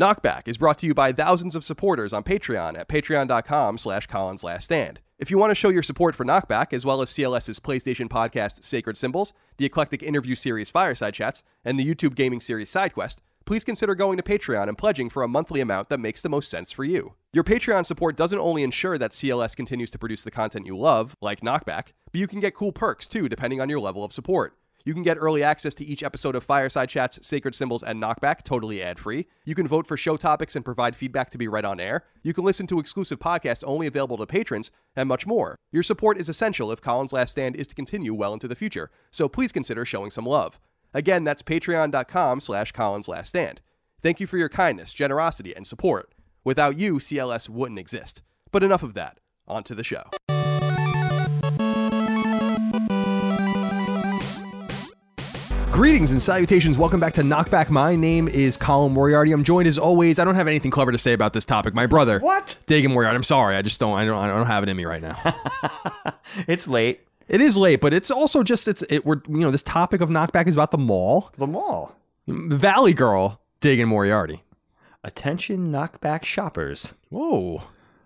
Knockback is brought to you by thousands of supporters on Patreon at patreon.com slash Colin's Last Stand. If you want to show your support for Knockback, as well as CLS's PlayStation podcast Sacred Symbols, the eclectic interview series Fireside Chats, and the YouTube gaming series SideQuest, please consider going to Patreon and pledging for a monthly amount that makes the most sense for you. Your Patreon support doesn't only ensure that CLS continues to produce the content you love, like Knockback, but you can get cool perks too, depending on your level of support. You can get early access to each episode of Fireside Chats, Sacred Symbols, and Knockback totally ad free. You can vote for show topics and provide feedback to be read on air. You can listen to exclusive podcasts only available to patrons, and much more. Your support is essential if Colin's Last Stand is to continue well into the future, so please consider showing some love. Again, that's patreon.com slash Colin's Last Stand. Thank you for your kindness, generosity, and support. Without you, CLS wouldn't exist. But enough of that. On to the show. Greetings and salutations. Welcome back to Knockback. My name is Colin Moriarty. I'm joined as always. I don't have anything clever to say about this topic. My brother, What? Dagan Moriarty. I'm sorry. I just don't. I don't. I don't have it in me right now. It's late. it is late, but it's also just it's it. We're you know this topic of Knockback is about the mall. The mall. Valley Girl, Dagan Moriarty. Attention knockback shoppers. Whoa.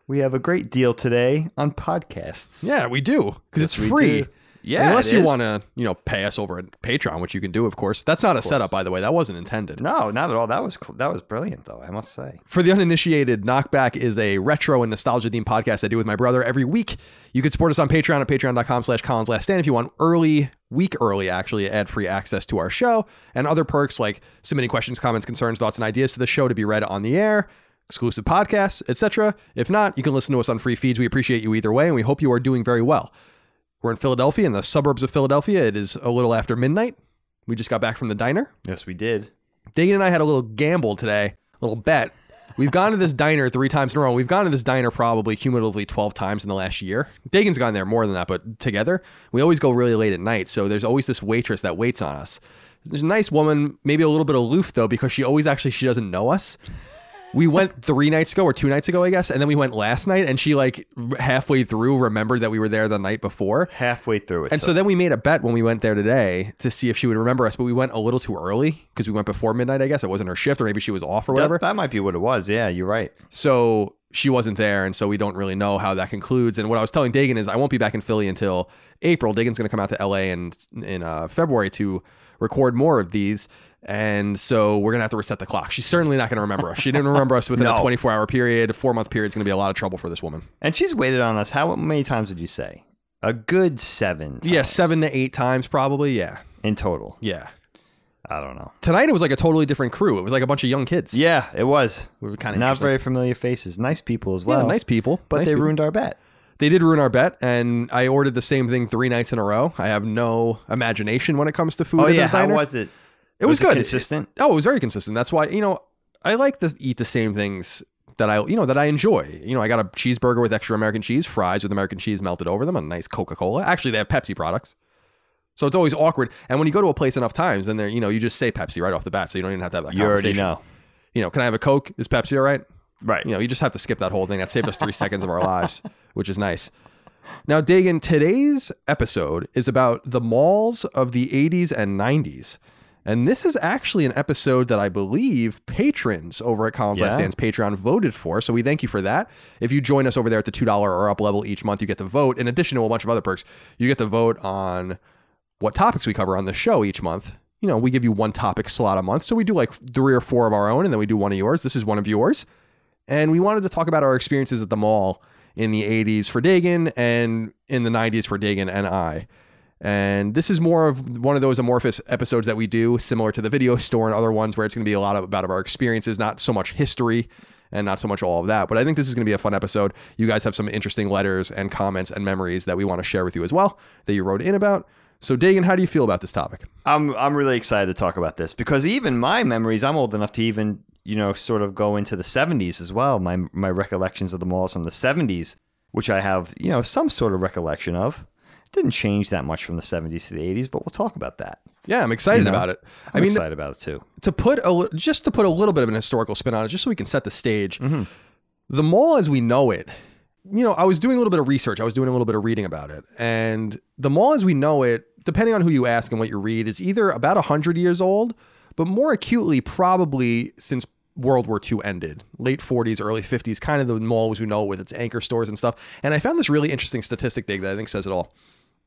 We have a great deal today on podcasts. Yeah, we do because it's free. do. Yeah, unless you want to, you know, pay us over at Patreon, which you can do, of course. That's not a setup, by the way. That wasn't intended. No, not at all. That was that was brilliant, though. I must say. For the uninitiated, Knockback is a retro and nostalgia themed podcast I do with my brother every week. You can support us on Patreon at patreon.com slash Colin's Last Stand if you want early, week early, actually, ad free access to our show and other perks like submitting questions, comments, concerns, thoughts, and ideas to the show to be read on the air, exclusive podcasts, etc. If not, you can listen to us on free feeds. We appreciate you either way, and we hope you are doing very well. We're in Philadelphia, in the suburbs of Philadelphia. It is a little after midnight. We just got back from the diner. Yes, we did. Dagan and I had a little gamble today, a little bet. We've gone to this diner three times in a row. We've gone to this diner probably cumulatively 12 times in the last year. Dagan's gone there more than that, but together, we always go really late at night. So there's always this waitress that waits on us. There's a nice woman, maybe a little bit aloof though, because she always actually she doesn't know us. We went three nights ago or two nights ago, I guess, and then we went last night, and she like halfway through remembered that we were there the night before. Halfway through it. And so then we made a bet when we went there today to see if she would remember us, but we went a little too early because we went before midnight, I guess. It wasn't her shift, or maybe she was off or whatever. that, that might be what it was. Yeah, you're right. So she wasn't there, and so we don't really know how that concludes. And what I was telling Dagan is I won't be back in Philly until April. Dagan's going to come out to LA in in uh, February to record more of these. And so we're gonna have to reset the clock. She's certainly not gonna remember us. She didn't remember us within a 24 hour period. A four month period is gonna be a lot of trouble for this woman. And she's waited on us. How many times would you say? A good seven. Yeah, seven to eight times probably. Yeah, in total. yeah. I don't know. Tonight it was like a totally different crew. It was like a bunch of young kids. Yeah, it was. We were kind of Not very familiar faces. Nice people as well. yeah, nice people. But Nice they people. ruined our bet. They did ruin our bet, and I ordered the same thing three nights in a row. I have no imagination when it comes to food. Oh yeah, how was it? It was, good. consistent. oh, it was very consistent. That's why you know I like to eat the same things that I you know that I enjoy. You know, I got a cheeseburger with extra American cheese, fries with American cheese melted over them, a nice Coca Cola. Actually, they have Pepsi products. So it's always awkward. And when you go to a place enough times, then they're, you know, you just say Pepsi right off the bat. So you don't even have to have that You already conversation. know. You know, can I have a Coke? Is Pepsi all right? Right. You know, you just have to skip that whole thing. That saved us three seconds of our lives, which is nice. Now, Dagan, today's episode is about the malls of the 80s and 90s. And this is actually an episode that I believe patrons over at Colin's Last Yeah. Stand's Patreon voted for. So we thank you for that. If you join us over there at the $2 or up level each month, you get to vote. In addition to a bunch of other perks, you get to vote on what topics we cover on the show each month. You know, we give you one topic slot a month. So we do like three or four of our own, and then we do one of yours. This is one of yours. And we wanted to talk about our experiences at the mall in the 80s for Dagan and in the 90s for Dagan and I. And this is more of one of those amorphous episodes that we do, similar to the video store and other ones where it's going to be a lot of, about of our experiences, not so much history and not so much all of that. But I think this is going to be a fun episode. You guys have some interesting letters and comments and memories that we want to share with you as well that you wrote in about. So, Dagan, how do you feel about this topic? I'm I'm really excited to talk about this because even my memories, I'm old enough to even you know sort of go into the 70s as well. My my recollections of the malls from the 70s, which I have you know some sort of recollection of, didn't change that much from the 70s to the 80s. But we'll talk about that. Yeah, I'm excited You know? about it. I'm I mean, excited about it too. to put a just to put a little bit of an historical spin on it, just so we can set the stage. Mm-hmm. The mall as we know it, you know, I was doing a little bit of research. I was doing a little bit of reading about it, and the mall as we know it, depending on who you ask and what you read, is either about hundred years old, but more acutely, probably since World War II ended, late 40s, early 50s, kind of the mall as we know it with its anchor stores and stuff. And I found this really interesting statistic, Dig, that I think says it all.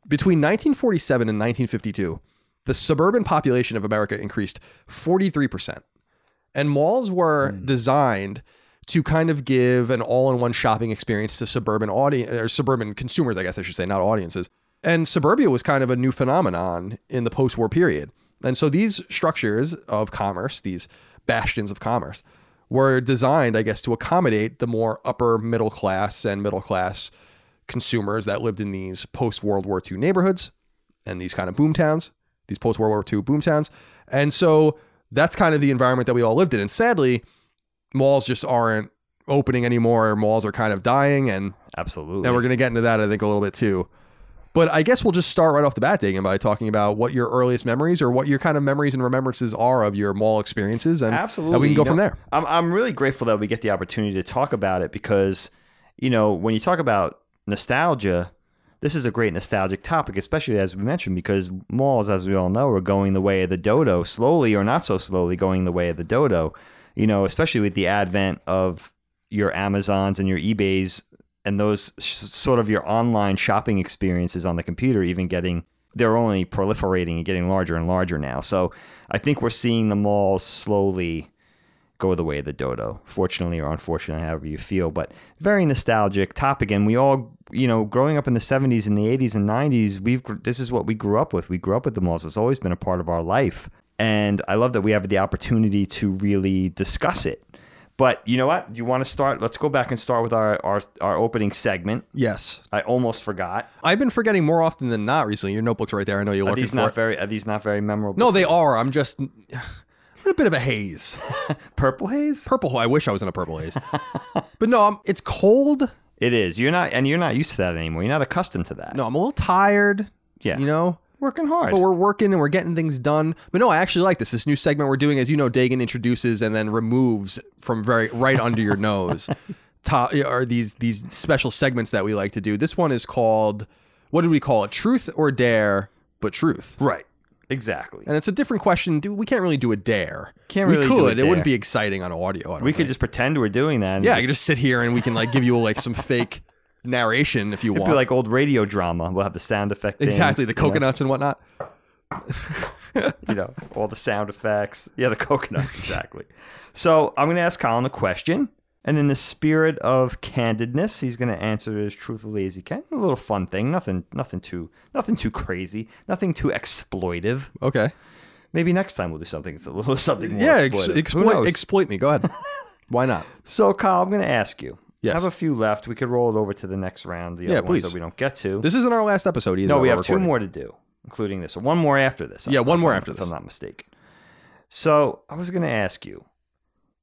Between 1947 and 1952, the suburban population of America increased 43%. And malls were hmm. designed to kind of give an all-in-one shopping experience to suburban audience or suburban consumers, I guess I should say, not audiences. And suburbia was kind of a new phenomenon in the post-war period. And so these structures of commerce, these bastions of commerce, were designed, I guess, to accommodate the more upper middle class and middle class consumers that lived in these post World War II neighborhoods and these kind of boom towns, these post World War II boom towns. And so that's kind of the environment that we all lived in. And sadly, malls just aren't opening anymore. Malls are kind of dying. And, Absolutely. and we're going to get into that, I think, a little bit too. But I guess we'll just start right off the bat, Dagan, by talking about what your earliest memories or what your kind of memories and remembrances are of your mall experiences. And, Absolutely. we can go You from there. I'm, I'm really grateful that we get the opportunity to talk about it because, you know, when you talk about nostalgia, this is a great nostalgic topic, especially as we mentioned, because malls, as we all know, are going the way of the dodo, slowly or not so slowly going the way of the dodo. You know, especially with the advent of your Amazons and your eBays and those sh- sort of your online shopping experiences on the computer, even getting they're only proliferating and getting larger and larger now. So I think we're seeing the malls slowly go the way of the dodo, fortunately or unfortunately, however you feel. But very nostalgic topic, and we all, you know, growing up in the '70s and the '80s and '90s, we've this is what we grew up with. We grew up with the malls; it's always been a part of our life, and I love that we have the opportunity to really discuss it. But you know what? You want to start? Let's go back and start with our our, our opening segment. Yes. I almost forgot. I've been forgetting more often than not recently. Your notebook's right there. I know you're Are looking these for not it. very? Are these not very memorable? No, they are. I'm just a bit of a haze. Purple haze. Purple. I wish I was in a purple haze. but no, I'm, it's cold. It is. You're not, and you're not used to that anymore. You're not accustomed to that. No, I'm a little tired. Yeah. You know, working hard. but we're working and we're getting things done. But no, I actually like this. This new segment we're doing, as you know, Dagan introduces and then removes from very right under your nose. Top, are these these special segments that we like to do? This one is called what did we call it? Truth or dare, but truth. right. Exactly. And it's a different question. Do we can't really do a dare? Can't we could. It dare. wouldn't be exciting on audio. We think. could just pretend we're doing that. Yeah, I just, can just sit here and we can like give you like some fake narration if you it'd want. be like old radio drama. We'll have the sound effect. exactly things, the coconuts and whatnot. You know, you know, all the sound effects. Yeah, the coconuts. Exactly. so I'm going to ask Colin a question. And in the spirit of candidness, he's going to answer it as truthfully as he can. A little fun thing, nothing, nothing too, nothing too crazy, nothing too exploitive. Okay. Maybe next time we'll do something. It's a little something more yeah, exploitive. Who exploit exploit me. Go ahead. Why not? So, Kyle, I'm going to ask you. Yes. Have a few left. We could roll it over to the next round. The Yeah, other ones please. that we don't get to. This isn't our last episode either. no, we have two more to do, including this. One more after this. Yeah, one more after if this. I'm not mistaken. So, I was going to ask you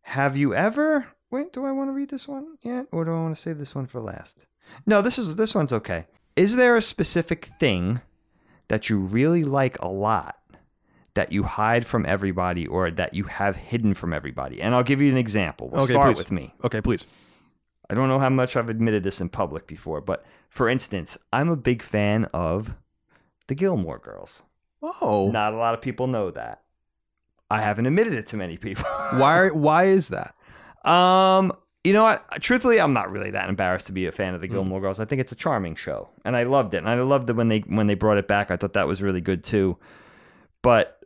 Have you ever. Wait, do I want to read this one yet? Or do I want to save this one for last? No, this is this one's okay. Is there a specific thing that you really like a lot that you hide from everybody or that you have hidden from everybody? And I'll give you an example. We'll Okay, start please. with me. Okay, please. I don't know how much I've admitted this in public before, but for instance, I'm a big fan of the Gilmore Girls. Oh, Not a lot of people know that. I haven't admitted it to many people. why? Why is that? Um, you know what? Truthfully, I'm not really that embarrassed to be a fan Hmm. of the Gilmore Girls. I think it's a charming show, and I loved it. And I loved it when they when they brought it back. I thought that was really good too. But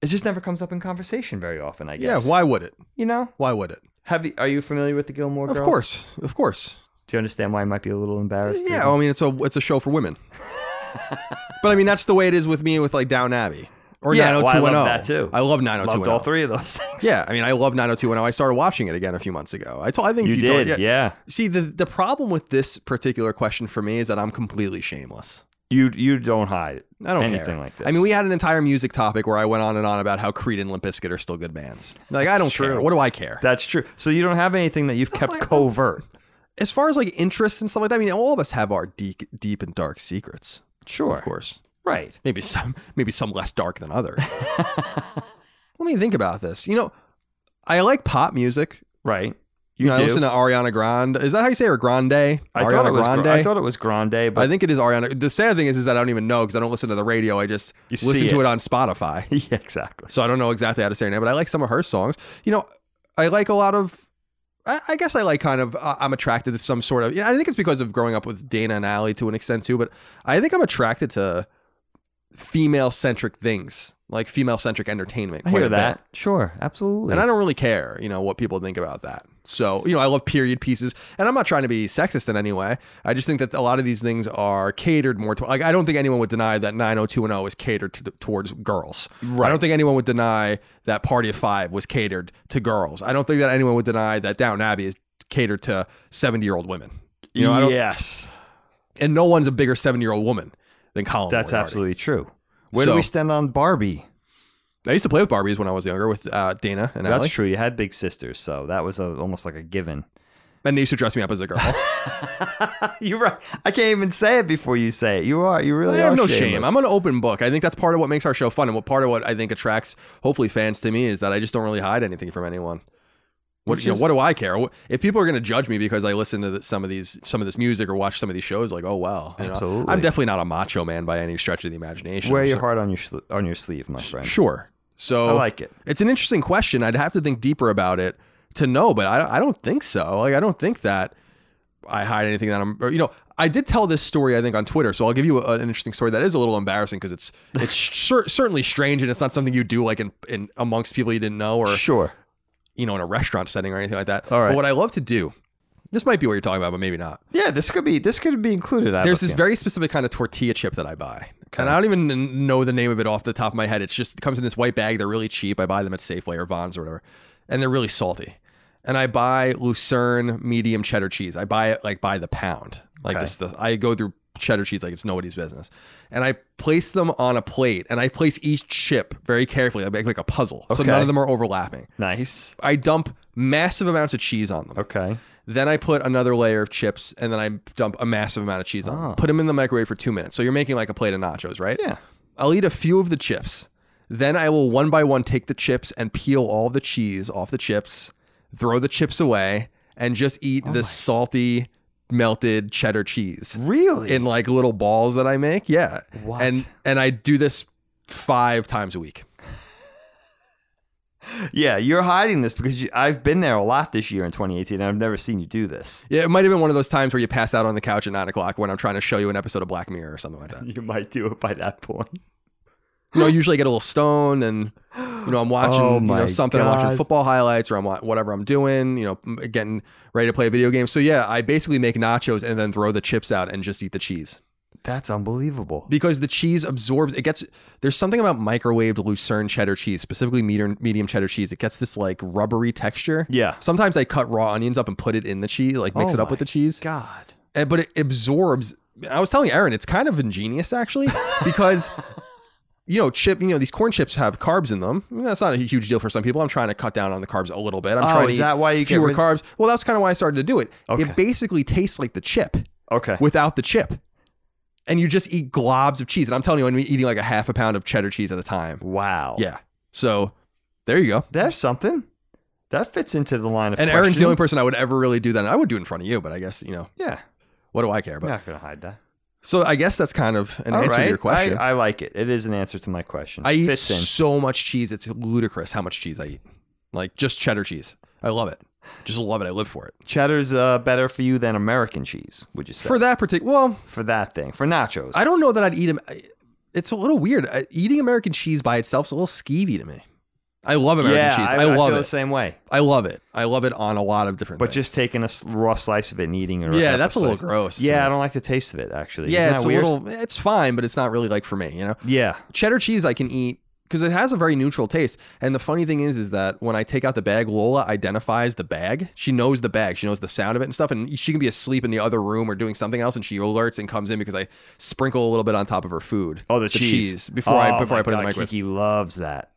it just never comes up in conversation very often. I guess. Yeah, why would it? You know? Why would it? Have you, are you familiar with the Gilmore Girls? Of course, of course. Do you understand why I might be a little embarrassed? Yeah, I mean it's a it's a show for women. but I mean that's the way it is with me with like Downton Abbey or Yeah, oh oh. well, I 90210. love that too. I love 90210. Loved all three of those things. Yeah, I mean I love 90210. I started watching it again a few months ago. I told I think You you, told- did, yeah. See the the problem with this particular question for me is that I'm completely shameless. You you don't hide I don't anything care. like this. I mean, we had an entire music topic where I went on and on about how Creed and Limp Bizkit are still good bands. Like, I don't true. care. What do I care? that's true. So you don't have anything that you've kept I- covert. as far as like interests and stuff like that, I mean, all of us have our deep, deep and dark secrets, Sure. of course. Right. Maybe some, maybe some less dark than others. Let me think about this. You know, I like pop music. Right. You, You know, I do. listen to Ariana Grande. Is that how you say her? Grande? I Ariana thought it was Grande. Gra- I thought it was Grande, but I think it is Ariana. The sad thing is, is that I don't even know because I don't listen to the radio. I just You listen see to it. it on Spotify. yeah, exactly. So I don't know exactly how to say her name, but I like some of her songs. You know, I like a lot of. I, I guess I like kind of. Uh, I'm attracted to some sort of. Yeah, I think it's because of growing up with Dana and Allie to an extent too. But I think I'm attracted to female centric things, like female centric entertainment. I hear a bit. that. Sure, absolutely. And I don't really care, you know, what people think about that. So, you know, I love period pieces, and I'm not trying to be sexist in any way. I just think that a lot of these things are catered more to, like, I don't think anyone would deny that 90210 is catered to, towards girls. Right. I don't think anyone would deny that Party of Five was catered to girls. I don't think that anyone would deny that Downton Abbey is catered to 70 year old women. You know, I don't, yes, and no one's a bigger 70 year old woman than Colin. that's Moriarty. absolutely true. Where So- do we stand on Barbie? I used to play with Barbies when I was younger with uh, Dana and That's Allie. true. You had big sisters, so that was a, almost like a given. And they used to dress me up as a girl. You're right. I can't even say it before you say it. You are. You really I have no shameless. shame. I'm an open book. I think that's part of what makes our show fun, and what part of what I think attracts hopefully fans to me is that I just don't really hide anything from anyone. What Which you know, is- what do I care? If people are going to judge me because I listen to the, some of these some of this music or watch some of these shows, like oh well, you know, Absolutely. I'm definitely not a macho man by any stretch of the imagination. Wear your So- heart on your on your sleeve, my friend. Sure. So I like it. It's an interesting question. I'd have to think deeper about it to know, but I, I don't think so. Like I don't think that I hide anything that I'm. Or, you know, I did tell this story I think on Twitter, so I'll give you a- an interesting story that is a little embarrassing because it's it's cer- certainly strange and it's not something you do like in, in amongst people you didn't know or Sure. You know in a restaurant setting or anything like that. All right. But what I love to do, this might be what you're talking about, but maybe not. Yeah, this could be this could be included. I There's this very specific kind of tortilla chip that I buy. And I don't even know the name of it off the top of my head. It's just it comes in this white bag. They're really cheap. I buy them at Safeway or Vons or whatever. And they're really salty. And I buy Lucerne medium cheddar cheese. I buy it like by the pound. Like Okay. this stuff. I go through cheddar cheese like it's nobody's business. And I place them on a plate and I place each chip very carefully. I make like a puzzle. So Okay. none of them are overlapping. nice. I dump massive amounts of cheese on them. Okay. Then I put another layer of chips, and then I dump a massive amount of cheese on. them. Ah. Put them in the microwave for two minutes. So you're making like a plate of nachos, right? Yeah. I'll eat a few of the chips. Then I will one by one take the chips and peel all the cheese off the chips, throw the chips away, and just eat Oh the salty melted cheddar cheese Really? in like little balls that I make. Yeah. What? And and I do this five times a week. yeah, you're hiding this because you, I've been there a lot this year in 2018, and I've never seen you do this. Yeah, it might have been one of those times where you pass out on the couch at nine o'clock when I'm trying to show you an episode of Black Mirror or something like that. You might do it by that point. you know, usually I get a little stoned and, you know, I'm watching Oh you know, something. I'm watching football highlights or I'm whatever I'm doing, you know, getting ready to play a video game. So yeah, I basically make nachos and then throw the chips out and just eat the cheese That's unbelievable. because the cheese absorbs. It gets there's something about microwaved Lucerne cheddar cheese, specifically medium medium cheddar cheese. It gets this like rubbery texture. Yeah. Sometimes I cut raw onions up and put it in the cheese, like mix Oh it up with the cheese. God. And- but it absorbs. I was telling Aaron, it's kind of ingenious actually, because you know, chip, you know, these corn chips have carbs in them. I mean, that's not a huge deal for some people. I'm trying to cut down on the carbs a little bit. I'm Oh, trying to is that why you get fewer rid- carbs. Well, that's kind of why I started to do it. Okay. It basically tastes like the chip Okay. without the chip. And you just eat globs of cheese. And I'm telling you, I'm eating like a half a pound of cheddar cheese at a time. wow. Yeah. So there you go. There's something that fits into the line of. And Aaron's the only person I would ever really do that. And I would do it in front of you, but I guess, you know, Yeah. what do I care? I'm But not gonna hide that. So I guess that's kind of an All answer to your question. I, I like it. It is an answer to my question. I eat in. so much cheese. It's ludicrous how much cheese I eat. Like just cheddar cheese. I love it. Just love it. I live for it. Cheddar's uh, better for you than American cheese. Would you say For that particular, well, for that thing for nachos? I don't know that I'd eat them. It's a little weird. Eating American cheese by itself is a little skeevy to me. I love American yeah, cheese. I, I, love feel it. the same way. I love it. I love it on a lot of different But things. just taking a raw slice of it and eating it. Yeah, that's a little gross. Yeah, I don't like the taste of it. Actually. yeah, Isn't it's a weird? little. It's fine, but it's not really like for me. You know, Yeah. cheddar cheese I can eat because it has a very neutral taste. And the funny thing is, is that when I take out the bag, Lola identifies the bag. She knows the bag. She knows the sound of it and stuff. And she can be asleep in the other room or doing something else, and she alerts and comes in because I sprinkle a little bit on top of her food. Oh, the, cheese. before I Oh before I put it in the microwave. Kiki loves that.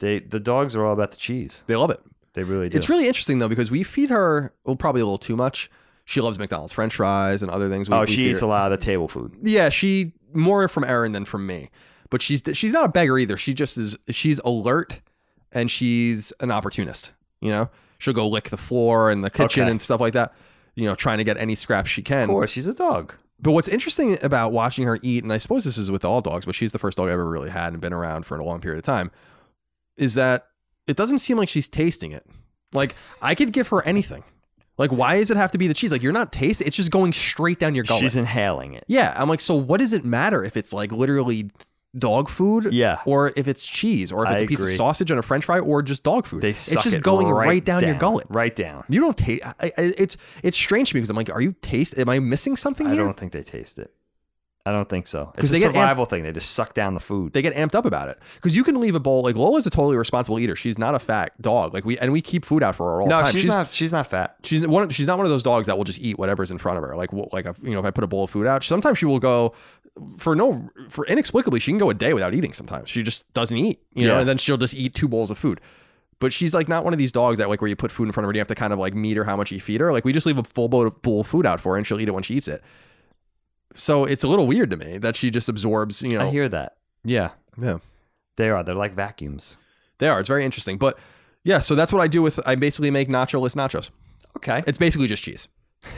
They the dogs are all about the cheese. They love it. They really do. It's really interesting though because we feed her well probably a little too much. She loves McDonald's French fries and other things. We, oh, we she eats her. a lot of the table food. Yeah, she more from Erin than from me. But she's she's not a beggar either. She just is she's alert and she's an opportunist. You know, she'll go lick the floor and the kitchen Okay. and stuff like that. You know, trying to get any scraps she can. Of course, she's a dog. But what's interesting about watching her eat, and I suppose this is with all dogs, but she's the first dog I ever really had and been around for a long period of time, is that it doesn't seem like she's tasting it. Like I could give her anything. Like why does it have to be the cheese? Like you're not tasting. It's just going straight down your gullet. She's inhaling it. yeah, I'm like, so what does it matter if it's like literally dog food? Yeah. Or if it's cheese, or if it's I a piece agree. of sausage and a French fry, or just dog food. They it's just it going right, down, your gullet. Right down. You don't taste. It's it's strange to me because I'm like, are you taste? Am I missing something here? I here? don't think they taste it. I don't think so. It's a they get amp- survival thing. They just suck down the food. they get amped up about it because you can leave a bowl. Like Lola's a totally responsible eater. She's not a fat dog. Like we and we keep food out for her all no, the time. she's, not. She's not fat. She's one. She's not one of those dogs that will just eat whatever's in front of her. Like like a, you know, if I put a bowl of food out, sometimes she will go for no for inexplicably she can go a day without eating. Sometimes she just doesn't eat. You know, and then she'll just eat two bowls of food. But she's like not one of these dogs that like where you put food in front of her and you have to kind of like meet her how much you feed her. Like we just leave a full bowl of, bowl of food out for her and she'll eat it when she eats it. So it's a little weird to me that she just absorbs. You know, I hear that. Yeah, yeah. they are. They're like vacuums. They are. It's very interesting. But yeah, so that's what I do with I basically make nacho-less nachos. Okay. It's basically just cheese.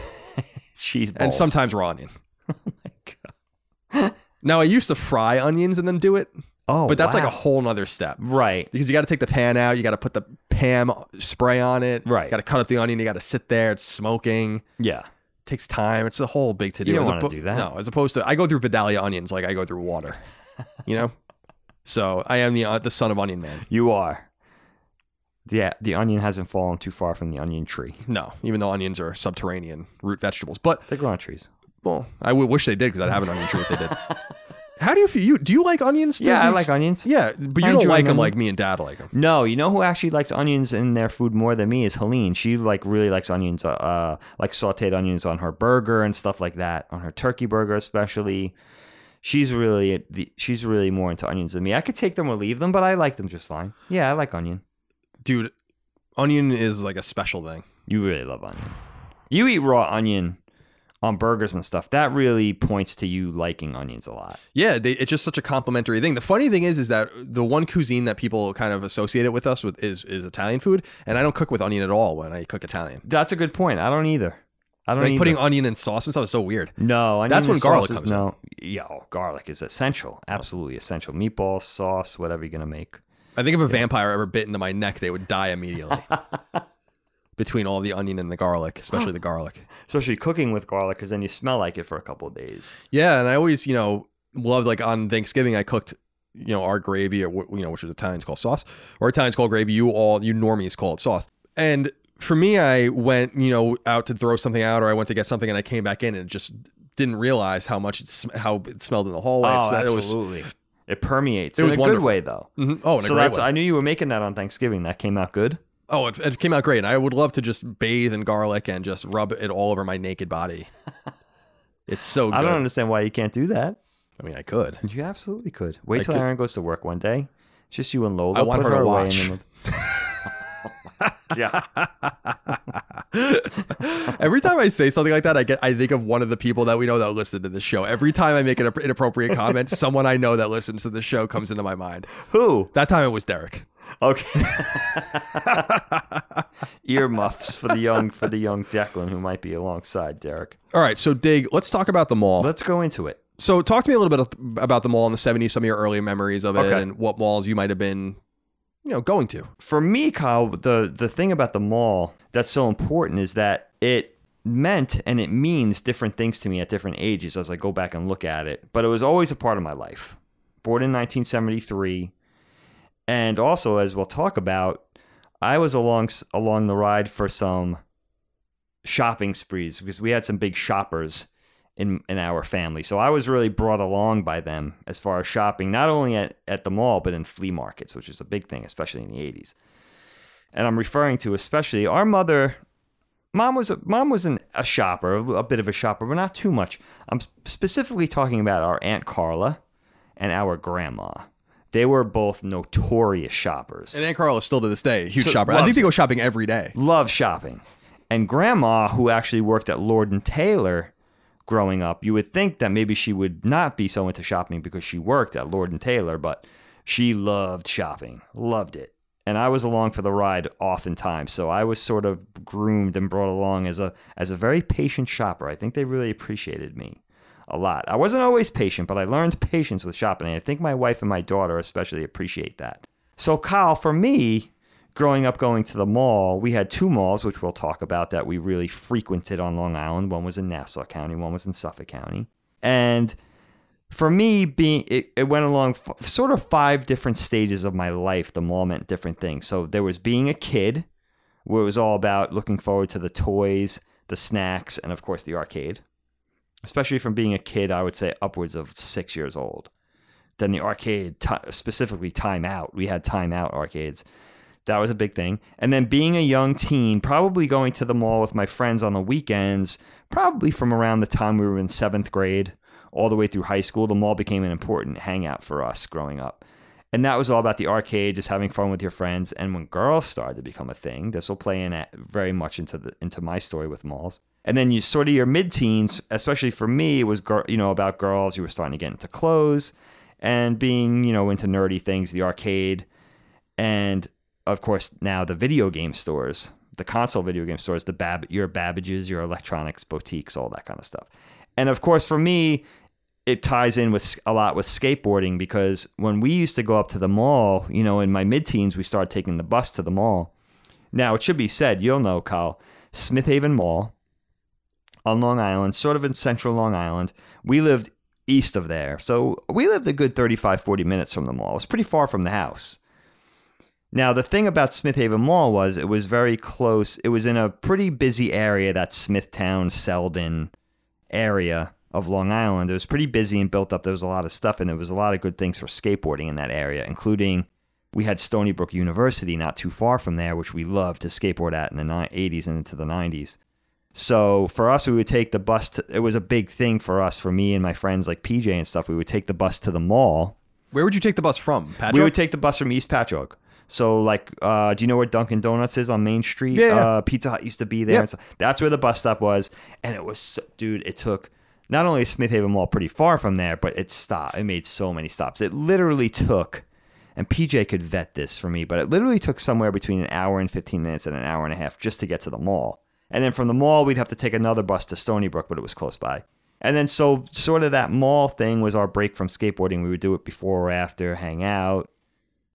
Cheese balls. And sometimes raw onion. Oh my god. now I used to fry onions and then do it, Oh, but that's like a whole nother step. right. Because you got to take the pan out, you got to put the Pam spray on it, Right. Got to cut up the onion, you got to sit there, it's smoking, Yeah. Takes time. It's a whole big to do. You don't As wanna do that. No, as opposed to I go through Vidalia onions like I go through water, you know. so I am the uh, the son of onion man. You are. Yeah, the onion hasn't fallen too far from the onion tree. No, even though onions are subterranean root vegetables, but They grow on trees. well, I would wish they did because I'd have an onion tree if they did. How do you feel? You do you like onions? Yeah, I you- like onions. Yeah, but I you don't enjoy like them them. like me and Dad like them. No, you know who actually likes onions in their food more than me is Helene. She like really likes onions, uh, uh, like sautéed onions on her burger and stuff like that, on her turkey burger especially. She's really the, she's really more into onions than me. I could take them or leave them, but I like them just fine. Yeah, I like onion. Dude, onion is like a special thing. You really love onion. You eat raw onion on burgers and stuff. That really points to you liking onions a lot. Yeah, they, it's just such a complimentary thing. The funny thing is, is that the one cuisine that people kind of associate it with us with is is Italian food, and I don't cook with onion at all when I cook Italian. That's a good point. I don't either. I don't Like either. putting onion in sauce and stuff is so weird. No, That's when garlic is- comes in. No, yeah, oh, garlic is essential. Absolutely essential. Meatballs, sauce, whatever you're gonna make. I think if a vampire ever bit into my neck, they would die immediately. Between all the onion and the garlic, especially the garlic. Especially cooking with garlic, because then you smell like it for a couple of days. Yeah, and I always, you know, loved like on Thanksgiving I cooked, you know, our gravy or you know, which is Italians call sauce, or Italians call gravy. You all, you normies call it sauce. And for me, I went, you know, out to throw something out, or I went to get something, and I came back in and just didn't realize how much it sm- how it smelled in the hallway. It Oh, smelled- it was- absolutely. It permeates It in was a wonderful. good way, though. Mhm. Oh, in a so great that's way. I knew you were making that on Thanksgiving. That came out good. Oh, it, it came out great. And I would love to just bathe in garlic and just rub it all over my naked body. It's so good. I don't understand why you can't do that. I mean, I could. You absolutely could. Wait I till could- Aaron goes to work one day. It's just you and Lola. I want Put her to watch. the- yeah. Every time I say something like that, I get I think of one of the people that we know that listen to this show. Every time I make an inappropriate comment, someone I know that listens to the show comes into my mind. Who? That time it was Derek. Okay. Earmuffs for the young for the young Declan who might be alongside Derek. All right, so Dig, let's talk about the mall. Let's go into it. so talk to me a little bit about the mall in the 70s, some of your early memories of it Okay. and what malls you might have been, you know, going to. For me, Kyle, the the thing about the mall that's so important is that it meant and it means different things to me at different ages as I go back and look at it. But it was always a part of my life. Born in 1973, and also as we'll talk about, I was along along the ride for some shopping sprees because we had some big shoppers in in our family. So I was really brought along by them as far as shopping, not only at, at the mall, but in flea markets, which is a big thing, especially in the 80s. And I'm referring to especially our mother. Mom was a, mom was an, a shopper, a, a bit of a shopper, but not too much. I'm specifically talking about our aunt Carla and our grandma. They were both notorious shoppers. And Aunt Carla is still to this day, a huge So- shopper. I loves think they go shopping every day. love shopping. And grandma, who actually worked at Lord and Taylor growing up, you would think that maybe she would not be so into shopping because she worked at Lord and Taylor, but she loved shopping, loved it. And I was along for the ride oftentimes, so I was sort of groomed and brought along as a as a very patient shopper. I think they really appreciated me a lot. I wasn't always patient, but I learned patience with shopping. And I think my wife and my daughter especially appreciate that. So, Kyle, for me, growing up going to the mall, we had two malls, which we'll talk about, that we really frequented on Long Island. One was in Nassau County, one was in Suffolk County. And for me, being it, it went along f- sort of five different stages of my life. The mall meant different things. So there was being a kid, where it was all about looking forward to the toys, the snacks, and of course the arcade. Especially from being a kid, I would say upwards of six years old. Then the arcade, t- specifically Time Out. We had Time Out arcades. That was a big thing. And then being a young teen, probably going to the mall with my friends on the weekends, probably from around the time we were in seventh grade all the way through high school, the mall became an important hangout for us growing up. And that was all about the arcade, just having fun with your friends. And when girls started to become a thing, this will play in at very much into the into my story with malls. And then you sort of your mid teens, especially for me, it was you know about girls. You were starting to get into clothes and being you know into nerdy things, the arcade, and of course now the video game stores, the console video game stores, the Bab- your Babbages, your electronics boutiques, all that kind of stuff. And of course for me, it ties in with a lot with skateboarding because when we used to go up to the mall, you know, in my mid-teens, we started taking the bus to the mall. Now it should be said, you'll know, Kyle, Smith Haven Mall on Long Island, sort of in central Long Island. We lived east of there. So we lived a good 35, 40 minutes from the mall. It was pretty far from the house. Now, the thing about Smith Haven Mall was it was very close. It was in a pretty busy area, that Smithtown, Selden area of Long Island. It was pretty busy and built up. There was a lot of stuff, and there was a lot of good things for skateboarding in that area, including we had Stony Brook University not too far from there, which we loved to skateboard at in the 80s and into the 90s. So for us, we would take the bus. To, it was a big thing for us, for me and my friends like PJ and stuff. We would take the bus to the mall. Where would you take the bus from? Patchogue? We would take the bus from East Patchogue. So like, uh, do you know where Dunkin' Donuts is on Main Street? Yeah, yeah. Uh, Pizza Hut used to be there. Yep. And so that's where the bus stop was, and it was, so, dude. It took not only Smith Haven Mall pretty far from there, but it stopped. It made so many stops. It literally took, and PJ could vet this for me, but it literally took somewhere between an hour and fifteen minutes and an hour and a half just to get to the mall. And then from the mall, we'd have to take another bus to Stony Brook, but it was close by. And then so sort of that mall thing was our break from skateboarding. We would do it before or after, hang out,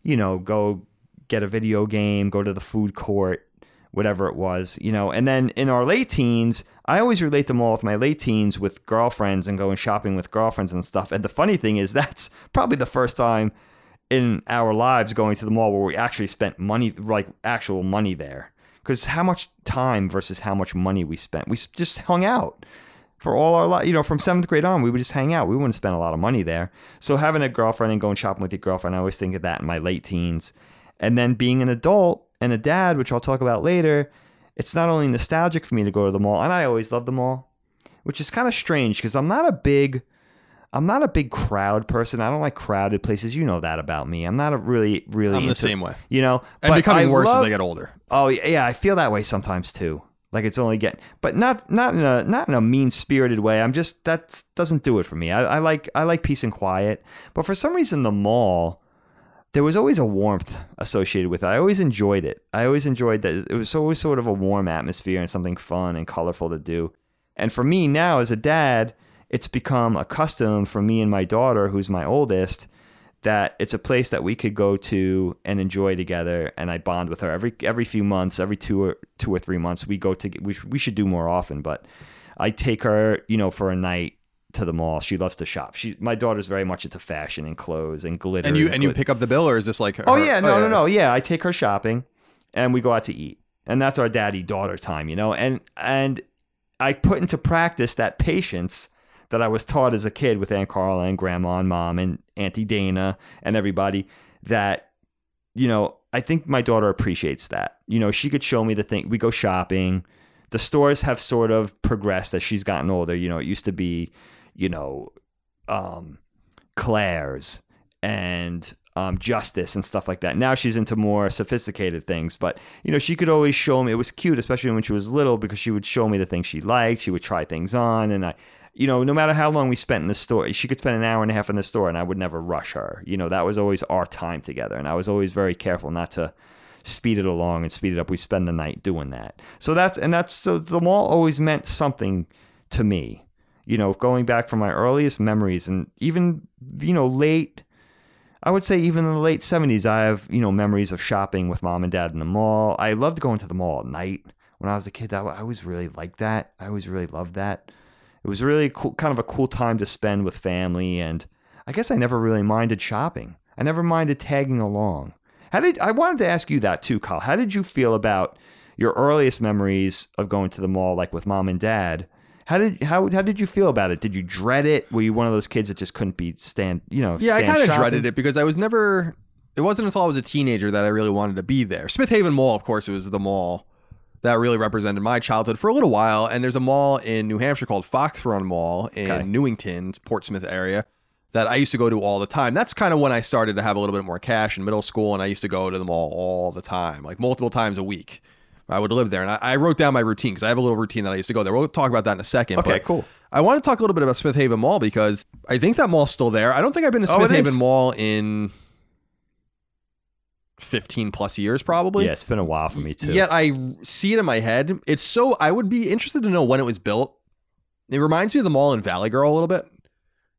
you know, go get a video game, go to the food court, whatever it was, you know. And then in our late teens, I always relate the mall with my late teens with girlfriends and going shopping with girlfriends and stuff. And the funny thing is, that's probably the first time in our lives going to the mall where we actually spent money, like actual money there. Because how much time versus how much money we spent? We just hung out for all our life. You know, from seventh grade on, we would just hang out. We wouldn't spend a lot of money there. So having a girlfriend and going shopping with your girlfriend, I always think of that in my late teens. And then being an adult and a dad, which I'll talk about later, it's not only nostalgic for me to go to the mall, and I always love the mall, which is kind of strange because I'm not a big I'm not a big crowd person. I don't like crowded places. You know that about me. I'm not a really, really. I'm the same way. You know, and becoming I worse as I get older. Oh yeah, I feel that way sometimes too. Like it's only getting, but not not in a not in a mean spirited way. I'm just that doesn't do it for me. I, I like I like peace and quiet, but for some reason the mall, there was always a warmth associated with it. I always enjoyed it. I always enjoyed that it was always sort of a warm atmosphere and something fun and colorful to do. And for me now as a dad, it's become a custom for me and my daughter, who's my oldest, that it's a place that we could go to and enjoy together and I bond with her every every few months every two or two or three months we go to we, we should do more often but I take her you know for a night to the mall she loves to shop she my daughter's very much into fashion and clothes and glitter And you and you pick up the bill, or is this like? Oh, her, Oh yeah, no, no, no. Yeah, I take her shopping, and we go out to eat, and that's our daddy daughter time, you know. And and I put into practice that patience that I was taught as a kid with Aunt Carla and Grandma and Mom and Auntie Dana and everybody. That you know, I think my daughter appreciates that. You know, she could show me the thing. We go shopping. The stores have sort of progressed as she's gotten older. You know, it used to be, you know, um, Claire's and um, Justice and stuff like that. Now she's into more sophisticated things, but you know she could always show me. It was cute, especially when she was little, because she would show me the things she liked. She would try things on, and I, you know, no matter how long we spent in the store, she could spend an hour and a half in the store, and I would never rush her. You know, that was always our time together, and I was always very careful not to speed it along and speed it up. We spend the night doing that. So that's and that's so the mall always meant something to me. You know, going back from my earliest memories and even you know late I would say even in the late 70s, I have, you know, memories of shopping with mom and dad in the mall. I loved going to the mall at night when I was a kid. That I always really liked that. I always really loved that. It was really cool, kind of a cool time to spend with family. And I guess I never really minded shopping. I never minded tagging along. How did I wanted to ask you that too, Kyle? How did you feel about your earliest memories of going to the mall, like with mom and dad? How did how how did you feel about it? Did you dread it? Were you one of those kids that just couldn't be stand? You know, Yeah, I kind of dreaded it because I was never. It wasn't until I was a teenager that I really wanted to be there. Smith Haven Mall, of course, it was the mall that really represented my childhood for a little while. And there's a mall in New Hampshire called Fox Run Mall in Okay. Newington, Portsmouth area, that I used to go to all the time. That's kind of when I started to have a little bit more cash in middle school, and I used to go to the mall all the time, like multiple times a week. I would live there, and I, I wrote down my routine because I have a little routine that I used to go there. We'll talk about that in a second. Okay, but cool. I want to talk a little bit about Smith Haven Mall because I think that mall's still there. I don't think I've been to Oh, Smith it Haven is? Mall in 15 plus years, probably. Yeah, it's been a while for me too. Yet I see it in my head. It's so, I would be interested to know when it was built. It reminds me of the mall in Valley Girl a little bit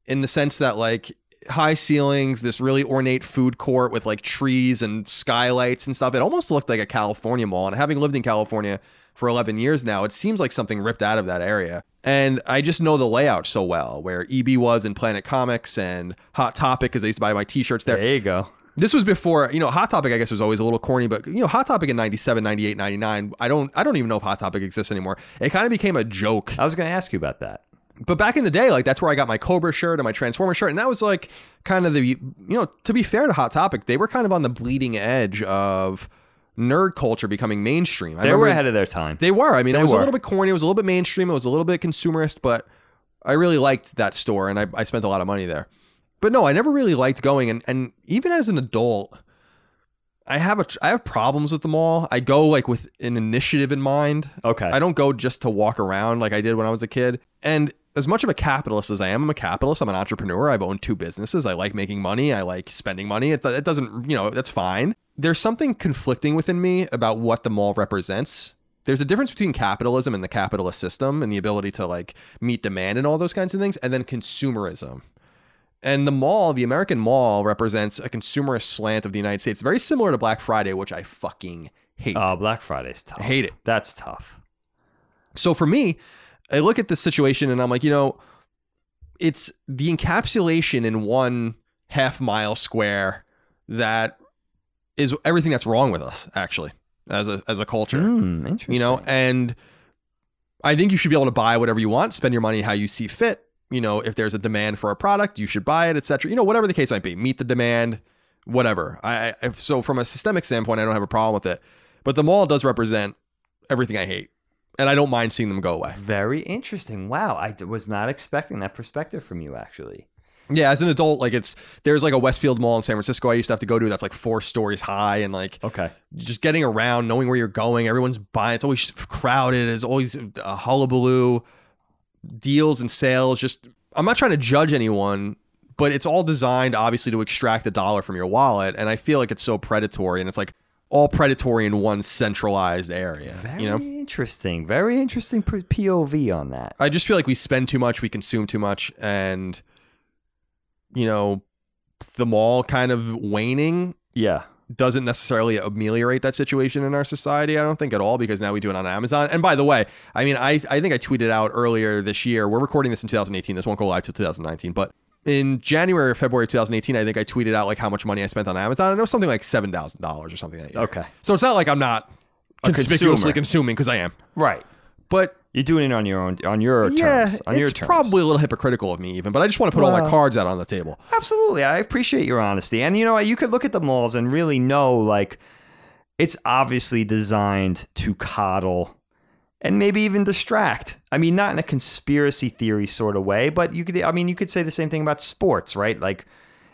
in the sense that, like, high ceilings, this really ornate food court with like trees and skylights and stuff. It almost looked like a California mall. And having lived in California for 11 years now, it seems like something ripped out of that area. And I just know the layout so well, where EB was in Planet Comics and Hot Topic, because I used to buy my t shirts there. There you go. This was before, you know, Hot Topic I guess was always a little corny, but you know, Hot Topic in 97, 98, 99, I don't I don't even know if Hot Topic exists anymore. It kind of became a joke. I was going to ask you about that. But back in the day, like that's where I got my Cobra shirt and my Transformer shirt, and that was like kind of the you know, to be fair to Hot Topic, they were kind of on the bleeding edge of nerd culture becoming mainstream. I They were ahead of their time. they were. I mean, They it was were. a little bit corny. It was a little bit mainstream. It was a little bit consumerist, but I really liked that store and I, I spent a lot of money there. But no, I never really liked going. And, and even as an adult, I have a I have problems with the mall. I go like with an initiative in mind. Okay. I don't go just to walk around like I did when I was a kid. And as much of a capitalist as I am, I'm a capitalist. I'm an entrepreneur. I've owned two businesses. I like making money. I like spending money. It, it doesn't, you know, that's fine. There's something conflicting within me about what the mall represents. There's a difference between capitalism and the capitalist system and the ability to like meet demand and all those kinds of things, and then consumerism. And the mall, the American mall, represents a consumerist slant of the United States, very similar to Black Friday, which I fucking hate. Oh, Black Friday's tough. I Hate it. That's tough. So for me, I look at this situation and I'm like, you know, it's the encapsulation in one half mile square that is everything that's wrong with us, actually, as a as a culture. Hmm, interesting. You know, and I think you should be able to buy whatever you want, spend your money how you see fit. You know, if there's a demand for a product, you should buy it, etc. You know, whatever the case might be, meet the demand, whatever. I, I so from a systemic standpoint, I don't have a problem with it. But the mall does represent everything I hate, and I don't mind seeing them go away. Very interesting. Wow, I was not expecting that perspective from you. Actually, Yeah, as an adult, like it's there's like a Westfield Mall in San Francisco I used to have to go to that's like four stories high and like okay. just getting around, knowing where you're going. Everyone's buying. It's always crowded. It's always a hullabaloo, deals and sales. Just I'm not trying to judge anyone, but it's all designed obviously to extract a dollar from your wallet, and I feel like it's so predatory, and it's like all predatory in one centralized area. Very you know, interesting. Very interesting POV on that. I just feel like we spend too much, we consume too much, and you know, the mall kind of waning Yeah. doesn't necessarily ameliorate that situation in our society. I don't think at all because now we do it on Amazon. And by the way, I mean, I, I think I tweeted out earlier this year. We're recording this in 2018. This won't go live till 2019, but in January or February of 2018, I think I tweeted out like how much money I spent on Amazon. And it was something like seven thousand dollars or something. Like that year. Okay. So it's not like I'm not conspicuously consumer. consuming because I am, Right. but. You're doing it on your own, on your Yeah, terms. On it's your terms. probably a little hypocritical of me, even. But I just want to put all my cards out on the table. Absolutely. I appreciate your honesty. And you know? You could look at the malls and really know like it's obviously designed to coddle and maybe even distract. I mean, not in a conspiracy theory sort of way, but you could I mean, you could say the same thing about sports, right? Like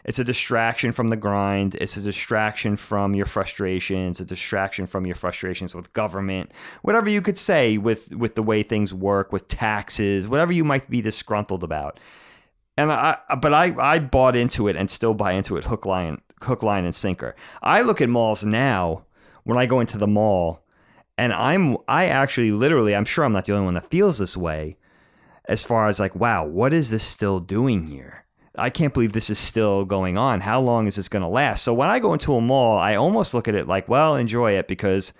it's a distraction from the grind. It's a distraction from your frustrations. A distraction from your frustrations with government. Whatever you could say with with the way things work, with taxes, whatever you might be disgruntled about and I, but I, I bought into it and still buy into it hook line hook line and sinker. I look at malls now when I go into the mall, and I'm I actually literally I'm sure I'm not the only one that feels this way, as far as like wow what is this still doing here? I can't believe this is still going on. How long is this going to last? So when I go into a mall, I almost look at it like, well, enjoy it because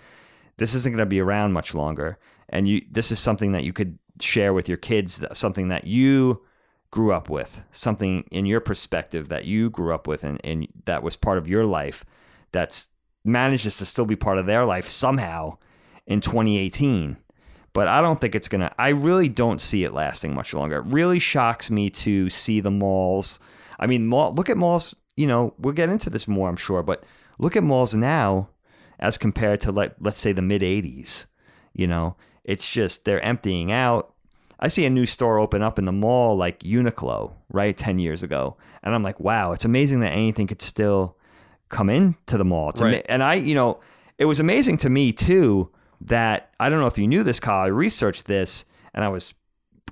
this isn't going to be around much longer, and you this is something that you could share with your kids, something that you grew up with, something in your perspective that you grew up with, and, and that was part of your life. That's manages to still be part of their life somehow in 2018 but I don't think it's gonna. I really don't see it lasting much longer. It really shocks me to see the malls. I mean, mall, look at malls. You know, we'll get into this more, I'm sure, but look at malls now as compared to like let's say the mid 80s. You know, it's just they're emptying out. I see a new store open up in the mall like Uniqlo, right, 10 years ago. And I'm like, wow, it's amazing that anything could still come into the mall. Right. ama- and I, you know, it was amazing to me too that I don't know if you knew this, Kyle. I researched this and I was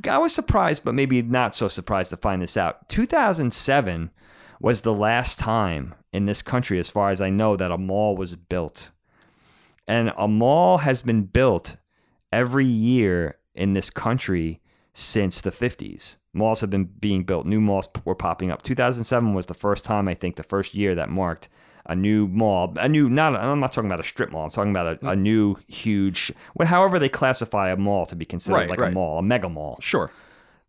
I was surprised, but maybe not so surprised to find this out. 2007 was the last time in this country, as far as I know, that a mall was built. And a mall has been built every year in this country since the 50s. Malls have been being built. New malls were popping up. 2007 was the first time, I think, the first year that marked a new mall. A new, not, I'm not talking about a strip mall. I'm talking about a, a mm. new, huge, well, however they classify a mall to be considered Right, like right. a mall, a mega mall. Sure.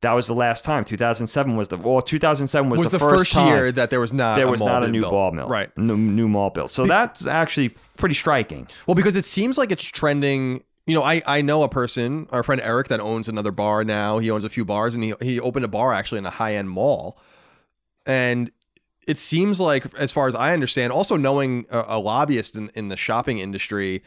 That was the last time. 2007 was the, well, 2007 was, Was the, first, first, time year that there was not there a was mall not a new built. ball mill. Right. New, new mall built. So that's actually pretty striking. Well, because it seems like it's trending. You know, I, I know a person, our friend Eric, that owns another bar now. He owns a few bars, and he he opened a bar actually in a high end mall. And it seems like, as far as I understand, also knowing a, a lobbyist in, in the shopping industry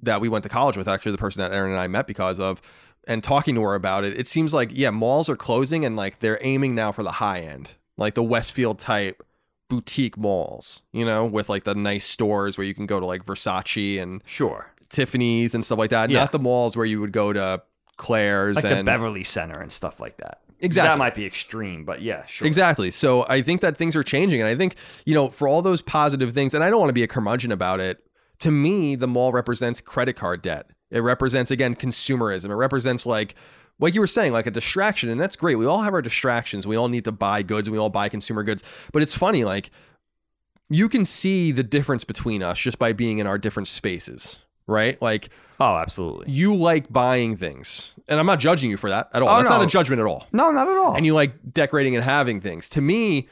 that we went to college with, actually the person that Erin and I met because of, and talking to her about it, it seems like yeah, malls are closing and like they're aiming now for the high end, like the Westfield type boutique malls, you know, with like the nice stores where you can go to like Versace and Sure. Tiffany's and stuff like that. Yeah. Not the malls where you would go to Claire's Like the and Beverly Center and stuff like that. Exactly. That might be extreme, but yeah, sure. Exactly. So I think that things are changing. And I think, you know, for all those positive things, and I don't want to be a curmudgeon about it, to me, the mall represents credit card debt. It represents, again, consumerism. It represents like, like you were saying, like a distraction. And that's great. We all have our distractions. We all need to buy goods and we all buy consumer goods. But it's funny, like, you can see the difference between us just by being in our different spaces, right? Like, Oh, absolutely. you like buying things. And I'm not judging you for that at all. Oh, That's not a judgment at all No, not at all. and you like decorating and having things. To me,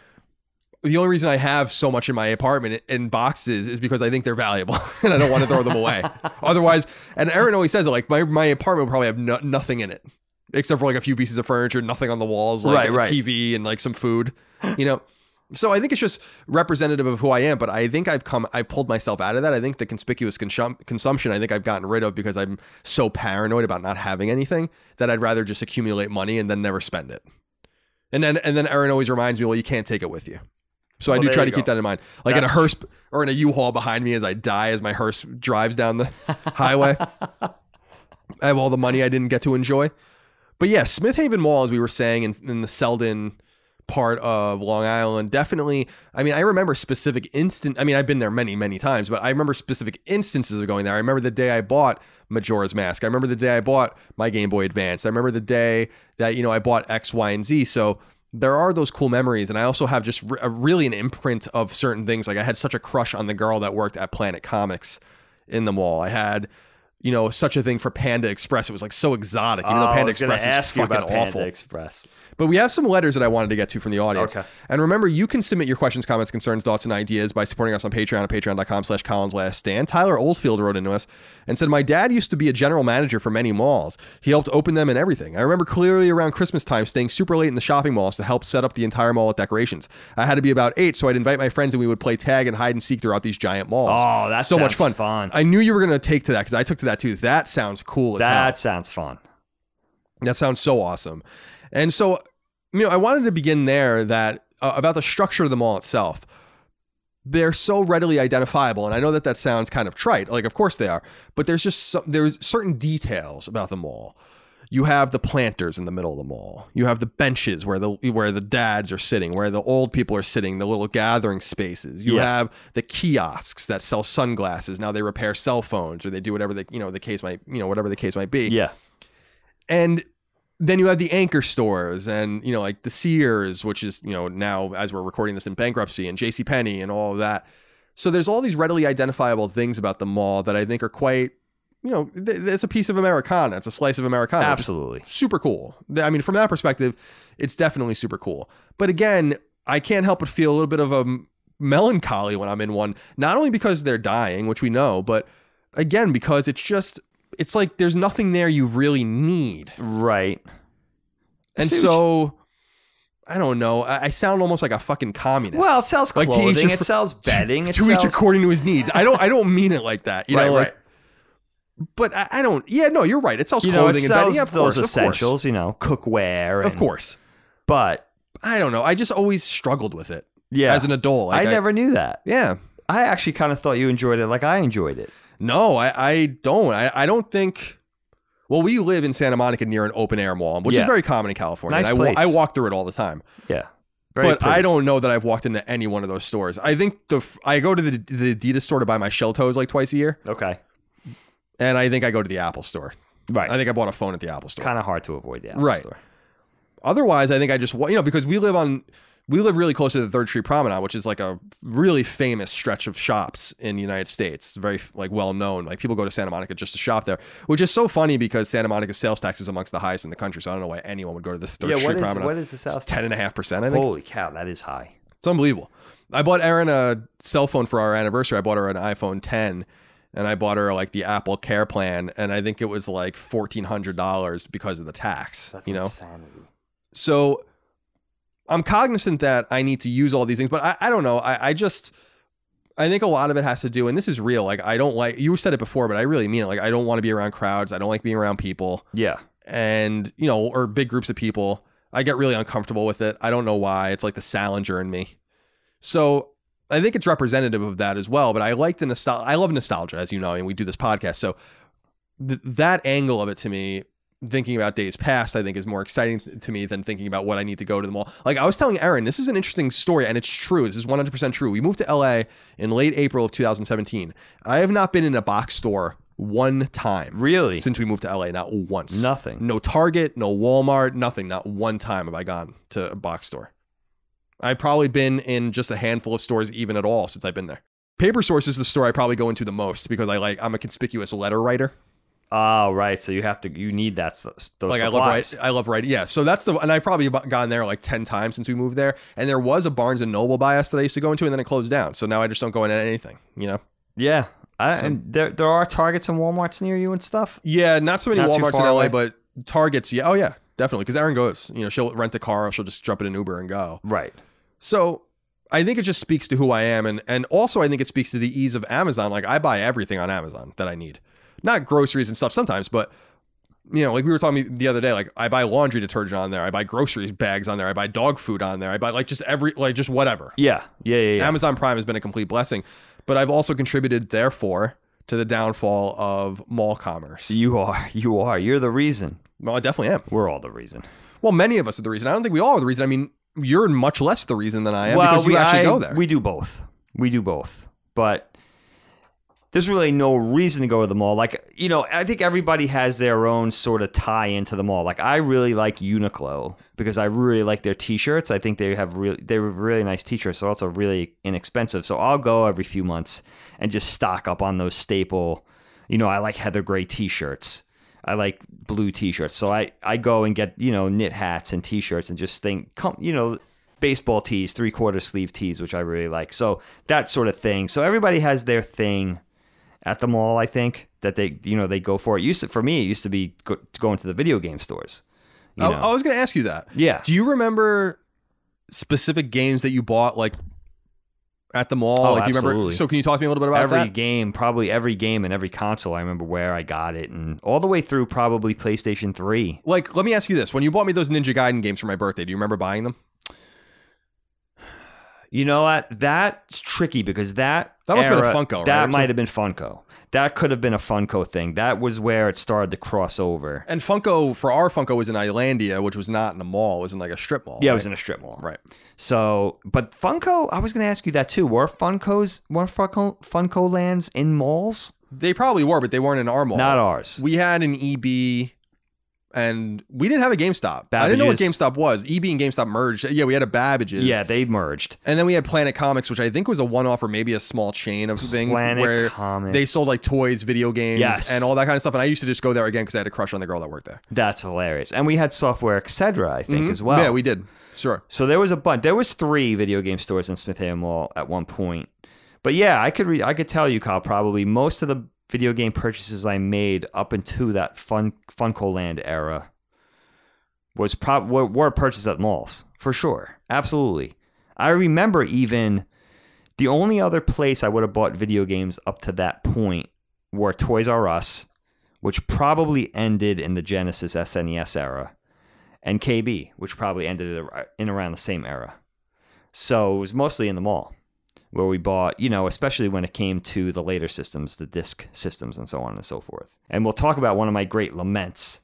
the only reason I have so much in my apartment in boxes is because I think they're valuable and I don't want to throw them away. Otherwise, and Erin always says it like my, my apartment will probably have no, nothing in it except for like a few pieces of furniture, nothing on the walls, like Right, a right. TV and like some food, you know. So I think it's just representative of who I am, but I think I've come, I pulled myself out of that. I think the conspicuous consum- consumption, I think I've gotten rid of because I'm so paranoid about not having anything that I'd rather just accumulate money and then never spend it. And then, and then Erin always reminds me, well, you can't take it with you. So I do try to keep that in mind. Like in a hearse or in a U-Haul behind me as I die, as my hearse drives down the highway. I have all the money I didn't get to enjoy. But yeah, Smith Haven Mall, as we were saying, in, in the Selden part of Long Island, definitely. I mean, I remember specific instant. I mean, I've been there many, many times, but I remember specific instances of going there. I remember the day I bought Majora's Mask. I remember the day I bought my Game Boy Advance. I remember the day that you know I bought X, Y, and Z. So there are those cool memories, and I also have just re- really an imprint of certain things. Like I had such a crush on the girl that worked at Planet Comics in the mall. I had. You know, such a thing for Panda Express. It was like so exotic, even Oh, though Panda was gonna Express is fucking Panda awful. Express. But we have some letters that I wanted to get to from the audience. Okay. And remember, you can submit your questions, comments, concerns, thoughts, and ideas by supporting us on Patreon at patreon.com slash Colin's Last Stand. Tyler Oldfield wrote into us and said, My dad used to be a general manager for many malls. He helped open them and everything. I remember clearly around Christmas time staying super late in the shopping malls to help set up the entire mall with decorations. I had to be about eight, so I'd invite my friends and we would play tag and hide and seek throughout these giant malls. Oh, that's so much fun. fun. I knew you were going to take to that because I took to that too. That sounds cool as hell. That sounds fun. That sounds so awesome. And so, you know, I wanted to begin there that uh, about the structure of the mall itself. They're so readily identifiable, and I know that that sounds kind of trite. Like, of course they are, but there's just some, there's certain details about the mall. You have the planters in the middle of the mall. You have the benches where the where the dads are sitting, where the old people are sitting, the little gathering spaces. You Yeah. have the kiosks that sell sunglasses. Now they repair cell phones, or they do whatever the you know the case might you know whatever the case might be Yeah. and then you have the anchor stores and you know like the Sears, which is you know now as we're recording this in bankruptcy, and J.C. Penney and all of that. So there's all these readily identifiable things about the mall that I think are quite, you know, th- it's a piece of Americana. It's a slice of Americana. Absolutely. super cool. I mean, from that perspective, it's definitely super cool. But again, I can't help but feel a little bit of a melancholy when I'm in one. Not only because they're dying, which we know, but again because it's just it's like there's nothing there you really need. Right. And so I don't know. I, sound almost like a fucking communist. Well, it sells Like to each clothing. it sells bedding. It to each according to his needs. I don't. I don't mean it like that. You right, know, like, right. But I, I don't. Yeah, no, you're right. It sells You know, clothing it and bedding. sells Yeah, of those course, of essentials. course. You know, cookware. Of course. But I don't know. I just always struggled with it yeah, as an adult. Like, I never knew that. Yeah. I actually kind of thought you enjoyed it like I enjoyed it. No, I, I don't. I, I don't think. Well, we live in Santa Monica near an open air mall, which is very common in California. Nice and I, place. I walk through it all the time. Yeah. Very but pretty. I don't know that I've walked into any one of those stores. I think the I go to the the Adidas store to buy my shell toes like twice a year, Okay. And I think I go to the Apple store. Right. I think I bought a phone at the Apple store. kind of hard to avoid the Apple Right. store. Otherwise, I think I just you know because we live on we live really close to the Third Street Promenade, which is like a really famous stretch of shops in the United States. It's very like well known. Like people go to Santa Monica just to shop there, which is so funny because Santa Monica's sales tax is amongst the highest in the country. So I don't know why anyone would go to this Third Yeah, Street what is- Promenade. what is the sales ten and a half percent. I think Holy cow, that is high. it's unbelievable. I bought Erin a cell phone for our anniversary. I bought her an iPhone 10 and I bought her like the Apple Care plan and I think it was like $1400 because of the tax, you know. insanity. So I'm cognizant that I need to use all these things, but I, I don't know. I, I just I think a lot of it has to do, and this is real. Like I don't like you said it before, but I really mean it. Like I don't want to be around crowds. I don't like being around people Yeah. and you know, or big groups of people. I get really uncomfortable with it. I don't know why. It's like the Salinger in me. So I think it's representative of that as well. But I like the nostalgia. I love nostalgia, as you know, and we do this podcast. So th- that angle of it to me, thinking about days past, I think is more exciting th- to me than thinking about what I need to go to the mall. Like I was telling Erin, this is an interesting story, and it's true. This is 100% true. We moved to LA in late April of 2017. I have not been in a box store one time Really? since we moved to LA. Not once. Nothing. No Target, no Walmart, nothing. Not one time have I gone to a box store. I've probably been in just a handful of stores, even at all, since I've been there. Paper Source is the store I probably go into the most because I like I'm a conspicuous letter writer. Oh, right. So you have to, you need that, those Like I love supplies. write, I love writing. Yeah, so that's the and I've probably gone there like ten times since we moved there. And there was a Barnes and Noble by us that I used to go into, and then it closed down. So now I just don't go in at anything. You know. Yeah. I, and there, there are Targets and Walmarts near you and stuff. Yeah, not so many Not WalMarts in LA, away? but Targets. Yeah, oh yeah, definitely. Because Erin goes. You know, she'll rent a car, or she'll just jump in an Uber and go. Right. So I think it just speaks to who I am, and and also I think it speaks to the ease of Amazon. Like I buy everything on Amazon that I need, not groceries and stuff sometimes, but you know, like we were talking the other day, like I buy laundry detergent on there, I buy groceries bags on there, I buy dog food on there, I buy like just every like just whatever. Yeah. Yeah. Yeah. yeah. Amazon Prime has been a complete blessing, but I've also contributed, therefore, to the downfall of mall commerce. You are. You are. You're the reason. Well, I definitely am. We're all the reason. Well, many of us are the reason. I don't think we all are the reason. I mean, you're much less the reason than I am because you actually I- go there. We do both. We do both. But there's really no reason to go to the mall. Like, you know, I think everybody has their own sort of tie into the mall. Like, I really like Uniqlo because I really like their t-shirts. I think they have really they were really nice t-shirts. They're also really inexpensive. So I'll go every few months and just stock up on those staple. You know, I like Heather Gray t-shirts. I like blue t-shirts. So I, I go and get, you know, knit hats and t-shirts and just think, come, you know, baseball tees, three quarter sleeve tees, which I really like. So that sort of thing. So everybody has their thing at the mall, I think, that they, you know, they go for. It used to, for me, it used to be go, going to the video game stores. I. I was going to ask you that. yeah. Do you remember specific games that you bought like at the mall? Oh, like, do you remember? So, can you talk to me a little bit about every that? game, probably every game and every console, I remember where I got it, and all the way through probably PlayStation Three. Like, let me ask you this: When you bought me those Ninja Gaiden games for my birthday, do you remember buying them? You know what? That's tricky because that That must have been a Funco, right? That might have been Funco. That could have been a Funco thing. That was where it started to cross over. And Funco for our Funco was in Islandia, which was not in a mall; it was in like a strip mall. Yeah, it was in a strip mall. right. So, but Funco, I was going to ask you that too. Were Funcos, were Funco, Funco lands in malls? They probably were, but they weren't in our mall. Not ours. We had an EB and we didn't have a GameStop. I didn't know what GameStop was. EB and GameStop merged. Yeah, we had a Babbage's. Yeah, they merged. And then we had Planet Comics, which I think was a one-off or maybe a small chain of things Planet where Comics. they sold like toys, video games, Yes. and all that kind of stuff. And I used to just go there again because I had a crush on the girl that worked there. That's hilarious. And we had software, etc. I think as well. Mm-hmm. Yeah, we did. Sure. So there was a bunch. There was three video game stores in Smith Mall at one point. But yeah, I could re- I could tell you, Kyle, probably most of the video game purchases I made up into that Fun Funco Land era was prob were, were purchased at malls for sure, absolutely. I remember even the only other place I would have bought video games up to that point were Toys R Us, which probably ended in the Genesis SNES era, and KB, which probably ended in around the same era. So it was mostly in the mall where we bought, you know, especially when it came to the later systems, the disc systems, and so on and so forth. And we'll talk about one of my great laments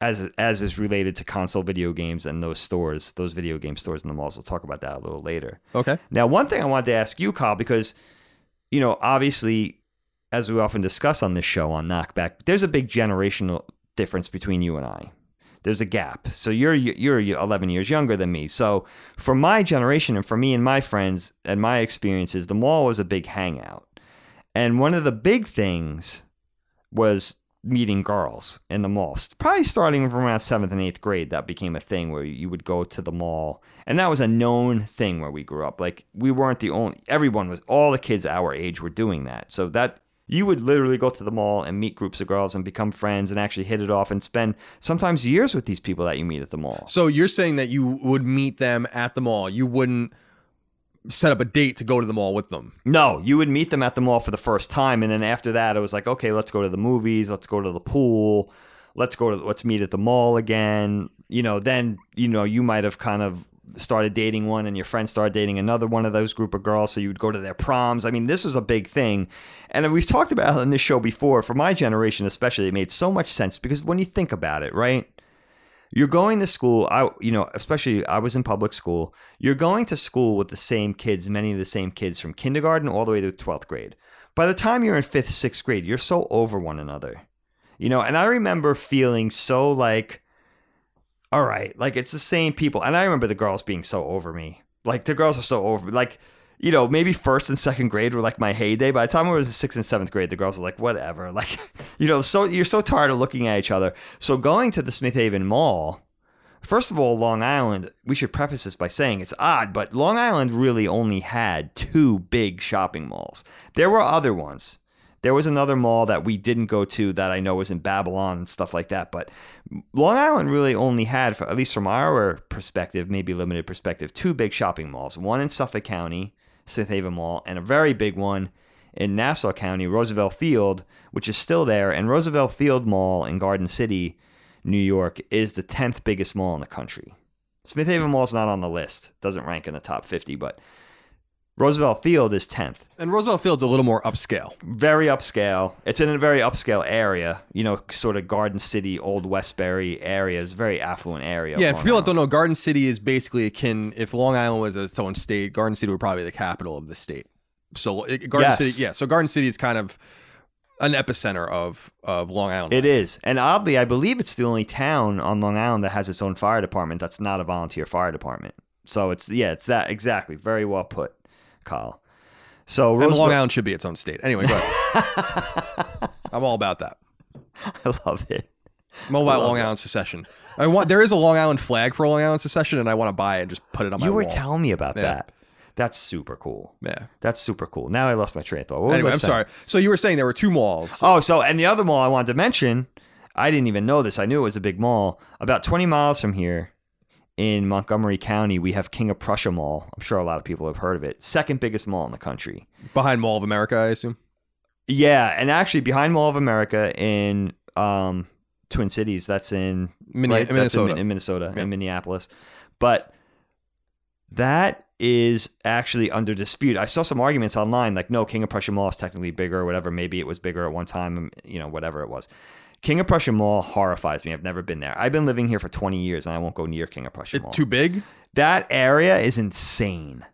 as as is related to console video games and those stores, those video game stores in the malls. We'll talk about that a little later. Okay. Now, one thing I wanted to ask you, Kyle, because you know, obviously, as we often discuss on this show on Knockback, there's a big generational difference between you and I. There's a gap. So you're you're 11 years younger than me. So for my generation and for me and my friends and my experiences, the mall was a big hangout. And one of the big things was meeting girls in the mall. Probably starting from around seventh and eighth grade, that became a thing where you would go to the mall. And that was a known thing where we grew up. Like we weren't the only everyone was all the kids our age were doing that. So that you would literally go to the mall and meet groups of girls and become friends and actually hit it off and spend sometimes years with these people that you meet at the mall. So you're saying that you would meet them at the mall. You wouldn't set up a date to go to the mall with them. No, you would meet them at the mall for the first time, and then after that, it was like, okay, let's go to the movies, let's go to the pool, let's go to let's meet at the mall again. You know, then you know you might have kind of started dating one, and your friend started dating another one of those group of girls, so you would go to their proms. I mean, this was a big thing, and we've talked about on this show before. For my generation, especially, it made so much sense because when you think about it, right? You're going to school, I you know, especially I was in public school. You're going to school with the same kids, many of the same kids from kindergarten all the way to 12th grade. By the time you're in 5th, 6th grade, you're so over one another. You know, and I remember feeling so like all right, like it's the same people. And I remember the girls being so over me. Like the girls were so over me. Like you know, maybe first and second grade were like my heyday. By the time I was in sixth and seventh grade, the girls were like, whatever. Like, you know, so you're so tired of looking at each other. So going to the Smith Haven Mall, first of all, Long Island, we should preface this by saying it's odd, but Long Island really only had two big shopping malls. There were other ones. There was another mall that we didn't go to that I know was in Babylon and stuff like that. But Long Island really only had, for, at least from our perspective, maybe limited perspective, two big shopping malls. One in Suffolk County, Smith Haven Mall, and a very big one in Nassau County, Roosevelt Field, which is still there. And Roosevelt Field Mall in Garden City, New York, is the 10th biggest mall in the country. Smith Haven Mall is not on the list, doesn't rank in the top 50, but Roosevelt Field is 10th. And Roosevelt Field's a little more upscale. Very upscale. It's in a very upscale area, you know, sort of Garden City, Old Westbury area. It's a very affluent area. Yeah, and for people that don't know, Garden City is basically akin. If Long Island was its own state, Garden City would probably be the capital of the state. So it, Garden Yes. City, yeah. So Garden City is kind of an epicenter of of Long Island. It is. And oddly, I believe it's the only town on Long Island that has its own fire department that's not a volunteer fire department. So it's, yeah, it's that exactly. Very well put, Kyle. So and Long Island should be its own state. Anyway. I'm all about that. I love it. I'm all about Long Island secession. I want there is a Long Island flag for Long Island secession, and I want to buy it and just put it on my You were wall. telling me about Yeah. that. That's super cool. yeah. That's super cool. Now I lost my train of thought. Anyway, I'm saying? sorry. So you were saying there were two malls. Oh, so and the other mall I wanted to mention, I didn't even know this. I knew it was a big mall. About 20 miles from here in Montgomery County, we have King of Prussia Mall. I'm sure a lot of people have heard of it. Second biggest mall in the country. Behind Mall of America, I assume. Yeah, and actually behind Mall of America in um, Twin Cities, that's in Minne- right? That's in Minnesota. in, Minnesota, Yeah. in Minneapolis. But that is actually under dispute. I saw some arguments online, like no, King of Prussia Mall is technically bigger, or whatever. Maybe it was bigger at one time, you know, whatever it was. King of Prussia Mall horrifies me. I've never been there. I've been living here for 20 years, and I won't go near King of Prussia Mall. Too big. That area is insane.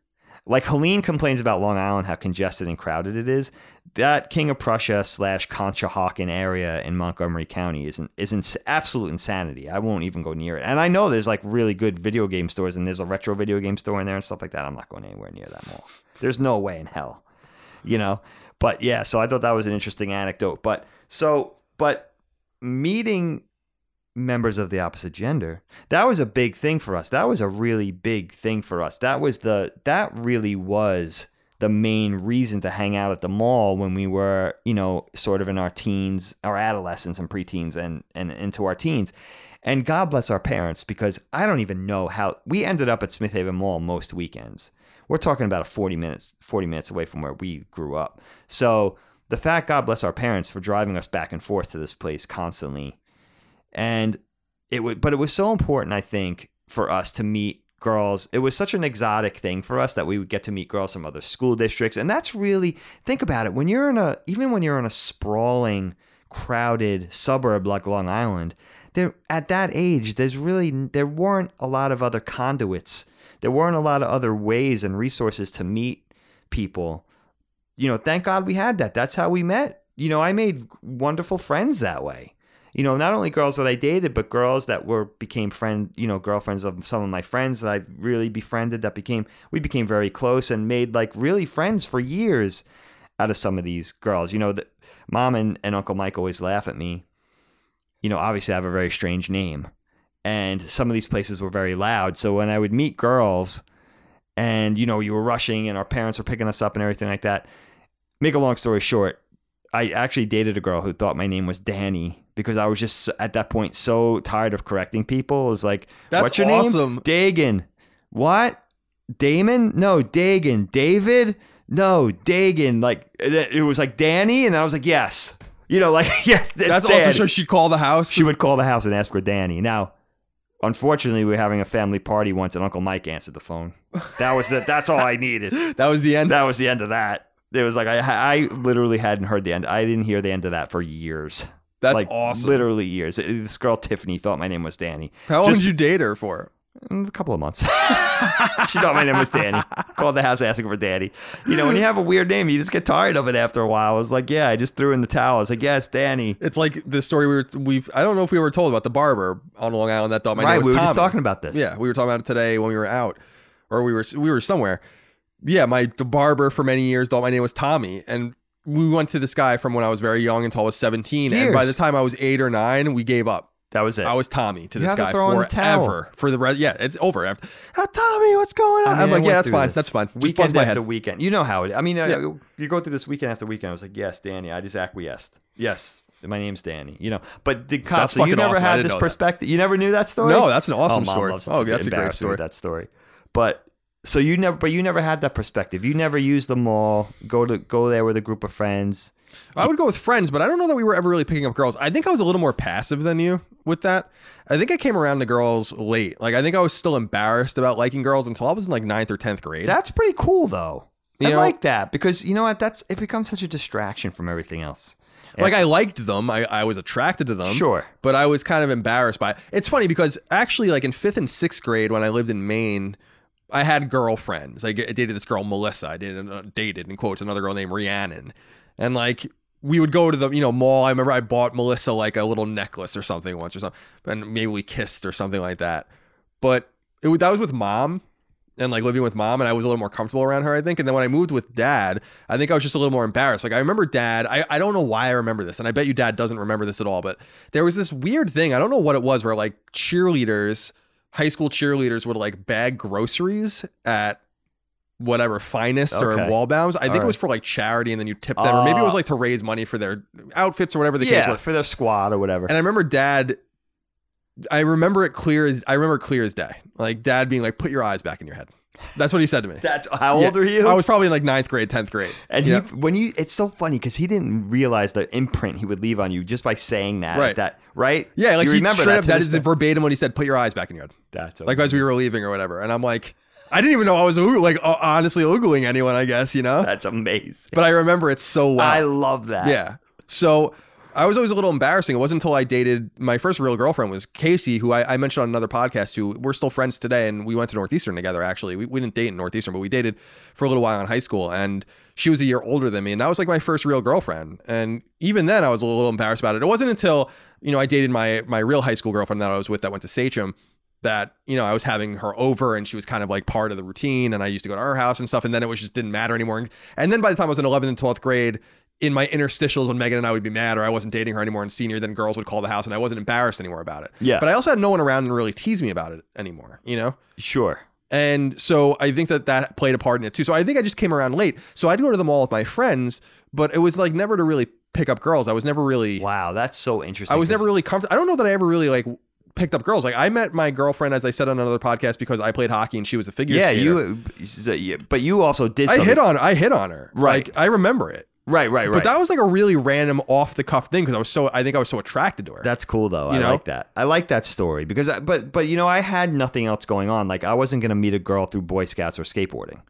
Like Helene complains about Long Island, how congested and crowded it is. that King of Prussia slash Conshohocken area in Montgomery County is is ins- absolute insanity. I won't even go near it. And I know there's like really good video game stores, and there's a retro video game store in there and stuff like that. I'm not going anywhere near that mall. There's no way in hell, you know. But yeah, so I thought that was an interesting anecdote. But so, but meeting members of the opposite gender that was a big thing for us. That was a really big thing for us. That was the that really was the main reason to hang out at the mall when we were you know sort of in our teens our adolescents and preteens and and into our teens. And god bless our parents because i don't even know how we ended up at smith haven mall most weekends. We're talking about a 40 minutes 40 minutes away from where we grew up. So the fact god bless our parents for driving us back and forth to this place constantly. And it would but it was so important i think for us to meet girls. It was such an exotic thing for us that we would get to meet girls from other school districts. And that's really think about it when you're in a even when you're in a sprawling crowded suburb like long island there at that age there's really there weren't a lot of other conduits. There weren't a lot of other ways and resources to meet people you know thank god we had that that's how we met you know i made wonderful friends that way you know, not only girls that I dated, but girls that were became friend, you know, girlfriends of some of my friends that I really befriended. That became we became very close and made like really friends for years out of some of these girls. You know, the, mom and, and Uncle Mike always laugh at me. You know, obviously I have a very strange name, and some of these places were very loud. So when I would meet girls, and you know, you were rushing, and our parents were picking us up and everything like that. Make a long story short, I actually dated a girl who thought my name was Danny because I was just at that point so tired of correcting people. It was like, That's what's your awesome. name? Dagan. What? Damon? No, Dagan. David? No, Dagan. Like it was like Danny, and then I was like, yes. You know, like yes. it's That's also so she'd call the house. She would call the house and ask for Danny. Now, unfortunately, we were having a family party once, and Uncle Mike answered the phone. That was the, That's all I needed. that was the end. That was the end of that. It was like I, I literally hadn't heard the end. I didn't hear the end of that for years. That's like, awesome. Literally years. This girl Tiffany thought my name was Danny. How long Just- did you date her for? A couple of months. she thought my name was Danny. Called the house asking for Danny. You know, when you have a weird name, you just get tired of it after a while. I was like, yeah, I just threw in the towel. I was like, yeah, it's Danny. It's like the story we were we've I don't know if we were told about the barber on Long Island that thought my right, name was we were just talking about this. Yeah, we were talking about it today when we were out, or we were we were somewhere. Yeah, my the barber for many years thought my name was Tommy, and we went to this guy from when I was very young until I was seventeen. And by the time I was eight or nine, we gave up. That was it. I was Tommy to You this have to guy the forever for the rest. Yeah, it's over. After, ah, Tommy, what's going on? I mean, I'm I like, yeah, that's fine. this That's fine. Just Weekend buzz my after head. weekend. You know how it. I mean, uh, Yeah. you go through this weekend after weekend. I was like, yes, Danny. I just acquiesced. Yes, my name's Danny. You know, but the cops. So you never awesome. Had this know that. perspective. You never knew that story. No, that's an awesome oh, story. Oh, that's a great embarrass me with story. That story, but. So you never, but you never had that perspective. You never used the mall. Go to go there with a group of friends. I would go with friends, but I don't know that we were ever really picking up girls. I think I was a little more passive than you with that. I think I came around to girls late. Like I think I was still embarrassed about liking girls until I was in like ninth or tenth grade. That's pretty cool, though. You I know- like that because you know what? That's it becomes such a distraction from everything else. like I liked them. I, I was attracted to them. Sure. But I was kind of embarrassed by it. It's funny because actually like in fifth and sixth grade when I lived in Maine, I had girlfriends. I dated this girl Melissa. I dated uh, dated in quotes another girl named Rhiannon, and like we would go to the you know mall. I remember I bought Melissa like a little necklace or something once or something, and maybe we kissed or something like that. But it, that was with mom. And like living with mom, and I was a little more comfortable around her, I think. And then when I moved with dad, I think I was just a little more embarrassed. Like I remember dad, I, I don't know why I remember this, and I bet you dad doesn't remember this at all, but there was this weird thing, I don't know what it was, where like cheerleaders, high school cheerleaders would like bag groceries at whatever finest or Okay. Waldbaum's. I think All it was for like charity and then you tip them, or maybe it was like to raise money for their outfits or whatever the case yeah, was. for their squad or whatever. And I remember dad I remember it clear as I remember clear as day. Like dad being like, put your eyes back in your head. That's what he said to me. That's how Yeah. old are you? I was probably in like ninth grade, tenth grade. and Yeah. he, when you, it's so funny because he didn't realize the imprint he would leave on you just by saying that. Right. That right? yeah, like you he remember straight that. up that day. verbatim when he said, "Put your eyes back in your head." That's Like as we were leaving or whatever, and I'm like, I didn't even know I was like honestly oogling anyone. I guess you know, That's amazing. but I remember it so well. I love that. Yeah. So I was always a little embarrassing. It wasn't until I dated my first real girlfriend was Casey, who I, I mentioned on another podcast. Who we're still friends today, and we went to Northeastern together. Actually, we, we didn't date in Northeastern, but we dated for a little while in high school. And she was a year older than me, and that was like my first real girlfriend. And even then, I was a little embarrassed about it. It wasn't until you know I dated my my real high school girlfriend that I was with that went to Sachem that you know I was having her over and she was kind of like part of the routine and I used to go to her house and stuff and then it was just didn't matter anymore and then by the time I was in 11th and 12th grade in my interstitials when Megan and I would be mad or I wasn't dating her anymore in senior then girls would call the house and I wasn't embarrassed anymore about it Yeah. but I also had no one around and really tease me about it anymore you know Sure. and so I think that that played a part in it too. So I think I just came around late. So I'd go to the mall with my friends, but it was like never to really pick up girls. I was never really, Wow, that's so interesting. I was never really comfortable. I don't know that I ever really like picked up girls. Like I met my girlfriend, as I said on another podcast, because I played hockey and she was a figure Yeah, skater. you. yeah, But you also did. I hit on, I hit on her. Right. Like I remember it. Right, right, right. But that was like a really random off the cuff thing because I was so, I think I was so attracted to her. That's cool though. You I know? like that. I like that story because, I, but but you know, I had nothing else going on. Like I wasn't gonna meet a girl through Boy Scouts or skateboarding.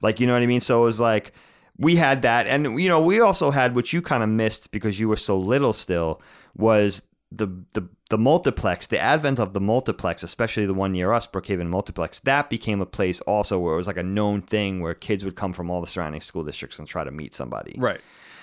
Like you know what I mean. So it was like we had that, and you know, we also had what you kind of missed because you were so little still was the the the multiplex, the advent of the multiplex, especially the one near us, Brookhaven Multiplex. That became a place also where it was like a known thing where kids would come from all the surrounding school districts and try to meet somebody right.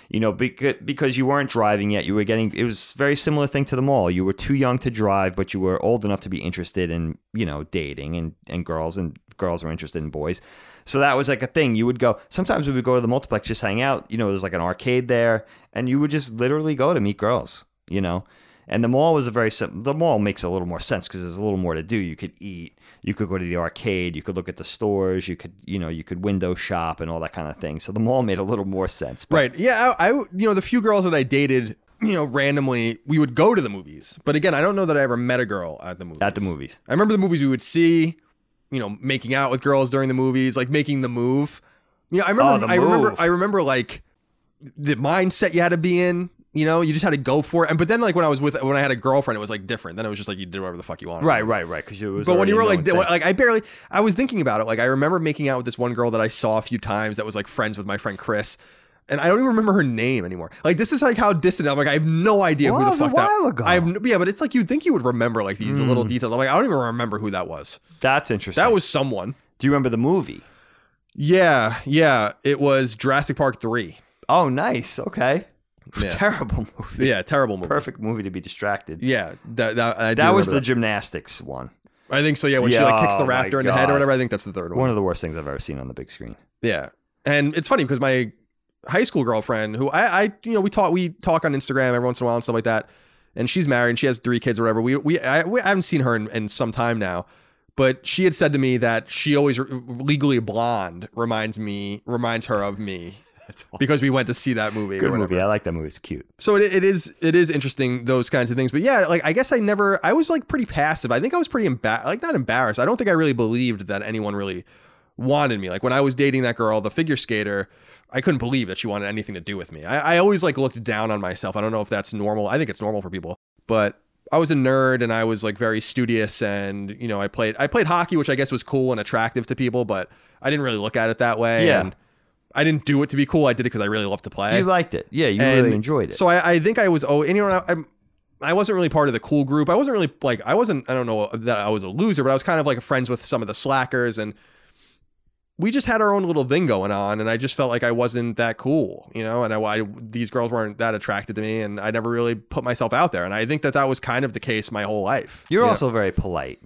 you know because, because you weren't driving yet you were getting it was a very similar thing to the mall you were too young to drive but you were old enough to be interested in you know dating and, and girls and girls were interested in boys so that was like a thing you would go sometimes we would go to the multiplex just hang out you know there's like an arcade there and you would just literally go to meet girls you know and the mall was a very sim- the mall makes a little more sense because there's a little more to do you could eat you could go to the arcade you could look at the stores you could you know you could window shop and all that kind of thing so the mall made a little more sense but Right. Yeah. I, I, you know, the few girls that I dated, you know, randomly, we would go to the movies. But again, I don't know that I ever met a girl at the movies. at the movies I remember the movies we would see, you know, making out with girls during the movies, like making the move. Yeah, I remember. Oh, I remember. I remember like the mindset you had to be in. You know, you just had to go for it. And but then, like when I was with, when I had a girlfriend, it was like different. Then it was just like you did whatever the fuck you wanted. Right, right, right. Because it was. But when you were like, thing. like I barely, I was thinking about it. Like I remember making out with this one girl that I saw a few times that was like friends with my friend Chris, and I don't even remember her name anymore. Like this is like how distant I'm. Like I have no idea Well, who that the was a fuck that. while ago. I have no, yeah, but it's like you'd think you would remember like these little hmm. details. I'm like I don't even remember who that was. that's interesting. That was someone. Do you remember the movie? Yeah, yeah. It was Jurassic Park three. Oh, nice. Okay. Yeah. Terrible movie. Yeah, terrible movie. Perfect movie to be distracted. Yeah, that that, I do that was the remember gymnastics one. I think so. Yeah, when she like kicks the oh raptor in the head or whatever. I think that's the third one. One of the worst things I've ever seen on the big screen. Yeah, and it's funny because my high school girlfriend, who I, I, you know, we talk, we talk on Instagram every once in a while and stuff like that, and she's married and she has three kids or whatever. We, we, I, we I haven't seen her in, in some time now, but she had said to me that she always legally blonde reminds me, reminds her of me That's because we went to see that movie. good whatever. movie. I like that movie. It's cute. So it, it is it is interesting those kinds of things. But yeah, like I guess I never I was like pretty passive. I think I was pretty emba- like not embarrassed. I don't think I really believed that anyone really wanted me. Like when I was dating that girl, the figure skater, I couldn't believe that she wanted anything to do with me. I, I always like looked down on myself. I don't know if that's normal. I think it's normal for people, but I was a nerd and I was like very studious and you know I played I played hockey, which I guess was cool and attractive to people, but I didn't really look at it that way. Yeah. And I didn't do it to be cool. I did it because I really love to play. You liked it. Yeah, you And really enjoyed it. So I, I think I was oh, and you know, I'm, I wasn't really part of the cool group. I wasn't really like I wasn't. I don't know that I was a loser, but I was kind of like friends with some of the slackers, and we just had our own little thing going on. And I just felt like I wasn't that cool, you know. And I, I these girls weren't that attracted to me, and I never really put myself out there. And I think that that was kind of the case my whole life. You're you know? also very polite,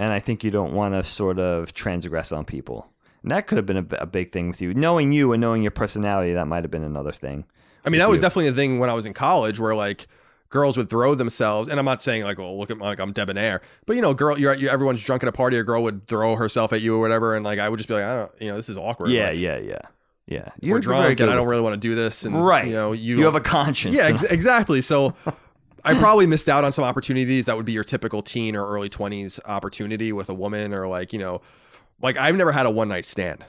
and I think you don't want to sort of transgress on people. And that could have been a, a big thing with you, knowing you and knowing your personality. That might have been another thing. I mean, that was you. definitely a thing when I was in college where like girls would throw themselves, and I'm not saying like, oh, look at my, like I'm debonair, but you know, girl, you're, you everyone's drunk at a party, a girl would throw herself at you or whatever, and like I would just be like, I don't, you know, this is awkward. Yeah, Like, yeah, yeah, yeah. We're You're drunk, and I don't really want to do this, and right. You know, you, you have a conscience. yeah, ex- exactly. So. I probably missed out on some opportunities that would be your typical teen or early 20s opportunity with a woman or like, you know, like I've never had a one night stand.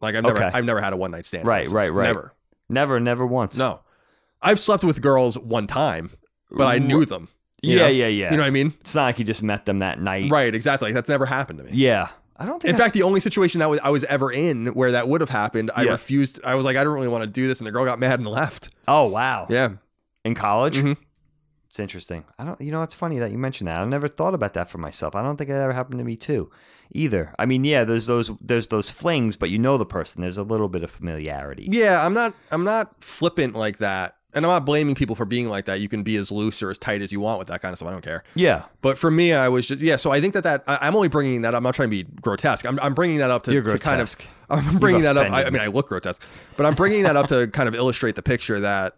Like I've never Okay. I've never had a one night stand. Right, right, right. Never. never, never once. No. I've slept with girls one time, but I knew them. Yeah, know? yeah, yeah. You know what I mean? it's not like you just met them that night. Right, exactly. That's never happened to me. Yeah. I don't think. In fact, the only situation that was I was ever in where that would have happened, I Yeah. refused. I was like, I don't really want to do this, and the girl got mad and left. oh wow. Yeah, in college. Mhm. It's interesting. I don't. You know, it's funny that you mentioned that. I never thought about that for myself. I don't think it ever happened to me too, either. I mean, yeah, there's those there's those flings, but you know the person. There's a little bit of familiarity. Yeah, I'm not I'm not flippant like that. And I'm not blaming people for being like that. You can be as loose or as tight as you want with that kind of stuff. I don't care. Yeah. But for me, I was just yeah. So I think that that I, I'm only bringing that. up. I'm not trying to be grotesque. I'm, I'm bringing that up to, to kind of. I'm bringing that up. I, I mean, I look grotesque, but I'm bringing that up to kind of illustrate the picture that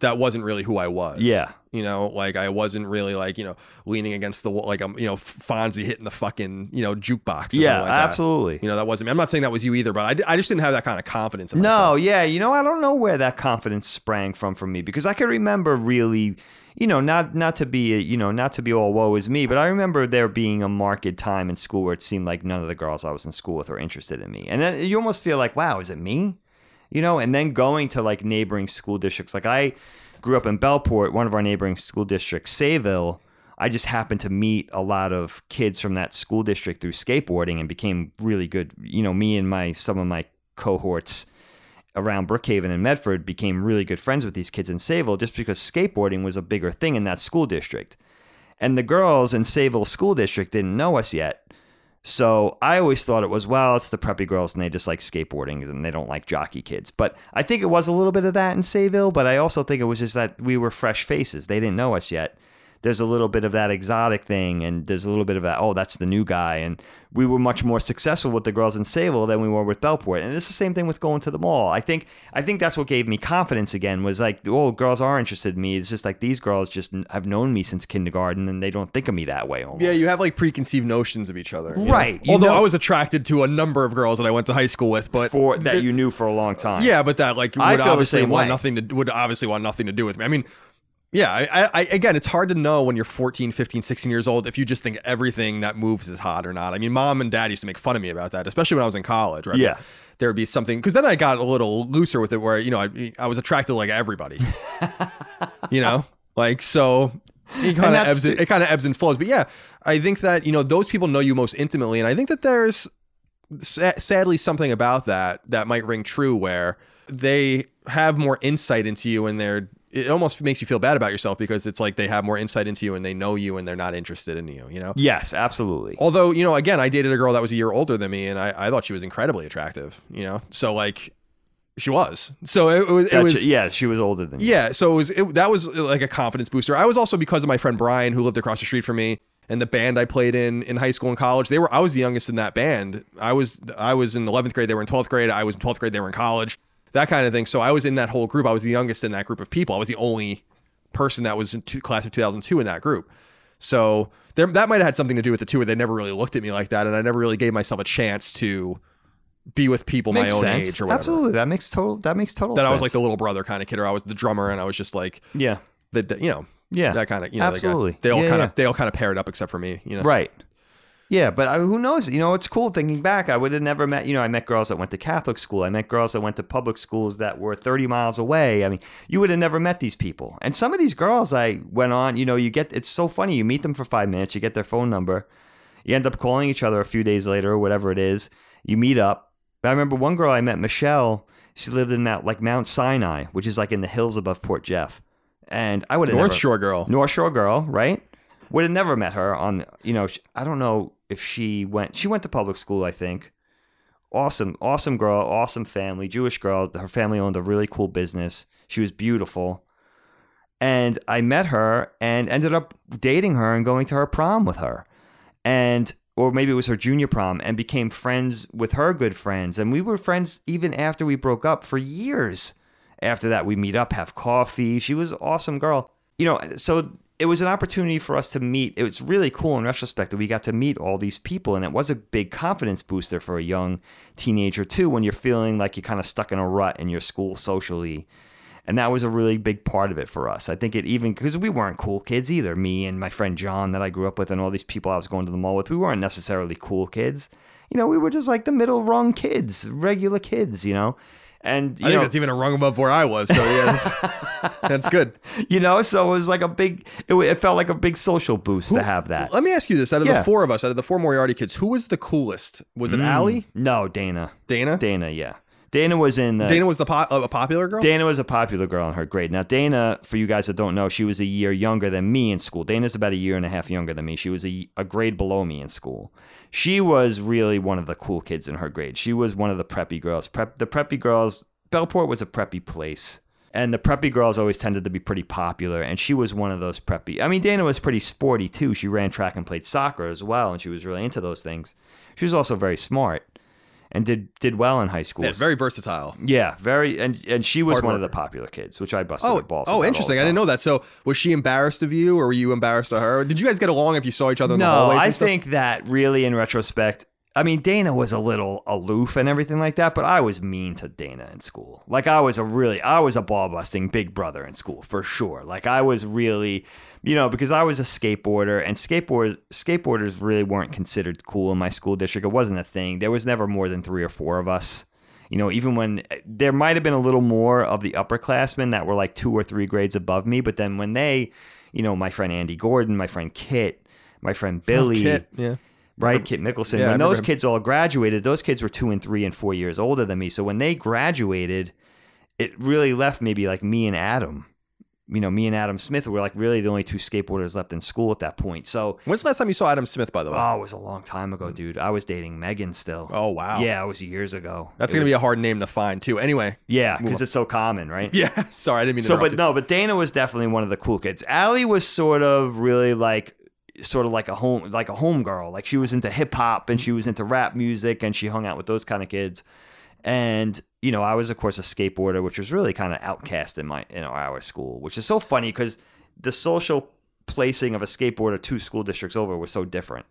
that wasn't really who I was. Yeah. You know, like I wasn't really like you know leaning against the wall, like I'm you know Fonzie hitting the fucking you know jukebox. Or Yeah, like that. absolutely. You know, that wasn't me. I'm not saying that was you either, but I, I just didn't have that kind of confidence in No, myself. yeah, you know, I don't know where that confidence sprang from for me because I can remember really, you know, not not to be, you know, not to be all woe is me, but I remember there being a marked time in school where it seemed like none of the girls I was in school with were interested in me, and then you almost feel like, wow, is it me? You know, and then going to like neighboring school districts, like I grew up in Bellport, one of our neighboring school districts, Sayville. I just happened to meet a lot of kids from that school district through skateboarding and became really good. You know, me and my some of my cohorts around Brookhaven and Medford became really good friends with these kids in Sayville just because skateboarding was a bigger thing in that school district. And the girls in Sayville School District didn't know us yet. So I always thought it was, well, it's the preppy girls and they just like skateboarding and they don't like jockey kids. But I think it was a little bit of that in Sayville, but I also think it was just that we were fresh faces. They didn't know us yet. There's a little bit of that exotic thing and there's a little bit of that, oh, that's the new guy. And we were much more successful with the girls in Sayville than we were with Bellport. And it's the same thing with going to the mall. I think I think that's what gave me confidence again was like, oh, girls are interested in me. It's just like these girls just have known me since kindergarten and they don't think of me that way almost. Yeah, you have like preconceived notions of each other, you know? Right, you Although know- I was attracted to a number of girls that I went to high school with, but for that you knew for a long time. yeah, but that like would I obviously want way. nothing to would obviously want nothing to do with me. I mean, yeah, I, I, again, it's hard to know when you're 14, 15, 16 years old if you just think everything that moves is hot or not. I mean, mom and dad used to make fun of me about that, especially when I was in college. Right? Yeah. there would be something because then I got a little looser with it, where you know I, I was attracted to like everybody. you know, like so. It kind of ebbs. and- It kind of ebbs and flows, but yeah, I think that you know those people know you most intimately, and I think that there's sa- sadly something about that that might ring true where they have more insight into you and they're it almost makes you feel bad about yourself because it's like they have more insight into you and they know you and they're not interested in you you know Yes, absolutely. although you know again i dated a girl that was a year older than me and i, I thought she was incredibly attractive you know so like she was so it, it was it Gotcha. was yeah, she was older than you. yeah, so it was it, that was like a confidence booster. I was also because of my friend Brian who lived across the street from me and the band I played in in high school and college. They were I was the youngest in that band. I was I was in 11th grade, they were in 12th grade. I was in 12th grade, they were in college. That kind of thing. So I was in that whole group. I was the youngest in that group of people. I was the only person that was in two, class of 2002 in that group. So there, that might have had something to do with the two where they never really looked at me like that and I never really gave myself a chance to be with people my own sense. age or whatever. Absolutely, that makes total. That makes total. That sense. I was like the little brother kind of kid, or I was the drummer, and I was just like yeah, the, the- you know yeah, that kind of you know the guy. absolutely. they all Yeah, kind yeah. of they all kind of paired up except for me you know right. Yeah, but I, who knows? You know, it's cool thinking back. I would have never met. You know, I met girls that went to Catholic school. I met girls that went to public schools that were thirty miles away. I mean, you would have never met these people. And some of these girls, I went on. You know, you get. It's so funny. You meet them for five minutes. You get their phone number. You end up calling each other a few days later, or whatever it is. You meet up. But I remember one girl I met, Michelle. She lived in that like Mount Sinai, which is like in the hills above Port Jeff. And I would have North never, Shore girl North Shore girl, right? Would have never met her on, you know, I don't know if she went, she went to public school, I think. Awesome, awesome girl, awesome family, Jewish girl. Her family owned a really cool business. She was beautiful. And I met her and ended up dating her and going to her prom with her. And, or maybe it was her junior prom and became friends with her good friends. And we were friends even after we broke up for years. After that, we meet up, have coffee. She was an awesome girl. You know, so it was an opportunity for us to meet. It was really cool in retrospect that we got to meet all these people. And it was a big confidence booster for a young teenager, too, when you're feeling like you're kind of stuck in a rut in your school socially. And that was a really big part of it for us. I think it even because we weren't cool kids either. Me and my friend John that I grew up with, and all these people I was going to the mall with, we weren't necessarily cool kids. You know, we were just like the middle rung kids, regular kids. You know, and you I think know, that's even a rung above where I was so yeah that's, that's good you know, so it was like a big. It, it felt like a big social boost to have that. let me ask you this out of Yeah. the four of us out of the four Moriarty kids who was the coolest was it mm, Allie No, Dana. Dana Dana, yeah. Dana was in the Dana was the po- a popular girl. Dana was a popular girl in her grade. Now, Dana, for you guys that don't know, she was a year younger than me in school. Dana's about a year and a half younger than me. She was a, a grade below me in school. She was really one of the cool kids in her grade. She was one of the preppy girls. Prep, the preppy girls, Bellport was a preppy place. And the preppy girls always tended to be pretty popular, and she was one of those preppy. I mean, Dana was pretty sporty too. She ran track and played soccer as well, and she was really into those things. She was also very smart and did did well in high school. yeah, very versatile. Yeah, very, and and she was Hard one of the popular kids, which I busted Oh, balls. oh, interesting. the I didn't know that. So, was she embarrassed of you, or were you embarrassed of her? Did you guys get along if you saw each other in the No, hallways? I stuff? think that really, in retrospect, I mean, Dana was a little aloof and everything like that, but I was mean to Dana in school. Like I was a really, I was a ball busting big brother in school for sure. Like I was really, you know, because I was a skateboarder and skateboard skateboarders really weren't considered cool in my school district. It wasn't a thing. There was never more than three or four of us. You know, even when there might have been a little more of the upperclassmen that were like two or three grades above me, but then when they, you know, my friend Andy Gordon, my friend Kit, my friend oh, Billy, Oh, Kit, yeah. right? Kit Mickelson. Yeah, when those kids all graduated, those kids were two and three and four years older than me. So when they graduated, it really left maybe like me and Adam. You know, me and Adam Smith were like really the only two skateboarders left in school at that point. So, When's the last time you saw Adam Smith? By the way. oh, it was a long time ago, dude. I was dating Megan still. oh wow. Yeah, it was years ago. That's It gonna be a hard name to find too. Anyway. yeah, because it's so common, right? Yeah. Sorry, I didn't mean to. So, but no, but Dana was definitely one of the cool kids. Allie was sort of really like, sort of like a home, like a home girl. Like she was into hip hop and she was into rap music and she hung out with those kind of kids. And you know, I was of course a skateboarder, which was really kind of outcast in my in our school, which is so funny because the social placing of a skateboarder two school districts over was so different.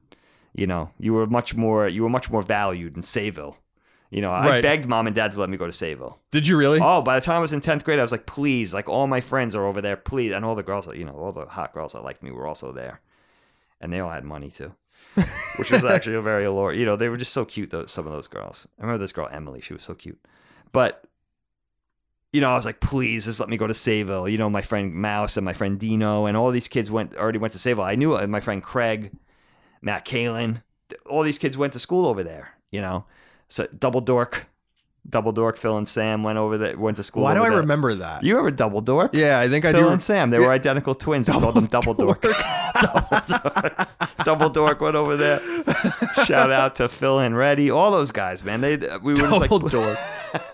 You know, you were much more you were much more valued in Sayville. You know, I begged mom and dad to let me go to Sayville. Did you really? Oh, by the time I was in tenth grade, I was like, please, like all my friends are over there, please, and all the girls, you know, all the hot girls that liked me were also there, and they all had money too, which was actually a very allure. You know, they were just so cute. Those some of those girls. I remember this girl Emily; she was so cute, but. You know, I was like, please, just let me go to Sayville. You know, my friend Mouse and my friend Dino and all these kids went already went to Sayville. I knew uh, my friend Craig, Matt Kalin, all these kids went to school over there. You know, so Double Dork, Double Dork, Phil and Sam went over that went to school. Why do I there. remember that? You remember Double Dork? yeah, I think I Phil do. and Sam. They were identical twins. We called them Double Dork. Double Dork. Double Dork went over there. Shout out to Phil and Reddy. All those guys, man. They we were just like. Double door.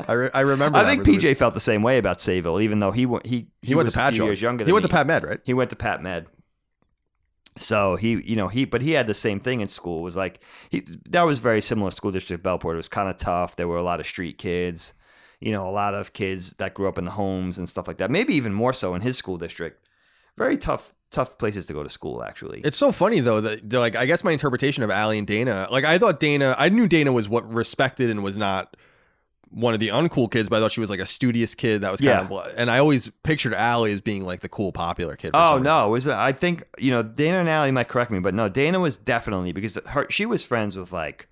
I, re- I remember. I think. PJ felt the same way about Sayville, even though he wa- he He, went was to a Pat. few years younger. He went to. Pat Med, right? He went to Pat Med. So he, you know, he, but he had the same thing in school. It was like he that was very similar school district Bellport. It was kind of tough. There were a lot of street kids, you know, a lot of kids that grew up in the homes and stuff like that. Maybe even more so in his school district. Very tough, tough places to go to school. Actually, It's so funny though that like I guess my interpretation of Allie and Dana, like I thought Dana, I knew Dana was what respected and was not one of the uncool kids, but I thought she was like a studious kid that was kind Yeah. of, and I always pictured Allie as being like the cool, popular kid. Oh no, it was uh, I think you know Dana and Allie might correct me, but no, Dana was definitely because her she was friends with like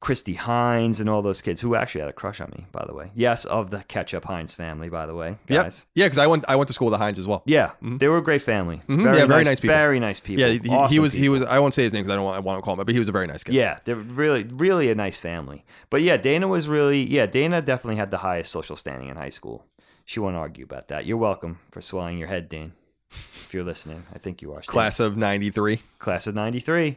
Christy Hines and all those kids who actually had a crush on me, by the way. Yes, of the Ketchup Hines family, by the way, Yep. guys. Yeah, because I went I went to school with the Hines as well. Yeah, they were a great family. Mhm. Yeah, very nice people. Very nice people. Yeah, he, he Awesome was he was I won't say his name because I don't want, I want to call him, but he was a very nice guy. Yeah, they're really, really a nice family. But yeah, Dana was really, yeah, Dana definitely had the highest social standing in high school. She won't argue about that. You're welcome for swelling your head, Dan. If you're listening, I think you are. Class of '93. Class of 93.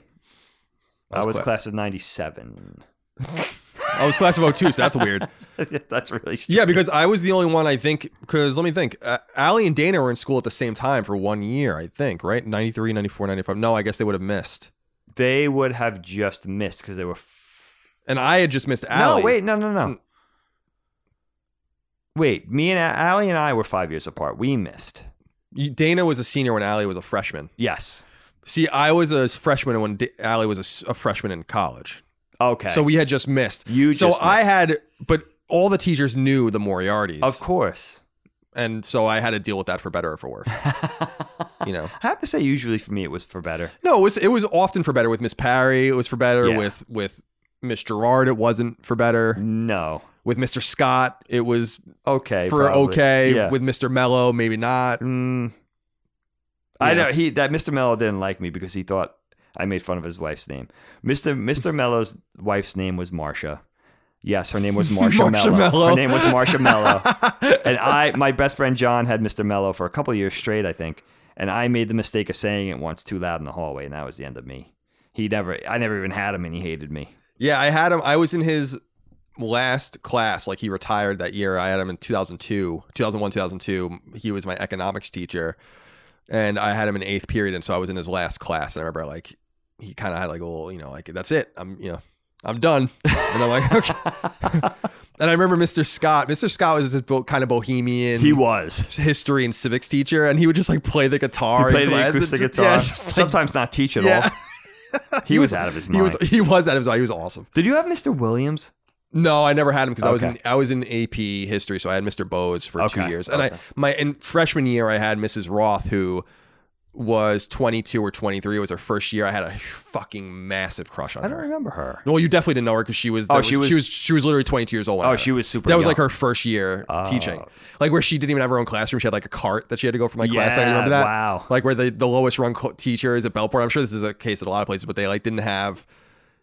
I I was was class of 97. I was class of 02, so that's weird. That's really Yeah, because I was the only one I think. Because let me think. Uh, Allie and Dana were in school at the same time for one year, I think. Right, 93, 94, 95. No, I guess they would have missed. They would have just missed because they were. F- And I had just missed Allie. no, wait, no, no, Mm. no. Wait, me and A- Allie and I were five years apart. We missed. Dana was a senior when Allie was a freshman. Yes. See, I was a freshman when D- Allie was a freshman in college. Okay. So we had just missed. You so I missed. had, but all the teachers knew the Moriartys, Of course. and so I had to deal with that for better or for worse. you know, I have to say, usually for me, it was for better. no, it was it was often for better with Miss Parry. It was for better Yeah. with with Miss Gerard. It wasn't for better No. with Mr. Scott. It was Okay. for probably. okay Yeah. with Mr. Mello. Maybe not. Mm. I Yeah. know he that Mr. Mello didn't like me because he thought I made fun of his wife's name. Mr. Mr. Mello's wife's name was Marcia. Yes, her name was Marsha, Marsha Mello. Her name was Marsha Mello. and I, my best friend John had Mr. Mello for a couple of years straight, I think. And I made the mistake of saying it once too loud in the hallway, and that was the end of me. He never, I never even had him, and he hated me. Yeah, I had him. I was in his last class. Like he retired that year. I had him in 2002, 2001, 2002. He was my economics teacher, and I had him in eighth period, and so I was in his last class. And I remember like he kind of had like a little, you know, like that's it. I'm, you know, I'm done. And I'm like, okay. and I remember Mr. Scott. Mr. Scott was this bo- kind of bohemian. He was. history and civics teacher, and he would just like play the guitar. He played the acoustic just- guitar. Yeah, just like- Sometimes not teach at Yeah. all. He, was, out of his mind. he was he was at his. Mind. He was awesome. Did you have Mr. Williams? No, I never had him because I was in I was in AP history, so I had Mr. Bowes for two years, and I my in freshman year I had Mrs. Roth who was 22 or 23. It was her first year. I had a fucking massive crush on her. I don't her. remember her. Well, you definitely didn't know her because she was. Oh, she was- she was she was literally 22 years old. Oh, she was super That was like her first year Oh. teaching, like where she didn't even have her own classroom. She had like a cart that she had to go from like class. I remember that. wow. Like where the the lowest run co- teacher is at Bellport. I'm sure this is a case at a lot of places, but they like didn't have,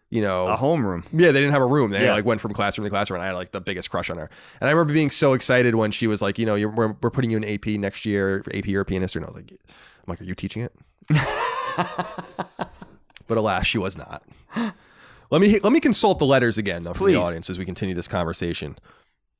you know, A homeroom. yeah, they didn't have a room. They Yeah. like went from classroom to classroom, and I had like the biggest crush on her. And I remember being so excited when she was like, you know, you're, we're, we're putting you in AP next year, AP European history. And I was like, I'm like, are you teaching it? but alas, she was not. Let me let me consult the letters again though for Please. the audience as we continue this conversation.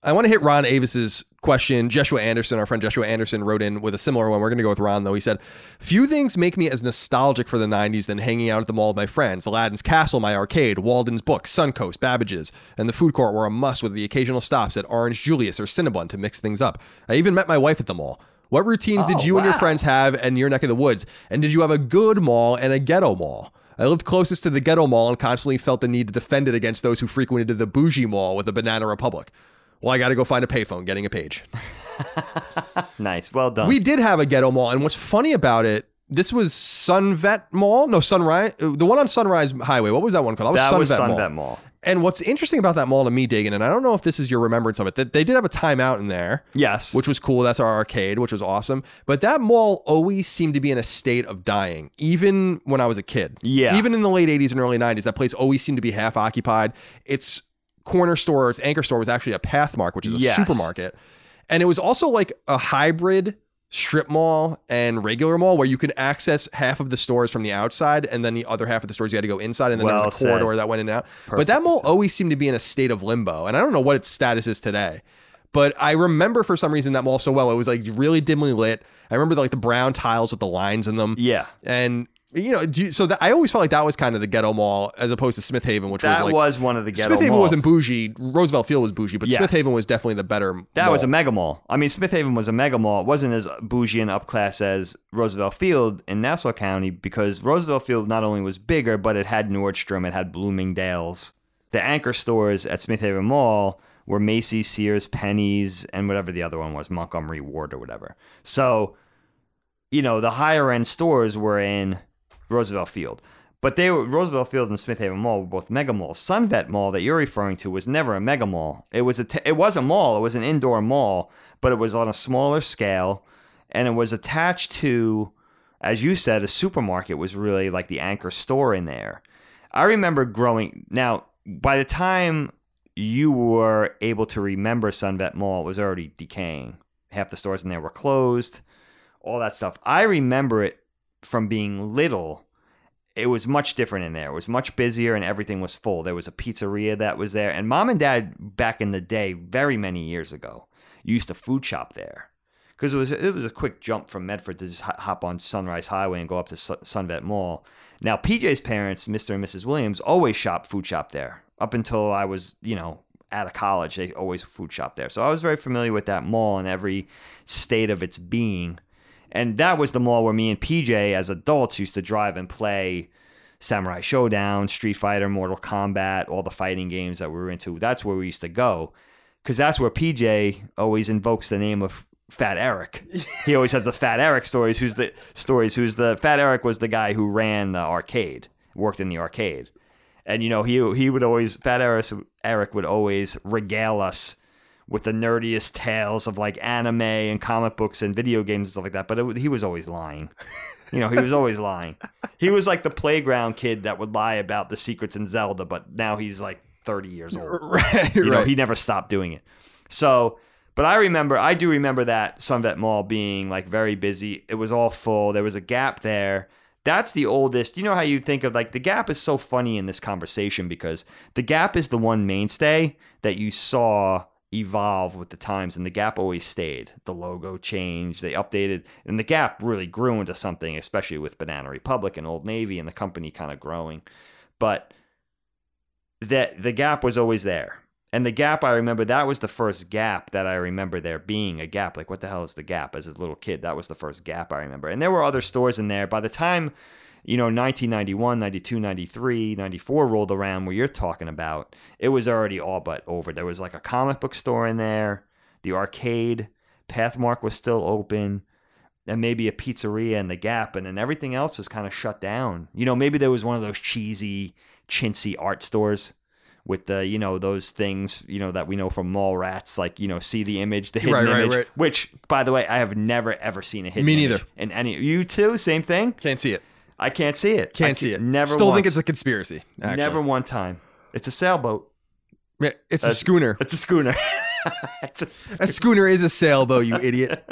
I want to hit Ron Avis's question. Joshua Anderson, our friend Joshua Anderson, wrote in with a similar one. We're going to go with Ron, though. He said, Few things make me as nostalgic for the 90s than hanging out at the mall with my friends. Aladdin's Castle, my arcade, Walden's Books, Suncoast, Babbage's, and the food court were a must with the occasional stops at Orange Julius or Cinnabon to mix things up. I even met my wife at the mall. What routines did Oh, you and your friends have in your neck of the woods? And did you have a good mall and a ghetto mall? I lived closest to the ghetto mall and constantly felt the need to defend it against those who frequented the bougie mall with the Banana Republic. Well, I got to go find a payphone, getting a page. Nice. Well done. We did have a ghetto mall, and what's funny about it, this was Sunvet Mall. No, Sunrise. The one on Sunrise Highway. What was that one called? that Sunvet was Mall. Sunvet Mall. And what's interesting about that mall to me, Dagan, and I don't know if this is your remembrance of it, that they did have a Time Out in there. Yes. Which was cool. That's our arcade, which was awesome. But that mall always seemed to be in a state of dying, even when I was a kid. Yeah. Even in the late 80s and early 90s, that place always seemed to be half occupied. Its corner store, its anchor store was actually a Pathmark, which is a Yes. supermarket. And it was also like a hybrid strip mall and regular mall where you could access half of the stores from the outside and then the other half of the stores you had to go inside and then there was a corridor said. that went in and out. but that mall always seemed to be in a state of limbo. And I don't know what its status is today. But I remember for some reason that mall so well. It was like really dimly lit. I remember the, like the brown tiles with the lines in them. Yeah. And you know, do you- so that I always felt like that was kind of the ghetto mall as opposed to Smith Haven, which That was like That was, one of the ghetto Smith Haven wasn't bougie. Roosevelt Field was bougie, but Yes. Smith Haven was definitely the better. That mall. was a mega mall. I mean, Smith Haven was a mega mall. It wasn't as bougie and upclass as Roosevelt Field in Nassau County because Roosevelt Field not only was bigger, but it had Nordstrom, it had Bloomingdale's. The anchor stores at Smith Haven Mall were Macy's, Sears, Penney's, and whatever the other one was, Montgomery Ward or whatever. So, you know, the higher end stores were in Roosevelt Field. But they were Roosevelt Field and Smith Haven Mall were both mega malls. Sunvet Mall that you're referring to was never a mega mall. It was a t- it was a mall. It was an indoor mall, but it was on a smaller scale, and it was attached to, as you said, a supermarket was really like the anchor store in there. I remember growing. Now, by the time you were able to remember Sunvet Mall, it was already decaying. Half the stores in there were closed. All that stuff. I remember it from being little it was much different in there. It was much busier and everything was full. There was a pizzeria that was there. And mom and dad, back in the day, very many years ago, used to food shop there. Because it was, it was a quick jump from Medford to just hop on Sunrise Highway and go up to Sunvet Mall. Now, PJ's parents, Mr. and Mrs. Williams, always shop food shop there. Up until I was, you know, out of college, they always food shop there. So I was very familiar with that mall and every state of its being. And that was the mall where me and PJ, as adults, used to drive and play Samurai Shodown, Street Fighter, Mortal Kombat, all the fighting games that we were into. That's where we used to go. Because that's where PJ always invokes the name of Fat Eric. he always has the Fat Eric stories. Who's the stories? Who's the Fat Eric was the guy who ran the arcade, worked in the arcade, and you know he he would always Fat Eric Eric would always regale us with the nerdiest tales of like anime and comic books and video games and stuff like that. But it, he was always lying. You know, he was always lying. He was like the playground kid that would lie about the secrets in Zelda, but now he's like 30 years old. right, You know, right. he never stopped doing it. So, but I remember, I do remember that Sunvet Mall being like very busy. It was all full. There was a gap there. That's the oldest. You know how you think of like the Gap is so funny in this conversation because the Gap is the one mainstay that you saw evolve with the times, and the Gap always stayed. The logo changed, they updated, and the Gap really grew into something, especially with Banana Republic and Old Navy and the company kind of growing. But that the Gap was always there. And the Gap, I remember that was the first Gap that I remember there being a Gap. Like, what the hell is the Gap? As a little kid, that was the first Gap I remember. And there were other stores in there. By the time, you know, 1991, 92, 93, 94 rolled around, where you're talking about, it was already all but over. There was like a comic book store in there, the arcade, Pathmark was still open, and maybe a pizzeria in the Gap, and then everything else was kind of shut down. You know, maybe there was one of those cheesy, chintzy art stores with the you know those things you know that we know from Mallrats like you know see the image the hidden Right, right, image right. which by the way i have never ever seen a hidden Me neither. in any you too same thing Can't see it. I can't see it Can't see it. never Still think it's a conspiracy. Actually. never one time it's a sailboat Yeah, It's a Uh, schooner. it's a schooner it's a s- A schooner is a sailboat, you idiot.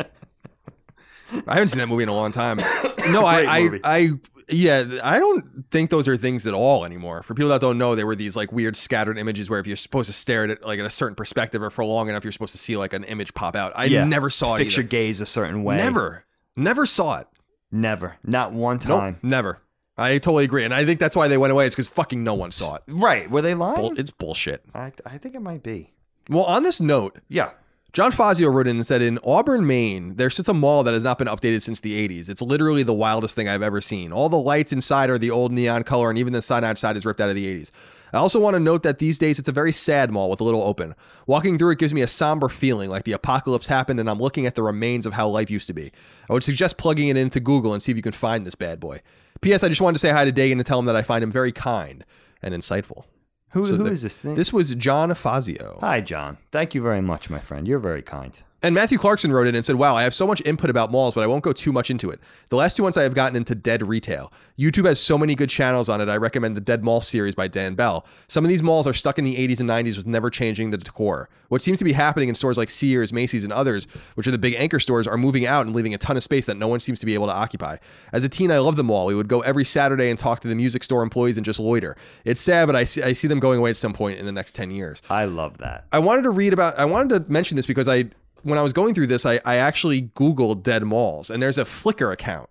I haven't seen that movie in a long time. No, I, I. I, yeah, I don't think those are things at all anymore. For people that don't know, they were these like weird scattered images where if you're supposed to stare at it like at a certain perspective or for long enough, you're supposed to see like an image pop out. I Yeah. never saw it fix your gaze a certain way Never, never saw it. Never not one Nope, time never. I totally agree, and I think that's why they went away. It's because fucking no one saw it. right were they lying Bull, it's bullshit. I, I think it might be Well, on this note, yeah John Fazio wrote in and said, In Auburn, Maine, there sits a mall that has not been updated since the 80s. It's literally the wildest thing I've ever seen. All the lights inside are the old neon color, and even the sign outside is ripped out of the 80s. I also want to note that these days it's a very sad mall with a little open. Walking through it gives me a somber feeling, like the apocalypse happened and I'm looking at the remains of how life used to be. I would suggest plugging it into Google and see if you can find this bad boy. P.S. I just wanted to say hi to Dagan and tell him that I find him very kind and insightful. who, So who the- is this thing This was John Fazio. hi john thank you very much my friend you're very kind And Matthew Clarkson wrote in and said, Wow, I have so much input about malls, but I won't go too much into it. The last two months I have gotten into dead retail. YouTube has so many good channels on it. I recommend the Dead Mall series by Dan Bell. Some of these malls are stuck in the 80s and 90s with never changing the decor. What seems to be happening in stores like Sears, Macy's, and others, which are the big anchor stores, are moving out and leaving a ton of space that no one seems to be able to occupy. As a teen, I loved the mall. We would go every Saturday and talk to the music store employees and just loiter. It's sad, but I see, I see them going away at some point in the next 10 years. i love that I wanted to read about. I wanted to mention this because I, when I was going through this, I, I actually Googled dead malls, and there's a Flickr account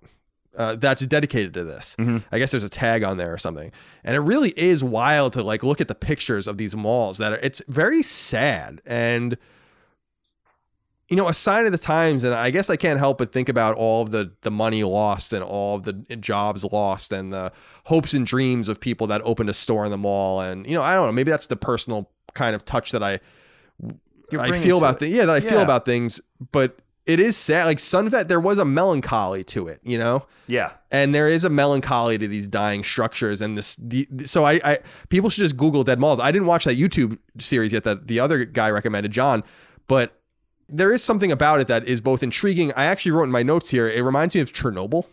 uh, that's dedicated to this. I guess there's a tag on there or something, and it really is wild to like look at the pictures of these malls. That are, it's very sad and. You know, a sign of the times, and I guess I can't help but think about all of the the money lost and all of the jobs lost and the hopes and dreams of people that opened a store in the mall. And you know, I don't know, maybe that's the personal kind of touch that I You're I feel about things. Yeah, that I feel about things, but it is sad. Like Sunvet, there was a melancholy to it, you know, yeah and there is a melancholy to these dying structures. And this, the, so I, I, people should just Google dead malls. I didn't watch that YouTube series yet that the other guy recommended, John, but there is something about it that is both intriguing. I actually wrote in my notes here. It reminds me of Chernobyl.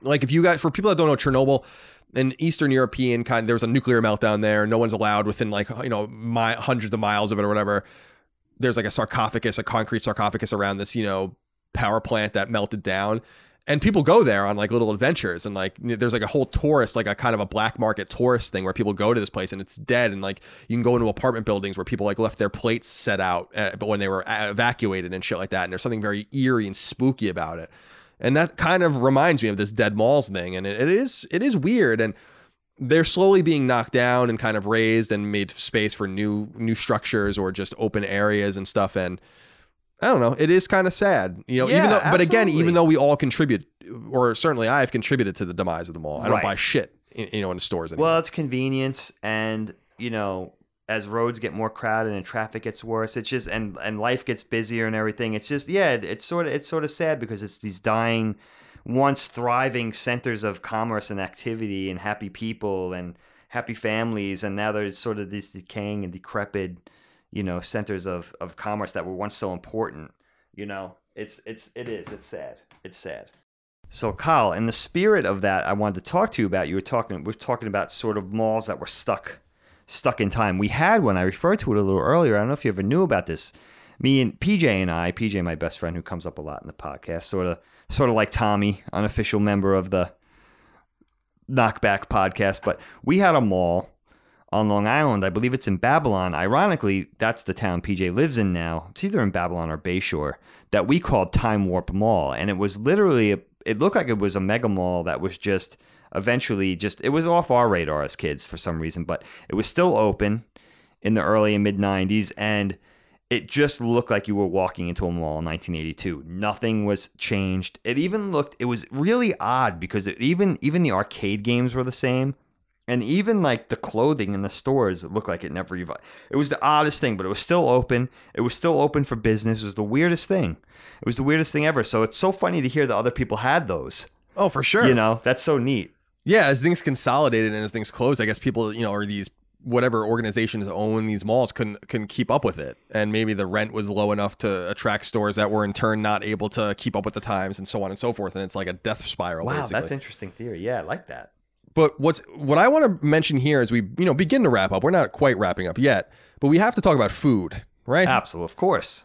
Like if you got for people that don't know Chernobyl, an Eastern European kind, there was a nuclear meltdown there. No one's allowed within like you know mi- hundreds of miles of it or whatever. There's like a sarcophagus, a concrete sarcophagus around this you know power plant that melted down. And people go there on like little adventures, and like there's like a whole tourist, like a kind of a black market tourist thing where people go to this place and it's dead, and like you can go into apartment buildings where people like left their plates set out, uh, but when they were evacuated and shit like that, and there's something very eerie and spooky about it and that kind of reminds me of this dead malls thing and it, it is it is weird and they're slowly being knocked down and kind of raised and made space for new new structures or just open areas and stuff and I don't know. It is kind of sad, you know. even Yeah, though, but again, even though we all contribute, or certainly I have contributed to the demise of the mall. I don't Right. buy shit, you know, in stores anymore. Well, it's convenience, and you know, as roads get more crowded and traffic gets worse, it's just and and life gets busier and everything. It's just yeah, it- it's sort of it's sort of sad because it's these dying, once thriving centers of commerce and activity and happy people and happy families, and now there's sort of these decaying and decrepit, you know, centers of of commerce that were once so important. You know, it's it's it is it's sad. It's sad. So, Kyle, in the spirit of that, I wanted to talk to you about. You were talking, we were talking about sort of malls that were stuck, stuck in time. We had one. I referred to it a little earlier. I don't know if you ever knew about this. Me and PJ and I, PJ, my best friend, who comes up a lot in the podcast, sort of, sort of like Tommy, unofficial member of the Knockback podcast. But we had a mall on Long Island. I believe it's in Babylon. Ironically, that's the town PJ lives in now. It's either in Babylon or Bayshore that we called Time Warp Mall, and it was literally a, it looked like it was a mega mall that was just eventually just it was off our radar as kids for some reason, but it was still open in the early and mid 90s and it just looked like you were walking into a mall in 1982. Nothing was changed. It even looked it was really odd because it even even the arcade games were the same. And even like the clothing in the stores, looked like it never evolved. It was the oddest thing, but it was still open. It was still open for business. It was the weirdest thing. It was the weirdest thing ever. So it's so funny to hear that other people had those. Oh, for sure. You know, that's so neat. Yeah, as things consolidated and as things closed, I guess people, you know, or these whatever organizations own these malls can can keep up with it. And maybe the rent was low enough to attract stores that were in turn not able to keep up with the times and so on and so forth. And it's like a death spiral. Wow, basically. that's interesting theory. Yeah, I like that. But what's what I want to mention here as we you know begin to wrap up. We're not quite wrapping up yet, but we have to talk about food, right? Absolutely, of course.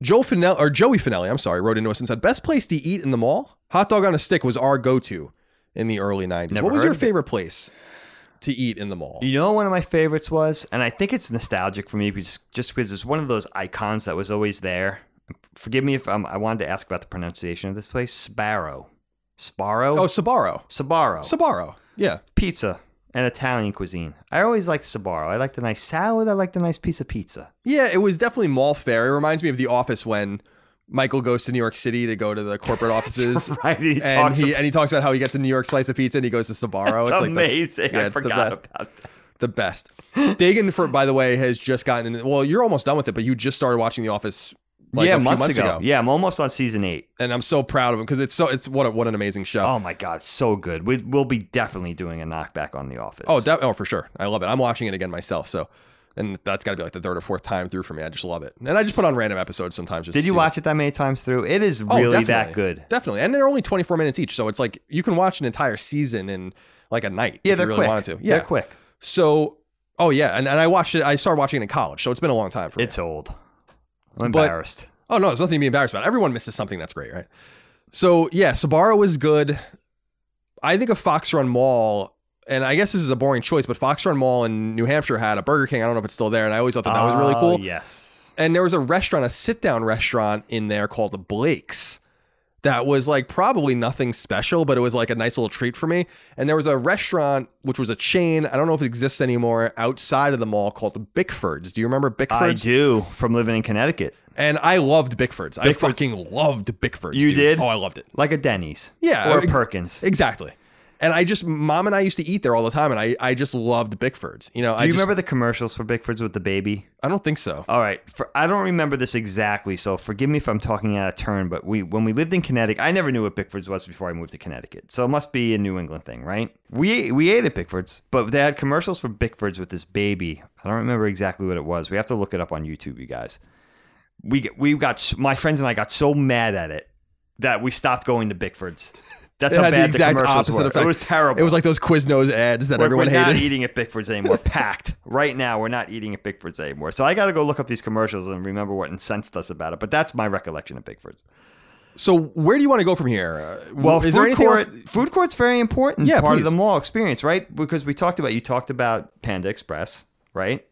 Joe Finelli or Joey Finelli, I'm sorry, wrote into us and said best place to eat in the mall. Hot dog on a stick was our go-to in the early 90s. Never what was your favorite place to eat in the mall? You know, one of my favorites was, and I think it's nostalgic for me because just because it's one of those icons that was always there. Forgive me if um, I wanted to ask about the pronunciation of this place. Sparrow, Sparrow, Oh, Sbarro. Sbarro, Sbarro. Yeah. pizza and Italian cuisine. I always liked Sbarro. I liked a nice salad. I liked a nice piece of pizza. Yeah, it was definitely mall fare. It reminds me of The Office when Michael goes to New York City to go to the corporate offices. right. He and he and he talks about how he gets a New York slice of pizza and he goes to Sbarro. It's, it's like amazing. yeah, I it's the forgot best. about that. the best. Dagan, for by the way, has just gotten. In, well, you're almost done with it, but you just started watching The Office. Like yeah, a few months, months, ago. Yeah, I'm almost on season eight. and I'm so proud of him because it's so it's what a, what an amazing show. Oh my god, so good. We, we'll be definitely doing a knockback on The Office. Oh, de- oh, for sure. I love it. I'm watching it again myself. So, and that's got to be like the third or fourth time through for me. I just love it. And I just put on random episodes sometimes. Just Did you watch it that many times through? It is Oh, really that good. Definitely. And they're only 24 minutes each. So it's like you can watch an entire season in like a night Yeah, if you really quick. wanted to. Yeah. They're quick. So, oh, yeah. And, and I watched it. I started watching it in college. So it's been a long time for me. It's old. I'm But- embarrassed. Oh no, there's nothing to be embarrassed about. Everyone misses something that's great, right? So yeah, Sbarro was good. I think a Fox Run Mall, and I guess this is a boring choice, but Fox Run Mall in New Hampshire had a Burger King. I don't know if it's still there, and I always thought that that was really Oh, cool. Yes. And there was a restaurant, a sit-down restaurant in there called the Blake's. That was like probably nothing special, but it was like a nice little treat for me. And there was a restaurant, which was a chain. I don't know if it exists anymore outside of the mall called the Bickfords. Do you remember Bickford's? I do from living in Connecticut. And I loved Bickfords. I fucking loved Bickfords. You dude. did? Oh, I loved it. Like a Denny's. Yeah, Or a ex- Perkins. Exactly. And I just, mom and I used to eat there all the time, and I, I just loved Bickfords. You know, Do I you just, remember the commercials for Bickford's with the baby? I don't think so. All right, for, I don't remember this exactly, so forgive me if I'm talking out of turn. But we, when we lived in Connecticut, I never knew what Bickford's was before I moved to Connecticut, so it must be a New England thing, right? We we ate at Bickford's, but they had commercials for Bickford's with this baby. I don't remember exactly what it was. We have to look it up on YouTube, you guys. We we got my friends and I got so mad at it that we stopped going to Bickford's. That's It how had the exact commercials opposite were. effect. It was terrible. It was like those Quiznos ads that We're, everyone we're not hated. eating at Bickford's anymore. Packed right now. We're not eating at Bickford's anymore. So I got to go look up these commercials and remember what incensed us about it. But that's my recollection of Bickford's. So where do you want to go from here? Uh, Well, is food there anything court, else? food court's very important. Yeah, part please. of the mall experience, right? Because we talked about you talked about Panda Express, right?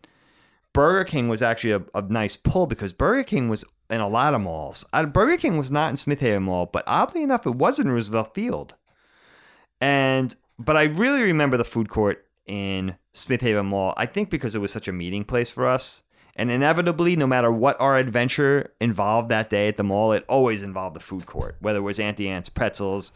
Burger King was actually a, a nice pull because Burger King was in a lot of malls. Uh, Burger King was not in Smith Haven Mall, but oddly enough, it was in Roosevelt Field. And but I really remember the food court in Smith Haven Mall. I think because it was such a meeting place for us. And inevitably, no matter what our adventure involved that day at the mall, it always involved the food court, whether it was Auntie Anne's pretzels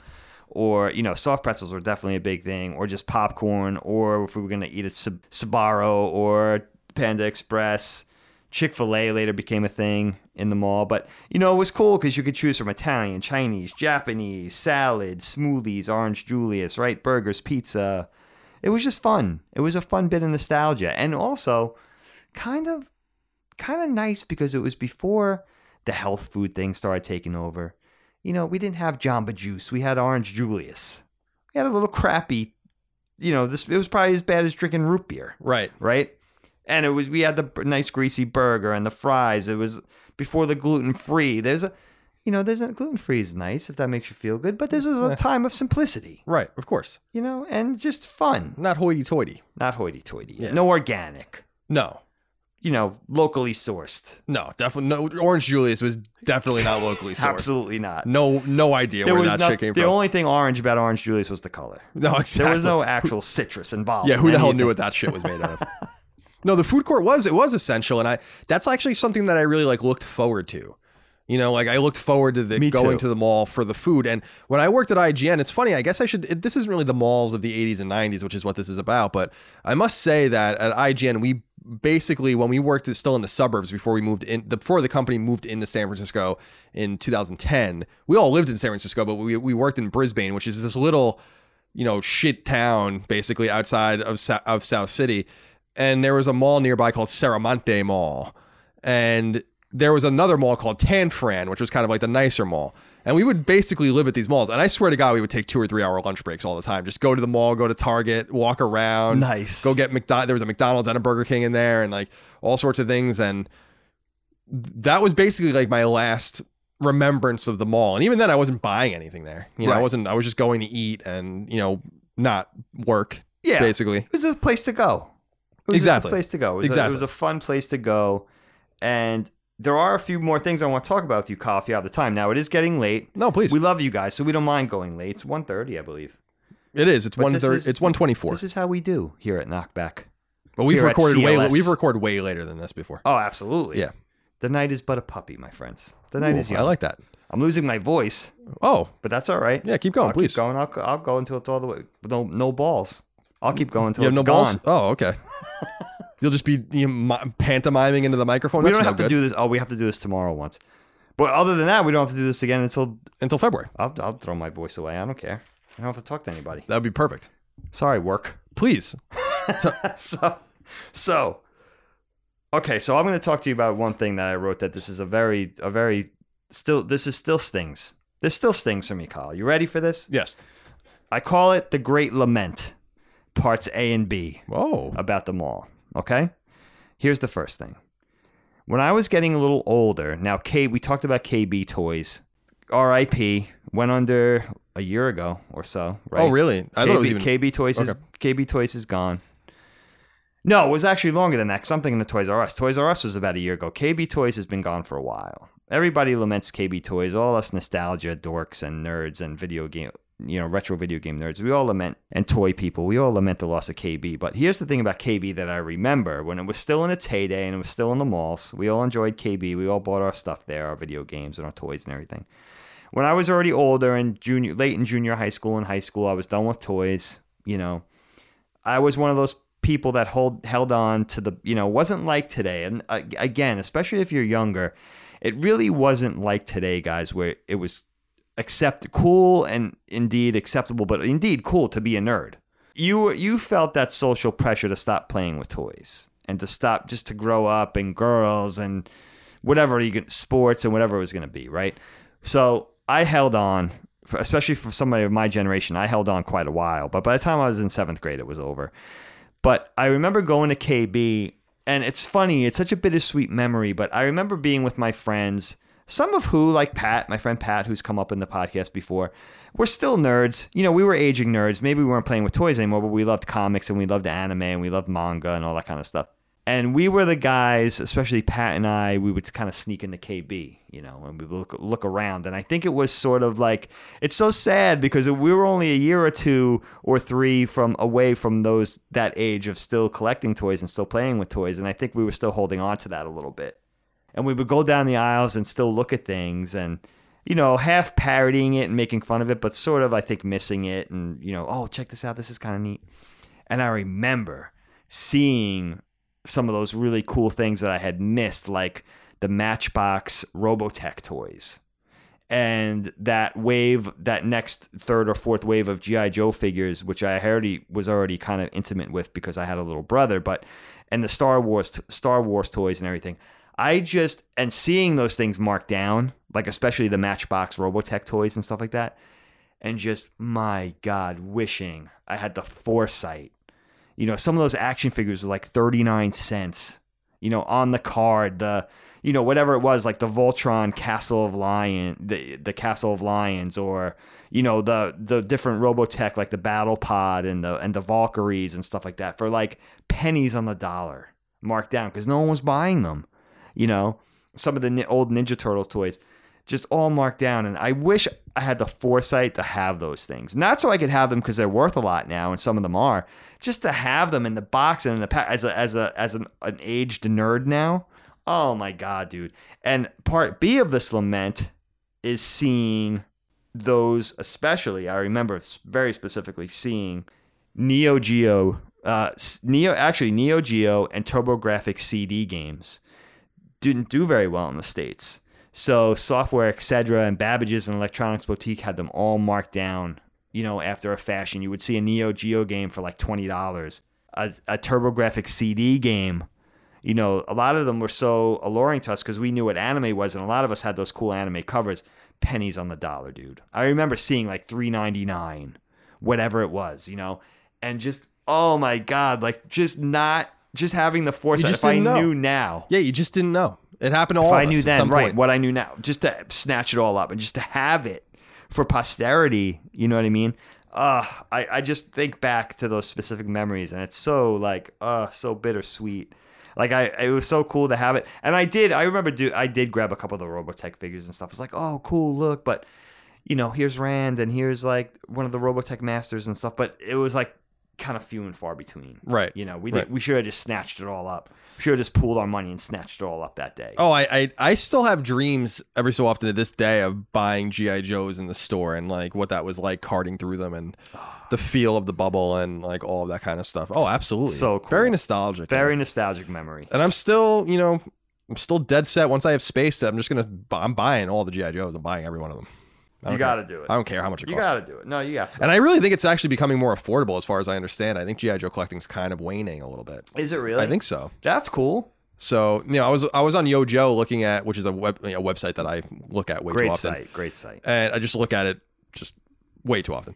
or, you know, soft pretzels were definitely a big thing, or just popcorn, or if we were going to eat at Sbarro or Panda Express. Chick fil A later became a thing in the mall. But, you know, it was cool because you could choose from Italian, Chinese, Japanese, salad, smoothies, orange Julius, right? Burgers, pizza. It was just fun. It was a fun bit of nostalgia. And also, kind of kind of nice because it was before the health food thing started taking over. You know, we didn't have Jamba Juice. We had Orange Julius. We had a little crappy you know, this it was probably as bad as drinking root beer, Right. right? And it was we had the nice greasy burger and the fries. It was before the gluten free. There's a, you know, there's a gluten free is nice if that makes you feel good, but this was a time of simplicity, Right. Of course. you know, and just fun, Not hoity-toity. not hoity toity, Yeah. no organic, No. you know, locally sourced. No. Definitely. No. Orange Julius was definitely not locally sourced. Absolutely not. No. No idea There where was that no, shit came the from. only thing orange about Orange Julius was the color. no. Exactly. There was no actual citrus involved. Yeah, in who the hell knew what that shit was made of? no, the food court was it was essential, and I that's actually something that I really like looked forward to. You know, like I looked forward to the Me going too. to the mall for the food. And when I worked at IGN, it's funny. I guess I should. It, this isn't really the malls of the 80s and 90s, which is what this is about. But I must say that at IGN, we basically when we worked still in the suburbs before we moved in before the company moved into San Francisco in 2010. We all lived in San Francisco, but we we worked in Brisbane, which is this little you know, shit town basically outside of of South City, and there was a mall nearby called Serramonte Mall, and there was another mall called Tanforan, which was kind of like the nicer mall. And we would basically live at these malls. And I swear to God, we would take two or three hour lunch breaks all the time. Just go to the mall, go to Target, walk around. Nice. Go get McDonald's. There was a McDonald's and a Burger King in there and like all sorts of things. And that was basically like my last remembrance of the mall. And even then, I wasn't buying anything there. You know, I wasn't, I was just going to eat and, you know, not work, Yeah, basically. It was a place to go. It was Exactly. a place to go. It was, a, it was a fun place to go. And there are a few more things I want to talk about with you, Kyle, if you have the time. Now, it is getting late. No, please. We love you guys, so we don't mind going late. It's 1.30, I believe. it is. It's one thirty. is- It's one twenty four. This is how we do here at Knockback. But we've recorded way. We've recorded way later than this before. Oh, absolutely. Yeah. The night is but a puppy, my friends. The night Ooh, is young. I like that. I'm losing my voice, Oh, but that's all right. yeah. Keep going, I'll please. keep going. I'll, I'll go until it's all the way. No, no balls. I'll keep going until You have it's no balls. gone. Oh, okay. You'll just be you know, pantomiming into the microphone. We That's don't no have good. to do this. Oh, we have to do this tomorrow once. But other than that, we don't have to do this again until until February. I'll, I'll throw my voice away. I don't care. I don't have to talk to anybody. That'd be perfect. Sorry, work. Please. so, so, okay. So I'm going to talk to you about one thing that I wrote. That this is a very, a very still. This is still stings. This still stings for me, Kyle. You ready for this? Yes. I call it the Great Lament, parts A and B Oh. about the mall. Okay? Here's the first thing. When I was getting a little older, now K we talked about KB Toys. RIP went under a year ago or so, right? Oh, really? I thought it was KB, even. KB Toys is KB Toys is gone. No, it was actually longer than that. 'cause I'm thinking of Toys R Us. Toys R Us was about a year ago. KB Toys has been gone for a while. Everybody laments KB Toys. All us nostalgia dorks and nerds and video game, you know, retro video game nerds. We all lament and toy people. We all lament the loss of KB. But here's the thing about KB that I remember when it was still in its heyday and it was still in the malls. We all enjoyed KB. We all bought our stuff there, our video games and our toys and everything when I was already older and junior, late in junior high school and high school, I was done with toys. You know, I was one of those people that hold held on to the. You know, wasn't like today. And uh, again, especially if you're younger, it really wasn't like today, guys, where it was accept cool and indeed acceptable, but indeed cool to be a nerd. You you felt that social pressure to stop playing with toys and to stop just to grow up and girls and whatever you can sports and whatever it was going to be, right? So I held on, especially for somebody of my generation. I held on quite a while, but by the time I was in seventh grade, it was over. But I remember going to KB, and it's funny. It's such a bittersweet memory. But I remember being with my friends, some of who, like Pat, my friend Pat, who's come up in the podcast before, we're still nerds. You know, we were aging nerds. Maybe we weren't playing with toys anymore, but we loved comics and we loved anime and we loved manga and all that kind of stuff. And we were the guys, especially Pat and I, we would kind of sneak into KB, you know, and we look, look around. And I think it was sort of like, it's so sad because we were only a year or two or three from away from those, that age of still collecting toys and still playing with toys. And I think we were still holding on to that a little bit. And we would go down the aisles and still look at things and, you know, half parodying it and making fun of it, but sort of, I think, missing it. And, you know, oh, check this out. This is kind of neat. And I remember seeing some of those really cool things that I had missed, like the Matchbox Robotech toys. And that wave, that next third or fourth wave of GI Joe figures, which I already was already kind of intimate with because I had a little brother, but and the Star Wars Star Wars toys and everything. I just and seeing those things marked down, like especially the Matchbox Robotech toys and stuff like that. and just my God, wishing I had the foresight. You know, some of those action figures were like 39 cents, you know, on the card, the you know, whatever it was, like the Voltron Castle of Lion, the the Castle of Lions, or you know, the the different Robotech like the Battle Pod and the and the Valkyries and stuff like that for like pennies on the dollar, marked down because no one was buying them. You know, some of the old Ninja Turtles toys, just all marked down, and I wish I had the foresight to have those things, not so I could have them because they're worth a lot now, and some of them are, just to have them in the box and in the pack as a as a as an, an aged nerd now. Oh my god, dude. And part B of this lament is seeing those especially I remember very specifically seeing Neo Geo uh Neo actually Neo Geo and TurboGrafx CD games didn't do very well in the states. So software, etc., and Babbage's and Electronics Boutique had them all marked down. You know, after a fashion, you would see a Neo Geo game for like twenty dollars, a, a TurboGrafx CD game you know, a lot of them were so alluring to us because we knew what anime was, and a lot of us had those cool anime covers. Pennies on the dollar, dude. I remember seeing like three ninety nine, whatever it was, you know, and just oh my god, like just not just having the foresight. If I know. knew now, Yeah, you just didn't know. It happened to all if I knew then, right, point. what I knew now, just to snatch it all up and just to have it for posterity, you know what I mean? Uh, I, I just think back to those specific memories and it's so like, uh, so bittersweet. Like I, it was so cool to have it, and I did. I remember do. I did grab a couple of the Robotech figures and stuff. It's like, oh, cool, look. But you know, here's Rand, and here's like one of the Robotech masters and stuff. But it was like kind of few and far between. Right. You know, we Right. did, we should have just snatched it all up. We should have just pooled our money and snatched it all up that day. Oh, I, I I still have dreams every so often to this day of buying GI Joes in the store and like what that was like carting through them and the feel of the bubble and like all of that kind of stuff. Oh, absolutely. So cool. Very nostalgic. Very nostalgic memory. And I'm still, you know, I'm still dead set. Once I have space, I'm just gonna. I'm buying all the GI Joes. I'm buying every one of them. You got to do it. I don't care how much it You costs. You got to do it. No, you got to. And I really think it's actually becoming more affordable, as far as I understand. I think GI Joe collecting's kind of waning a little bit. Is it really? I think so. that's cool. So you know, I was I was on YoJoe looking at, which is a web you know, website that I look at way too often. Great site. Great site. and I just look at it just way too often,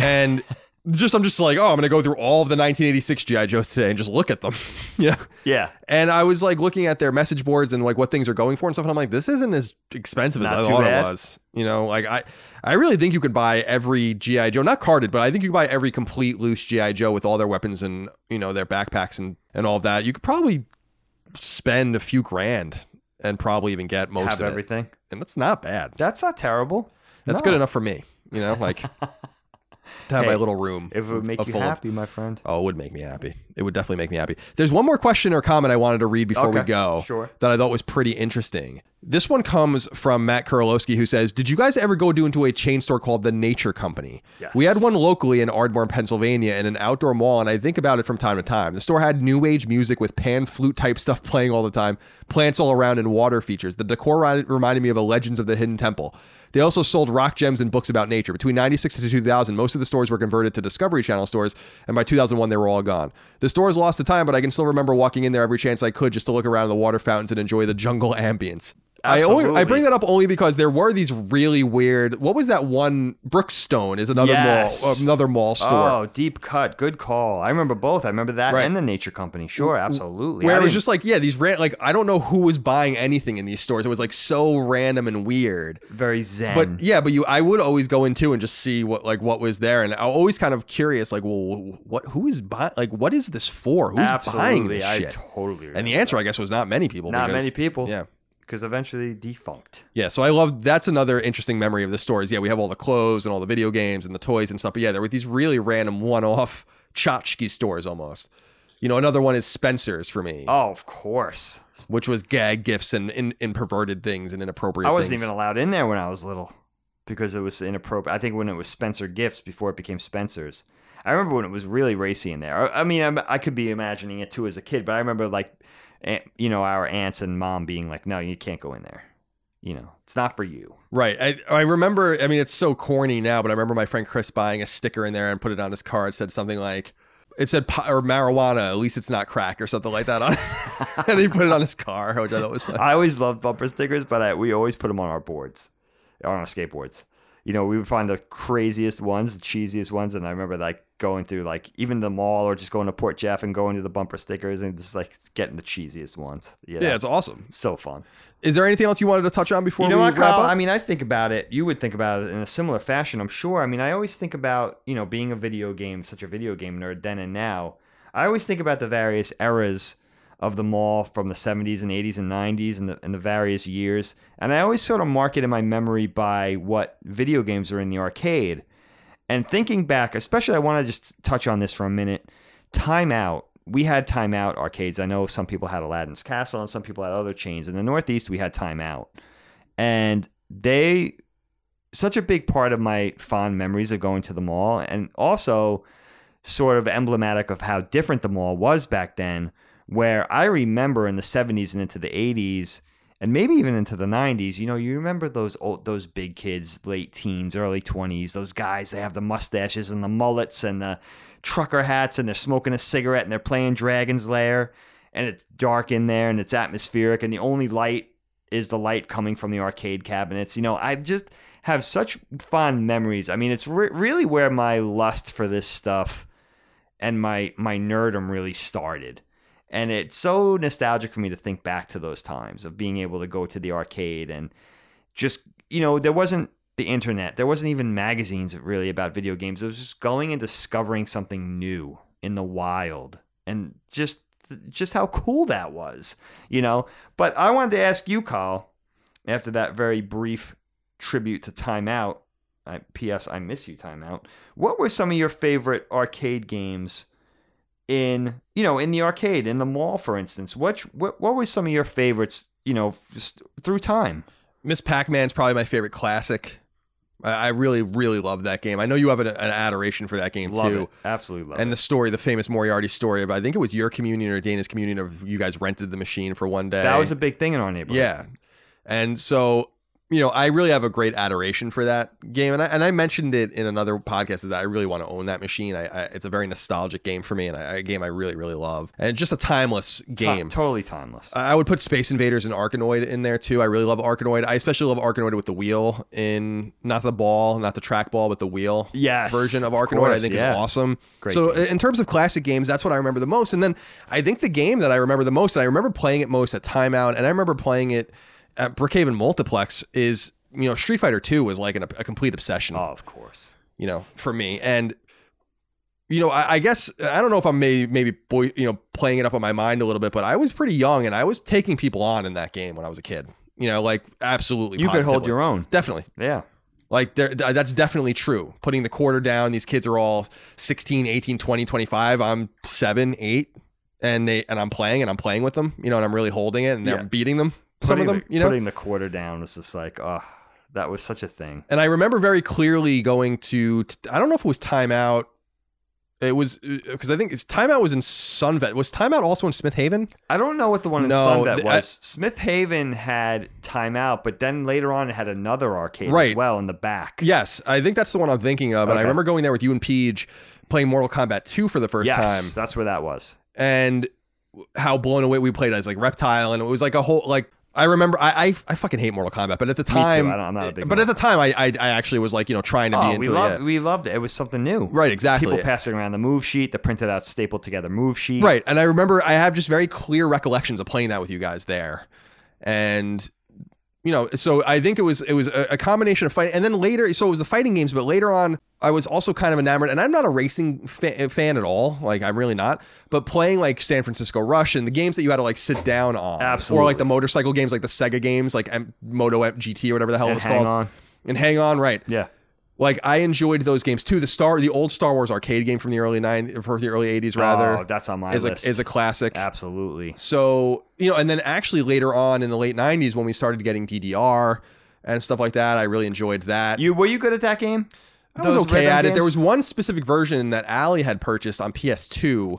and just I'm just like, oh, I'm gonna go through all of the 1986 GI Joes today and just look at them, you know. Yeah. And I was like looking at their message boards and like what things are going for and stuff, and I'm like, this isn't as expensive as Not I thought bad. it was. You know, like I, I really think you could buy every GI Joe, not carded, but I think you could buy every complete loose GI Joe with all their weapons and you know their backpacks and and all of that. You could probably spend a few grand and probably even get most Have of everything. it, and that's not bad. That's not terrible. That's No. good enough for me. You know, like to have my little room. If it would make of you full happy, my friend. Oh, it would make me happy. It would definitely make me happy. There's one more question or comment I wanted to read before we go sure. that I thought was pretty interesting. This one comes from Matt Kurolowski, who says, Did you guys ever go do into a chain store called the Nature Company? Yes. We had one locally in Ardmore, Pennsylvania, in an outdoor mall, and I think about it from time to time. The store had new age music with pan flute type stuff playing all the time, plants all around, and water features. The decor reminded me of a Legends of the Hidden Temple. They also sold rock gems and books about nature. Between 96 to 2000, most of the stores were converted to Discovery Channel stores, and by 2001, they were all gone. The stores lost the time, but I can still remember walking in there every chance I could just to look around the water fountains and enjoy the jungle ambience. I only I bring that up only because there were these really weird. What was that one? Brookstone is another Yes. mall, another mall oh, store. Oh, deep cut. Good call. I remember both. I remember that Right. and the Nature Company. Sure, absolutely. Where I it was just like, yeah, these ran like I don't know who was buying anything in these stores. It was like so random and weird. very zen. But yeah, but you, I would always go into and just see what like what was there, and I'm always kind of curious, like, well, what, who is buying? Like, what is this for? Who's buying this I shit? totally. and the answer, I guess, was not many people. not because- many people. Yeah. Because eventually defunct. Yeah, so I love that's another interesting memory of the store is yeah, we have all the clothes and all the video games and the toys and stuff. But yeah, there were these really random one-off tchotchke stores almost. You know, another one is Spencer's for me, Oh, of course. which was gag gifts and, and, and perverted things and inappropriate I wasn't things. even allowed in there when I was little because it was inappropriate. I think when it was Spencer Gifts before it became Spencer's. I remember when it was really racy in there. I I mean, I'm- I could be imagining it too as a kid, but I remember like, you know, our aunts and mom being like, "No, you can't go in there. You know, it's not for you." Right. I, I remember, I mean, it's so corny now, but I remember my friend Chris buying a sticker in there and put it on his car. It said something like, it said, or marijuana, at least it's not crack or something like that on and he put it on his car, which I thought was funny. I always loved bumper stickers, but I, we always put them on our boards, on our skateboards. You know, we would find the craziest ones, the cheesiest ones, and I remember like going through like even the mall or just going to Port Jeff and going to the bumper stickers and just like getting the cheesiest ones. You know? Yeah, it's awesome. so fun. Is there anything else you wanted to touch on before You know we what, wrap Kyle? up? I mean, I think about it. You would think about it in a similar fashion, I'm sure. I mean, I always think about you know being a video game, such a video game nerd then and now. I always think about the various eras of the mall from the 70s and 80s and 90s and the, and the various years. And I always sort of mark it in my memory by what video games are in the arcade. And thinking back, especially, I want to just touch on this for a minute. Time Out. We had Time Out arcades. I know some people had Aladdin's Castle and some people had other chains. In the Northeast, we had Time Out. And they, such a big part of my fond memories of going to the mall. And also, sort of emblematic of how different the mall was back then, where I remember in the 70s and into the 80s and maybe even into the 90s, you know, you remember those old, those big kids, late teens, early 20s, those guys, they have the mustaches and the mullets and the trucker hats and they're smoking a cigarette and they're playing Dragon's Lair and it's dark in there and it's atmospheric and the only light is the light coming from the arcade cabinets. You know, I just have such fond memories. I mean, it's re- really where my lust for this stuff and my my nerdum really started. And it's so nostalgic for me to think back to those times of being able to go to the arcade and just, you know, there wasn't the internet. There wasn't even magazines really about video games. It was just going and discovering something new in the wild and just just how cool that was, you know. But I wanted to ask you, Kyle, after that very brief tribute to Time Out. I, P.S. I miss you, Time Out. What were some of your favorite arcade games in you know in the arcade in the mall, for instance? What what, what were some of your favorites? You know, f- through time. Miss Pac-Man's probably my favorite classic. I, I really, really love that game. I know you have an, an adoration for that game Love too. it. Absolutely love And it. the story, the famous Moriarty story of I think it was your communion or Dana's communion of you guys rented the machine for one day. that was a big thing in our neighborhood. yeah. And so, you know, I really have a great adoration for that game, and I and I mentioned it in another podcast is that I really want to own that machine. I, I it's a very nostalgic game for me, and I, a game I really, really love, and just a timeless game. totally timeless. I would put Space Invaders and Arkanoid in there too. I really love Arkanoid. I especially love Arkanoid with the wheel in not the ball, not the trackball, but the wheel Yes, version of Arkanoid. I think yeah. is awesome. Great so game. Uh, in terms of classic games, that's what I remember the most. And then I think the game that I remember the most, and I remember playing it most at Time Out, and I remember playing it at Brookhaven Multiplex is you know Street Fighter Two was like an, a complete obsession oh, of course. you know, for me. And you know, I, I guess I don't know if I'm maybe maybe boy, you know, playing it up on my mind a little bit, but I was pretty young and I was taking people on in that game when I was a kid. You know, like absolutely, You could hold your own. Definitely. Yeah. Like th- that's definitely true. Putting the quarter down, these kids are all 16, 18, 20, 25. I'm 7, 8 and they and I'm playing and I'm playing with them, you know, and I'm really holding it and they're beating them. Some of them, the, you know. putting the quarter down was just like, oh, that was such a thing. And I remember very clearly going to, I don't know if it was Time Out. It was uh, because I think it's Time Out was in Sunvet. Was Time Out also in Smith Haven? I don't know what the one in No, Sunvet th- I- was. Smith Haven had Time Out, but then later on it had another arcade as well in the back. Yes, I think that's the one I'm thinking of. And I remember going there with you and Peach playing Mortal Kombat 2 for the first yes, time. that's where that was. and how blown away we played as like reptile and it was like a whole like I remember I I, I fucking hate Mortal Kombat but at the time I don't- I'm not a big but at the time I, I I actually was like you know trying to be Oh, into we it loved yeah. we loved it. It was something new. right exactly People passing around the move sheet, the printed out, stapled together move sheet. right and I remember I have just very clear recollections of playing that with you guys there and you know so I think it was it was a, combination of fighting and then later so it was the fighting games but later on I was also kind of enamored and I'm not a racing fa- fan at all like I'm really not but playing like San Francisco Rush and the games that you had to like sit down on or like the motorcycle games like the Sega games like M- Moto GT or whatever the hell it was hang called on. and hang on right Yeah. Like I enjoyed those games too the star the old Star Wars arcade game from the early 9 for the early 80s rather Oh, that's on my is a, list. is a classic Absolutely. so, you know, and then actually later on in the late 90s when we started getting DDR and stuff like that, I really enjoyed that. You were you good at that game? I was okay at it. There was one specific version that Ali had purchased on PS2.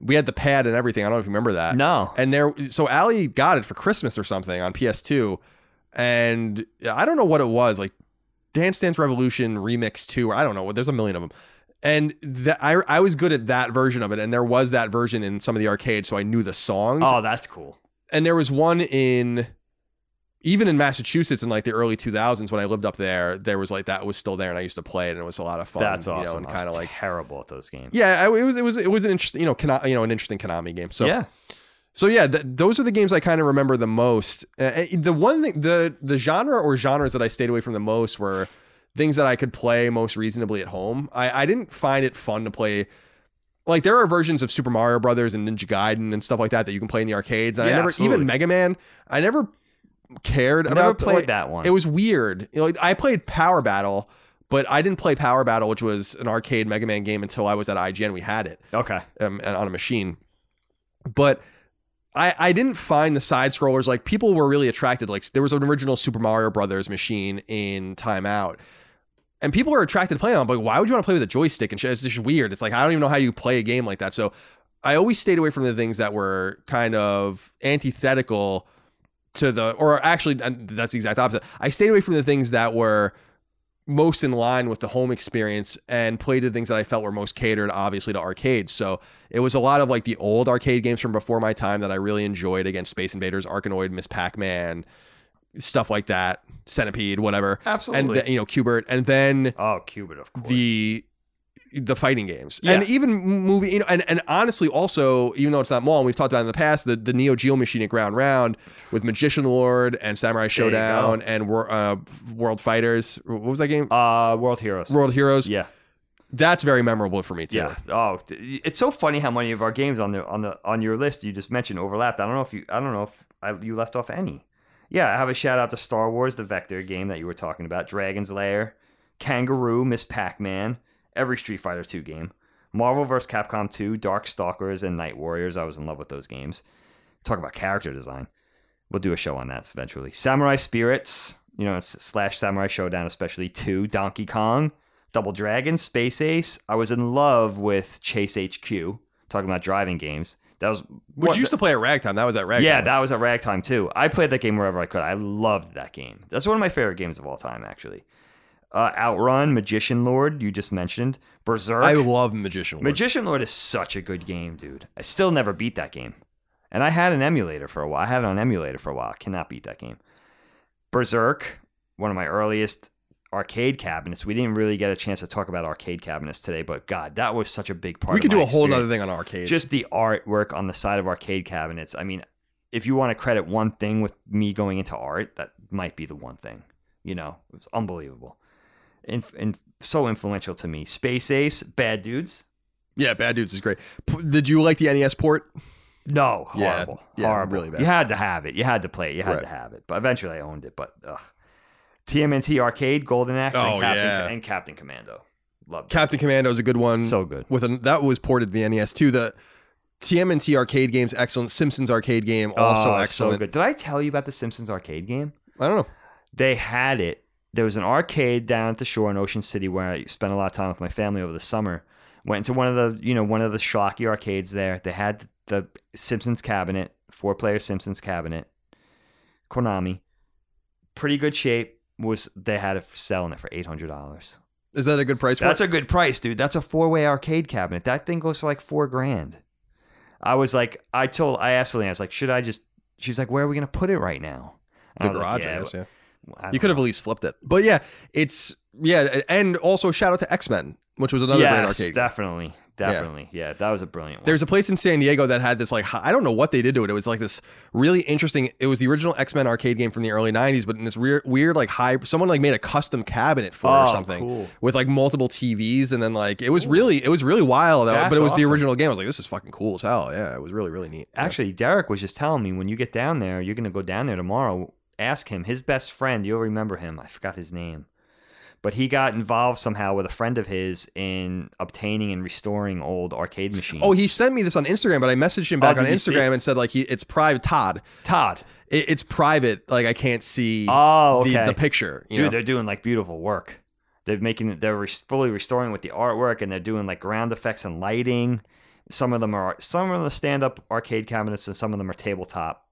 We had the pad and everything. I don't know if you remember that. No. And there, so Ali got it for Christmas or something on PS2. And I don't know what it was, like Dance Dance Revolution Remix 2, or I don't know. What there's a million of them. And that I, I was good at that version of it. And there was that version in some of the arcades. So I knew the songs Oh, that's cool. and there was one in even in Massachusetts in like the early 2000s when I lived up there, there was like that was still there, and I used to play it, and it was a lot of fun. That's You know, awesome. and kind of like terrible at those games. yeah, I- it was it was it was an interesting you know Kona, you know an interesting Konami game. So yeah. So yeah, th- those are the games I kind of remember the most. Uh, the one thing, the the genre or genres that I stayed away from the most were things that I could play most reasonably at home. I, I didn't find it fun to play. Like there are versions of Super Mario Brothers and Ninja Gaiden and stuff like that that you can play in the arcades. And I Yeah, never absolutely. even Mega Man. I never cared I about. never played like, that one. It was weird. You know, like, I played Power Battle, but I didn't play Power Battle, which was an arcade Mega Man game until I was at IGN. We had it okay. um, and on a machine. But I, I didn't find the side scrollers like people were really attracted. Like there was an original Super Mario Brothers machine in Time Out. And people were attracted to playing on. But why would you want to play with a joystick and? It's just weird. It's like I don't even know how you play a game like that. So I always stayed away from the things that were kind of antithetical to the, or actually, that's the exact opposite. I stayed away from the things that were most in line with the home experience and played the things that I felt were most catered, obviously, to arcades. So it was a lot of like the old arcade games from before my time that I really enjoyed against Space Invaders, Arkanoid, Miss Pac Man, stuff like that, Centipede, whatever. Absolutely. And then, you know, Q*bert. And then oh, Q*bert, of course. the the fighting games Yeah. and even movie you know and, and honestly also even though it's not mall and we've talked about in the past the, the neo geo machine at ground round with magician lord and Samurai Shodown and uh, world fighters what was that game uh, World Heroes. world heroes yeah. that's very memorable for me too Yeah. Oh, it's so funny how many of our games on the on the on your list you just mentioned overlapped. I don't know if you I don't know if I, you left off any. Yeah, I have a shout out to Star Wars, the Vector game that you were talking about, Dragon's Lair, Kangaroo, Miss Pac-Man, every Street Fighter 2 game, Marvel vs. Capcom 2, Dark Stalkers, and Night Warriors. I was in love with those games. Talk about character design. We'll do a show on that eventually. Samurai Spirits, you know, slash Samurai Shodown, especially two. Donkey Kong, Double Dragon, Space Ace. I was in love with Chase HQ. Talking about driving games. That was which used to play at ragtime that was at ragtime yeah, that was at Ragtime too. I played that game wherever I could. I loved that game. That's one of my favorite games of all time, actually. Uh, Outrun, Magician Lord, you just mentioned. Berserk. i love magician Lord. Magician Lord is such a good game, dude. I still never beat that game. And I had an emulator for a while. I had it on emulator for a while. Cannot beat that game. Berserk, one of my earliest arcade cabinets. We didn't really get a chance to talk about arcade cabinets today, but God, that was such a big part we could do a whole experience nother thing on arcades just the artwork on the side of arcade cabinets. I mean, if you want to credit one thing with me going into art, that might be the one thing. You know, it was unbelievable and, and so influential to me. Space Ace, Bad Dudes. yeah bad dudes is great P- did you like the nes port No, horrible, yeah, horrible. really bad. You had to have it. You had to play it. You had Right. to have it. But eventually, I owned it. But ugh. TMNT Arcade, Golden Axe, Oh, and, Captain, yeah. and Captain Commando. Loved it. captain commando is a good one So good. with an that was ported to the nes too the TMNT arcade games excellent. Simpsons arcade game also Oh, excellent. So good. Did I tell you about the Simpsons arcade game? I don't know. they had it. There was an arcade down at the shore in Ocean City where I spent a lot of time with my family over the summer. Went into one of the, you know, one of the schlocky arcades there. They had the Simpsons cabinet, four player Simpsons cabinet, Konami, pretty good shape. Was they had it selling it for eight hundred dollars? Is that a good price for That's a good price, dude. That's a four way arcade cabinet. That thing goes for like four grand. I was like, I told, I asked Lynn, I was like, should I just? She's like, where are we gonna put it right now? And the I was like, garage, I guess. Yeah. You could have at least flipped it. But yeah, it's yeah, and also shout out to X Men, which was another great arcade. definitely, definitely. Yeah. that was a brilliant one. There's a place in San Diego that had this like I don't know what they did to it. It was like this really interesting. It was the original X Men arcade game from the early '90s, but in this weird, weird like high. Someone like made a custom cabinet for it or Oh, something cool. with like multiple TVs, and then like it was really it was really wild. Uh, That's but it was the original game. I was like, this is fucking cool as hell. Yeah, it was really really neat. Yeah. Actually, Derek was just telling me when you get down there, you're gonna go down there tomorrow. Ask him. His best friend, you'll remember him. I forgot his name, but he got involved somehow with a friend of his in obtaining and restoring old arcade machines. Oh, he sent me this on Instagram, but I messaged him oh, back Oh, on did you see Instagram and said like he it's private. Todd, Todd. it, it's private. Like I can't see Oh, okay. the, the picture. Dude, know? they're doing like beautiful work. They're making they're fully restoring with the artwork, and they're doing like ground effects and lighting. Some of them are some of them stand up arcade cabinets, and some of them are tabletop.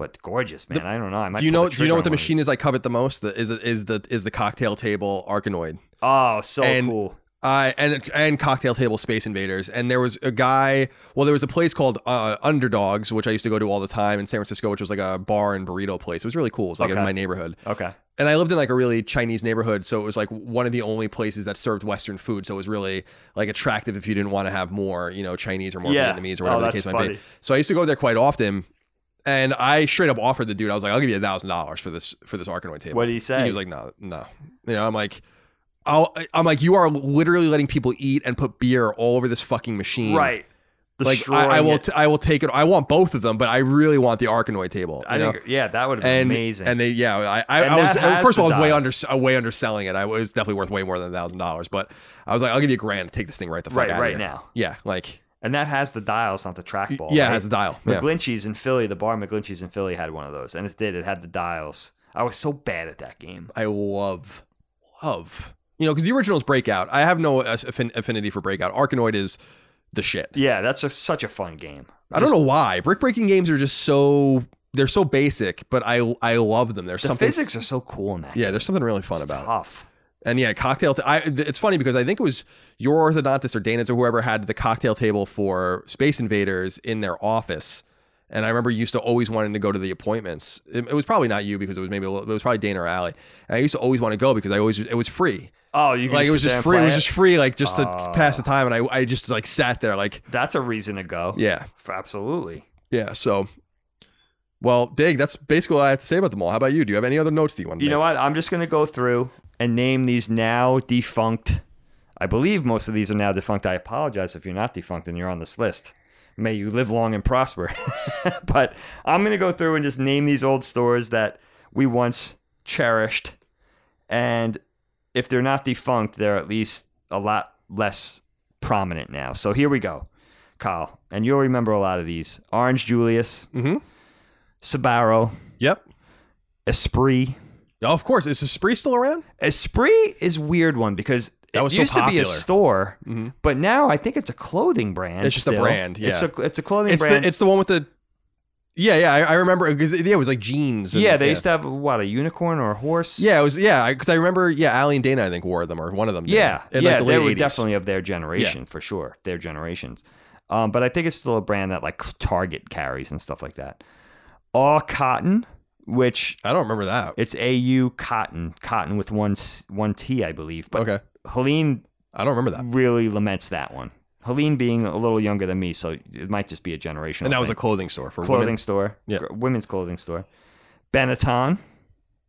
But gorgeous, man. I don't know. I might do you know? Do you know what the on one of machine is I covet the most? The, is is the is the cocktail table Arkanoid? Oh, so and cool. I and and cocktail table Space Invaders, and there was a guy. Well, there was a place called uh, Underdogs, which I used to go to all the time in San Francisco, which was like a bar and burrito place. It was really cool. It was like in my neighborhood, Okay. and I lived in like a really Chinese neighborhood, so it was like one of the only places that served Western food. So it was really like attractive if you didn't want to have more, you know, Chinese or more Yeah. Vietnamese or Oh, whatever the that's case might be. So I used to go there quite often. And I straight up offered the dude, I was like, I'll give you a thousand dollars for this for this Arkanoid table. What did he say? He was like, no, no. You know, I'm like, I'll, I'm like, you are literally letting people eat and put beer all over this fucking machine. Right. Like I, I will, t- I will take it. I want both of them, but I really want the Arkanoid table. I know? think, yeah, that would have been and amazing. and they, yeah, I, I, I was first of all, I was way under, uh, way underselling it. I was definitely worth way more than a thousand dollars, but I was like, I'll give you a grand to take this thing right the fuck Right, out right here. now. Yeah, like, and that has the dials, not the trackball. yeah, right? it has a dial. Yeah. McGlinchey's in Philly, the bar McGlinchey's in Philly had one of those, and it did. It had the dials. I was so bad at that game. I love, love, you know, because the original is Breakout. I have no uh, affin- affinity for Breakout. Arkanoid is the shit. Yeah, that's a, such a fun game. I don't know why brick breaking games are just so they're so basic, but I I love them. There's The something physics are so cool in that. yeah, game. there's something really fun It's about it. And yeah, cocktail. T- I, it's funny because I think it was your orthodontist or Dana's or whoever had the cocktail table for Space Invaders in their office. And I remember used to always wanting to go to the appointments. It, it was probably not you because it was maybe a little, it was probably Dana or Allie. And I used to always want to go because I always it was free. Oh, you Like it was just free. It was just free, like just to pass the time. And I I just like sat there like That's a reason to go. yeah For- absolutely. yeah. So. Well, Dig, that's basically all I have to say about them all. How about you? Do you have any other notes that you want to You make? know what? I'm just going to go through and name these now defunct. I believe most of these are now defunct. I apologize if you're not defunct and you're on this list. May you live long and prosper. but I'm going to go through and just name these old stores that we once cherished. And if they're not defunct, they're at least a lot less prominent now. So here we go, Kyle. And you'll remember a lot of these Orange Julius, Mm-hmm. Sbarro, Yep. Esprit. Oh, of course. Is Esprit still around? Esprit is weird one because That it was so used to be a store, Mhm. but now I think it's a clothing brand. It's just a still. brand, It's yeah. a it's a clothing It's brand. the it's the one with the. Yeah, yeah, I, I remember because yeah, it was like jeans. and- yeah, they used to have what a unicorn or a horse. Yeah, it was yeah because I remember yeah, Allie and Dana I think wore them or one of them. did, yeah, in yeah. like the they were 80s. definitely of their generation for sure. Their generations, um, but I think it's still a brand that like Target carries and stuff like that. All cotton, which I don't remember that. it's Au Coton, cotton with one one T, I believe. But okay, Helene I don't remember that. really laments that one. Helene being a little younger than me, so it might just be a generation. And that was a clothing store for clothing women. store, Yeah. women's clothing store. Benetton,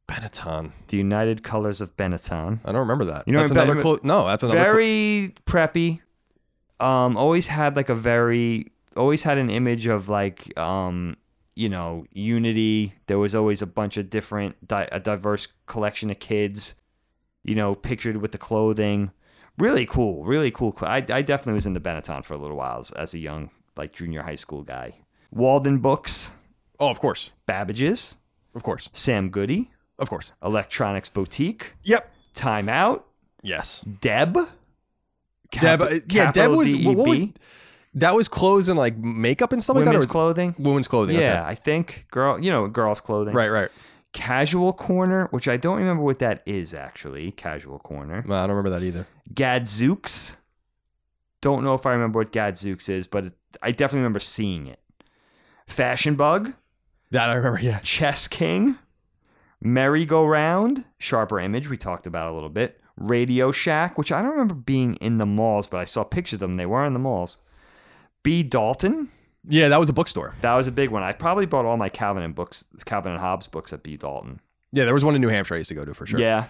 Benetton. the United Colors of Benetton. I don't remember that. You know that's another clo- no, that's another. clo- Very preppy. Um, always had like a very, always had an image of like, um, you know, unity. There was always a bunch of different, di- a diverse collection of kids. You know, pictured with the clothing. Really cool, really cool. cl- I, I definitely was in the Benetton for a little while as, as a young, like junior high school guy. Waldenbooks, oh, of course, Babbage's, of course, Sam Goody, of course. Electronics Boutique, Yep. Time Out, Yes. Deb. Deb. Uh, yeah, Deb was what, what was DEB, that was clothes and like makeup and stuff like that. Or women's was clothing. women's clothing. Yeah, okay. I think girl, you know, girls' clothing. Right. Right. Casual Corner, which I don't remember what that is actually. Casual Corner. No, I don't remember that either. Gadzooks. Don't know if I remember what Gadzooks is, but it, I definitely remember seeing it. Fashion Bug, That I remember. Yeah. Chess King, Merry Go Round, Sharper Image, we talked about a little bit. Radio Shack, which I don't remember being in the malls, but I saw pictures of them. They were in the malls. B. Dalton, Yeah, that was a bookstore. that was a big one. I probably bought all my Calvin and books, Calvin and Hobbes books at B. Dalton. Yeah, there was one in New Hampshire I used to go to for sure. Yeah,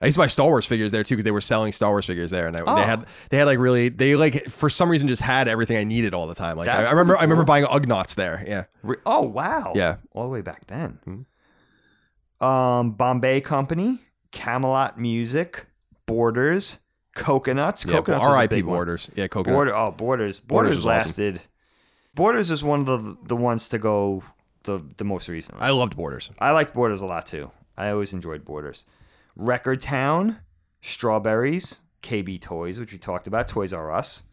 I used to buy Star Wars figures there too because they were selling Star Wars figures there, and I, Oh. they had they had like really they like for some reason just had everything I needed all the time. Like I, I remember pretty I remember buying Ugnaughts there. Yeah, Re- oh wow, Yeah. all the way back then. Mhm. Um, Bombay Company, Camelot Music, Borders, Coconuts. yeah. Coconuts R.I.P. big one. Borders. Yeah, coconut. Border, oh, Borders. Borders Borders, was awesome. lasted. Borders is one of the the ones to go the the most recently. I loved Borders. I liked Borders a lot too. I always enjoyed Borders. Record Town, Strawberries, KB Toys, which we talked about, Toys R Us.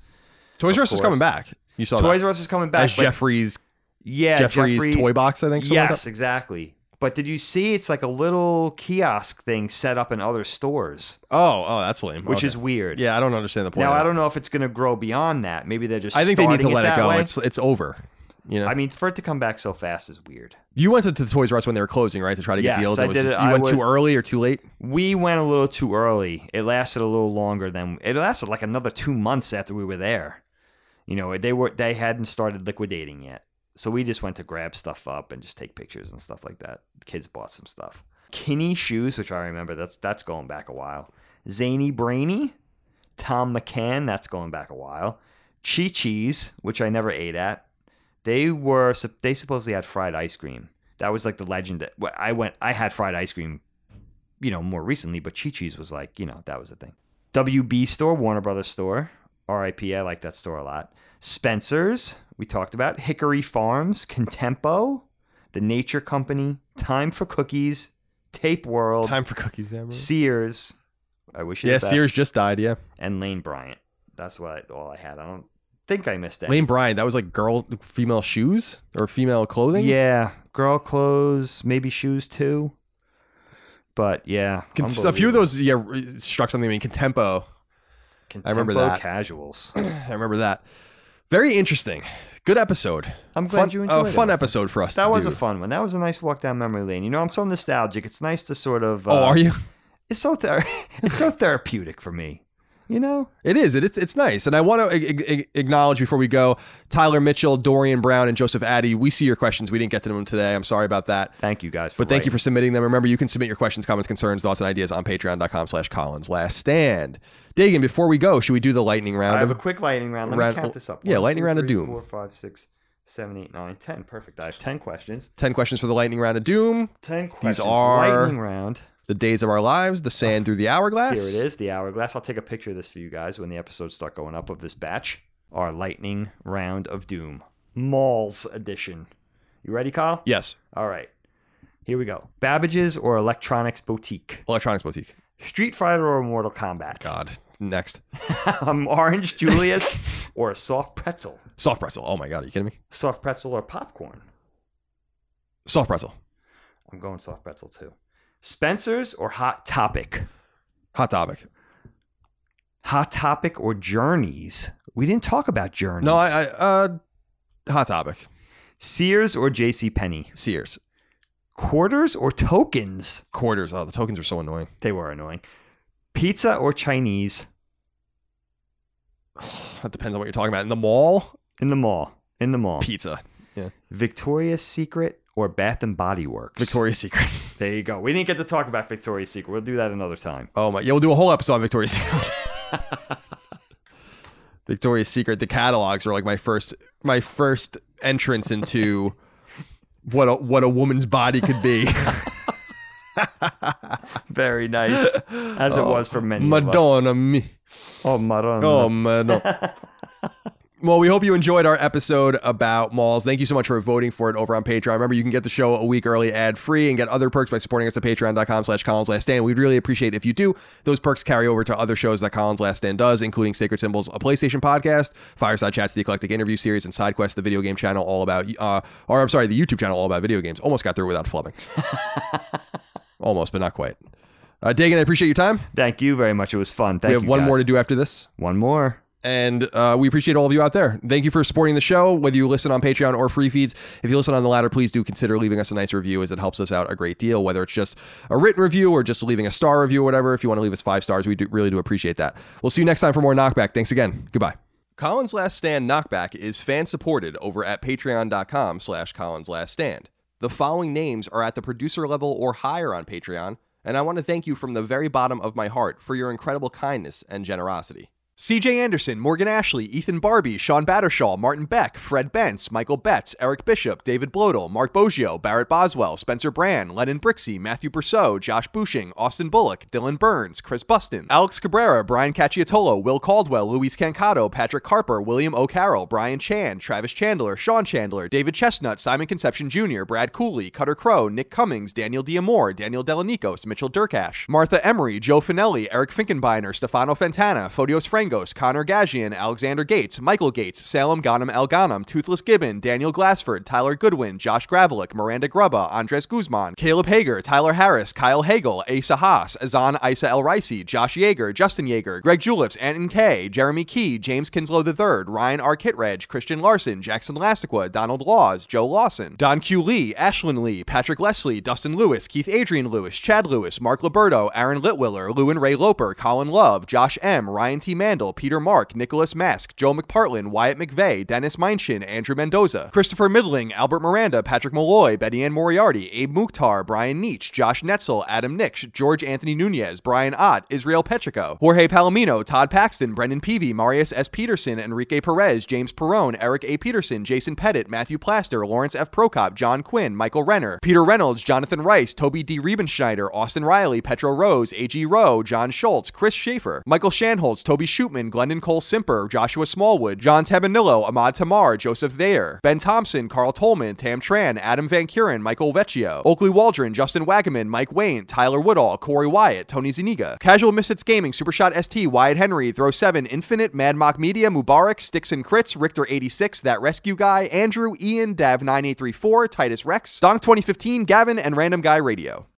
Toys R Us is coming back. You saw Toys that R Us is coming back. as Geoffrey's yeah, Geoffrey's Geoffrey- toy box. I think. something like Yes, that. exactly. But did you see it's like a little kiosk thing set up in other stores, Oh, oh, that's lame. which Okay. is weird. yeah, I don't understand the point. Now I don't know if it's going to grow beyond that. Maybe they're just. I think they need to let it that go. way. It's it's over. You know, I mean, for it to come back so fast is weird. you went to the Toys R Us when they were closing, right, to try to get Yes, deals. I did just- it. you I went too early or too late. We went a little too early. It lasted a little longer than it lasted like another two months after we were there. You know, they were they hadn't started liquidating yet, so we just went to grab stuff up and just take pictures and stuff like that. The kids bought some stuff. Kinney shoes, which I remember, that's that's going back a while. Zany Brainy, Thom McAn, that's going back a while. Chi Chi's, which I never ate at. They were they supposedly had fried ice cream. That was like the legend. That, I went. I had fried ice cream you know, more recently, but Chi Chi's was like, you know, that was the thing. WB store, Warner Brothers store, RIP, I like that store a lot. Spencer's, we talked about. Hickory Farms, Contempo, The Nature Company, Time for Cookies, Tape World, Time for cookies, Amber. Sears. I wish you Yeah, the best, Sears just died. Yeah, and Lane Bryant. That's what I, all I had. I don't think I missed any. Lane Bryant. That was like girl, female shoes or female clothing. Yeah, girl clothes, maybe shoes too. But yeah, Con- a few of those yeah struck something. I mean, Contempo. I remember Contempo that. Casuals. I remember that. Very interesting. Good episode. I'm glad fun, you a enjoyed it. A fun episode for us. That was do. a fun one. That was a nice walk down memory lane. You know, I'm so nostalgic. It's nice to sort of. Oh, uh, are you? It's so ther- it's so therapeutic for me. You know, It is. It, it's it's nice, and I want to acknowledge before we go, Tyler Mitchell, Dorian Brown, and Joseph Addy. We see your questions. We didn't get to them today. I'm sorry about that. thank you guys. For But thank you for submitting them. Remember, you can submit your questions, comments, concerns, thoughts, and ideas on patreon.com slash Colin's Last Stand. Dagan, before we go, should we do the lightning round? I have a quick lightning round. Let Round- me count this up. yeah, lightning two, round of three, doom. Four, five, six, seven, eight, nine, ten. Perfect. I have ten questions. 10 questions for the lightning round of doom. Ten questions. These are- lightning round. The days of our lives, the sand through the hourglass. Here it is, the hourglass. I'll take a picture of this for you guys when the episodes start going up of this batch. Our lightning round of doom, Malls edition. You ready, Kyle? Yes. All right. Here we go. Babbage's or Electronics Boutique. Electronics Boutique. Street Fighter or Mortal Kombat. God. Next. um, Orange Julius or a soft pretzel. Soft pretzel. Oh my God. Are you kidding me? Soft pretzel or popcorn. Soft pretzel. I'm going soft pretzel too. Spencer's or Hot Topic. Hot topic. Hot Topic or Journeys. We didn't talk about Journeys. No, I, I uh, hot topic. Sears or J.C. Penney. Sears. Quarters or tokens. Quarters. Oh, the tokens are so annoying. They were annoying. Pizza or Chinese That depends on what you're talking about. In the mall, in the mall. In the mall. pizza. Yeah. Victoria's Secret or Bath and Body Works. Victoria's Secret. There you go. We didn't get to talk about Victoria's Secret. We'll do that another time. Oh my. Yeah, we'll do a whole episode on Victoria's Secret. Victoria's Secret. The catalogs are like my first my first entrance into what a what a woman's body could be. Very nice, as it oh, was for many. Of us. Madonna me. Oh, Madonna. Oh Madonna. Well, we hope you enjoyed our episode about malls. Thank you so much for voting for it over on Patreon. Remember, you can get the show a week early ad free and get other perks by supporting us at patreon.com slash Colin's Last Stand. We'd really appreciate if you do. Those perks carry over to other shows that Colin's Last Stand does, including Sacred Symbols, a PlayStation podcast, Fireside Chats, the Eclectic Interview Series, and SideQuest, the video game channel all about, uh, or I'm sorry, the YouTube channel all about video games. Almost got through without flubbing. Almost, but not quite. Uh, Dagan, I appreciate your time. Thank you very much. It was fun. Thank we have you, one more to do after this. One more. And uh, we appreciate all of you out there. Thank you for supporting the show, whether you listen on Patreon or free feeds. If you listen on the latter, please do consider leaving us a nice review as it helps us out a great deal, whether it's just a written review or just leaving a star review or whatever. If you want to leave us five stars, we do, really do appreciate that. We'll see you next time for more Knockback. Thanks again. Goodbye. Colin's Last Stand Knockback is fan supported over at patreon.com slash Colin's Last Stand. The following names are at the producer level or higher on Patreon, and I want to thank you from the very bottom of my heart for your incredible kindness and generosity. CJ Anderson, Morgan Ashley, Ethan Barbie, Sean Battershaw, Martin Beck, Fred Bentz, Michael Betts, Eric Bishop, David Blodel, Mark Boggio, Barrett Boswell, Spencer Brand, Lennon Brixey, Matthew Brousseau, Josh Bushing, Austin Bullock, Dylan Burns, Chris Buston, Alex Cabrera, Brian Cacciatolo, Will Caldwell, Luis Cancato, Patrick Carper, William O'Carroll, Brian Chan, Travis Chandler, Sean Chandler, David Chestnut, Simon Conception Jr., Brad Cooley, Cutter Crow, Nick Cummings, Daniel Diamore, Daniel Delanikos, Mitchell Durkash, Martha Emery, Joe Finelli, Eric Finkenbeiner, Stefano Fantana, Fodios Frango, Mangos, Connor Gajian, Alexander Gates, Michael Gates, Salem Ghanem El Ghanem, Toothless Gibbon, Daniel Glassford, Tyler Goodwin, Josh Gravelick, Miranda Grubba, Andres Guzman, Caleb Hager, Tyler Harris, Kyle Hagel, Asa Haas, Azan Isa El Ricey, Josh Yeager, Justin Yeager, Greg Juleps, Anton K, Jeremy Key, James Kinslow III, Ryan R. Kitreg, Christian Larson, Jackson Lastiqua, Donald Laws, Joe Lawson, Don Q. Lee, Ashlyn Lee, Patrick Leslie, Dustin Lewis, Keith Adrian Lewis, Chad Lewis, Mark Liberto, Aaron Litwiller, Lewin Ray Loper, Colin Love, Josh M, Ryan T. Mandel, Peter Mark, Nicholas Mask, Joe McPartlin, Wyatt McVeigh, Dennis Meinchin, Andrew Mendoza, Christopher Middling, Albert Miranda, Patrick Malloy, Betty Ann Moriarty, Abe Mukhtar, Brian Nietzsche, Josh Netzel, Adam Nix, George Anthony Nunez, Brian Ott, Israel Petrico, Jorge Palomino, Todd Paxton, Brendan Peavy, Marius S. Peterson, Enrique Perez, James Perone, Eric A. Peterson, Jason Pettit, Matthew Plaster, Lawrence F. Prokop, John Quinn, Michael Renner, Peter Reynolds, Jonathan Rice, Toby D. Riebenschneider, Austin Riley, Petro Rose, A.G. Rowe, John Schultz, Chris Schaefer, Michael Shanholz, Toby Shootman, Glendon Cole Simper, Joshua Smallwood, John Tabanillo, Ahmad Tamar, Joseph Thayer, Ben Thompson, Carl Tolman, Tam Tran, Adam Van Kuren, Michael Vecchio, Oakley Waldron, Justin Wagaman, Mike Wayne, Tyler Woodall, Corey Wyatt, Tony Zuniga, Casual Misfits Gaming, Supershot ST, Wyatt Henry, Throw 7, Infinite, Mad Mock Media, Mubarak, Sticks and Crits, Richter 86, That Rescue Guy, Andrew, Ian, Dav 9834, Titus Rex, Donk 2015, Gavin, and Random Guy Radio.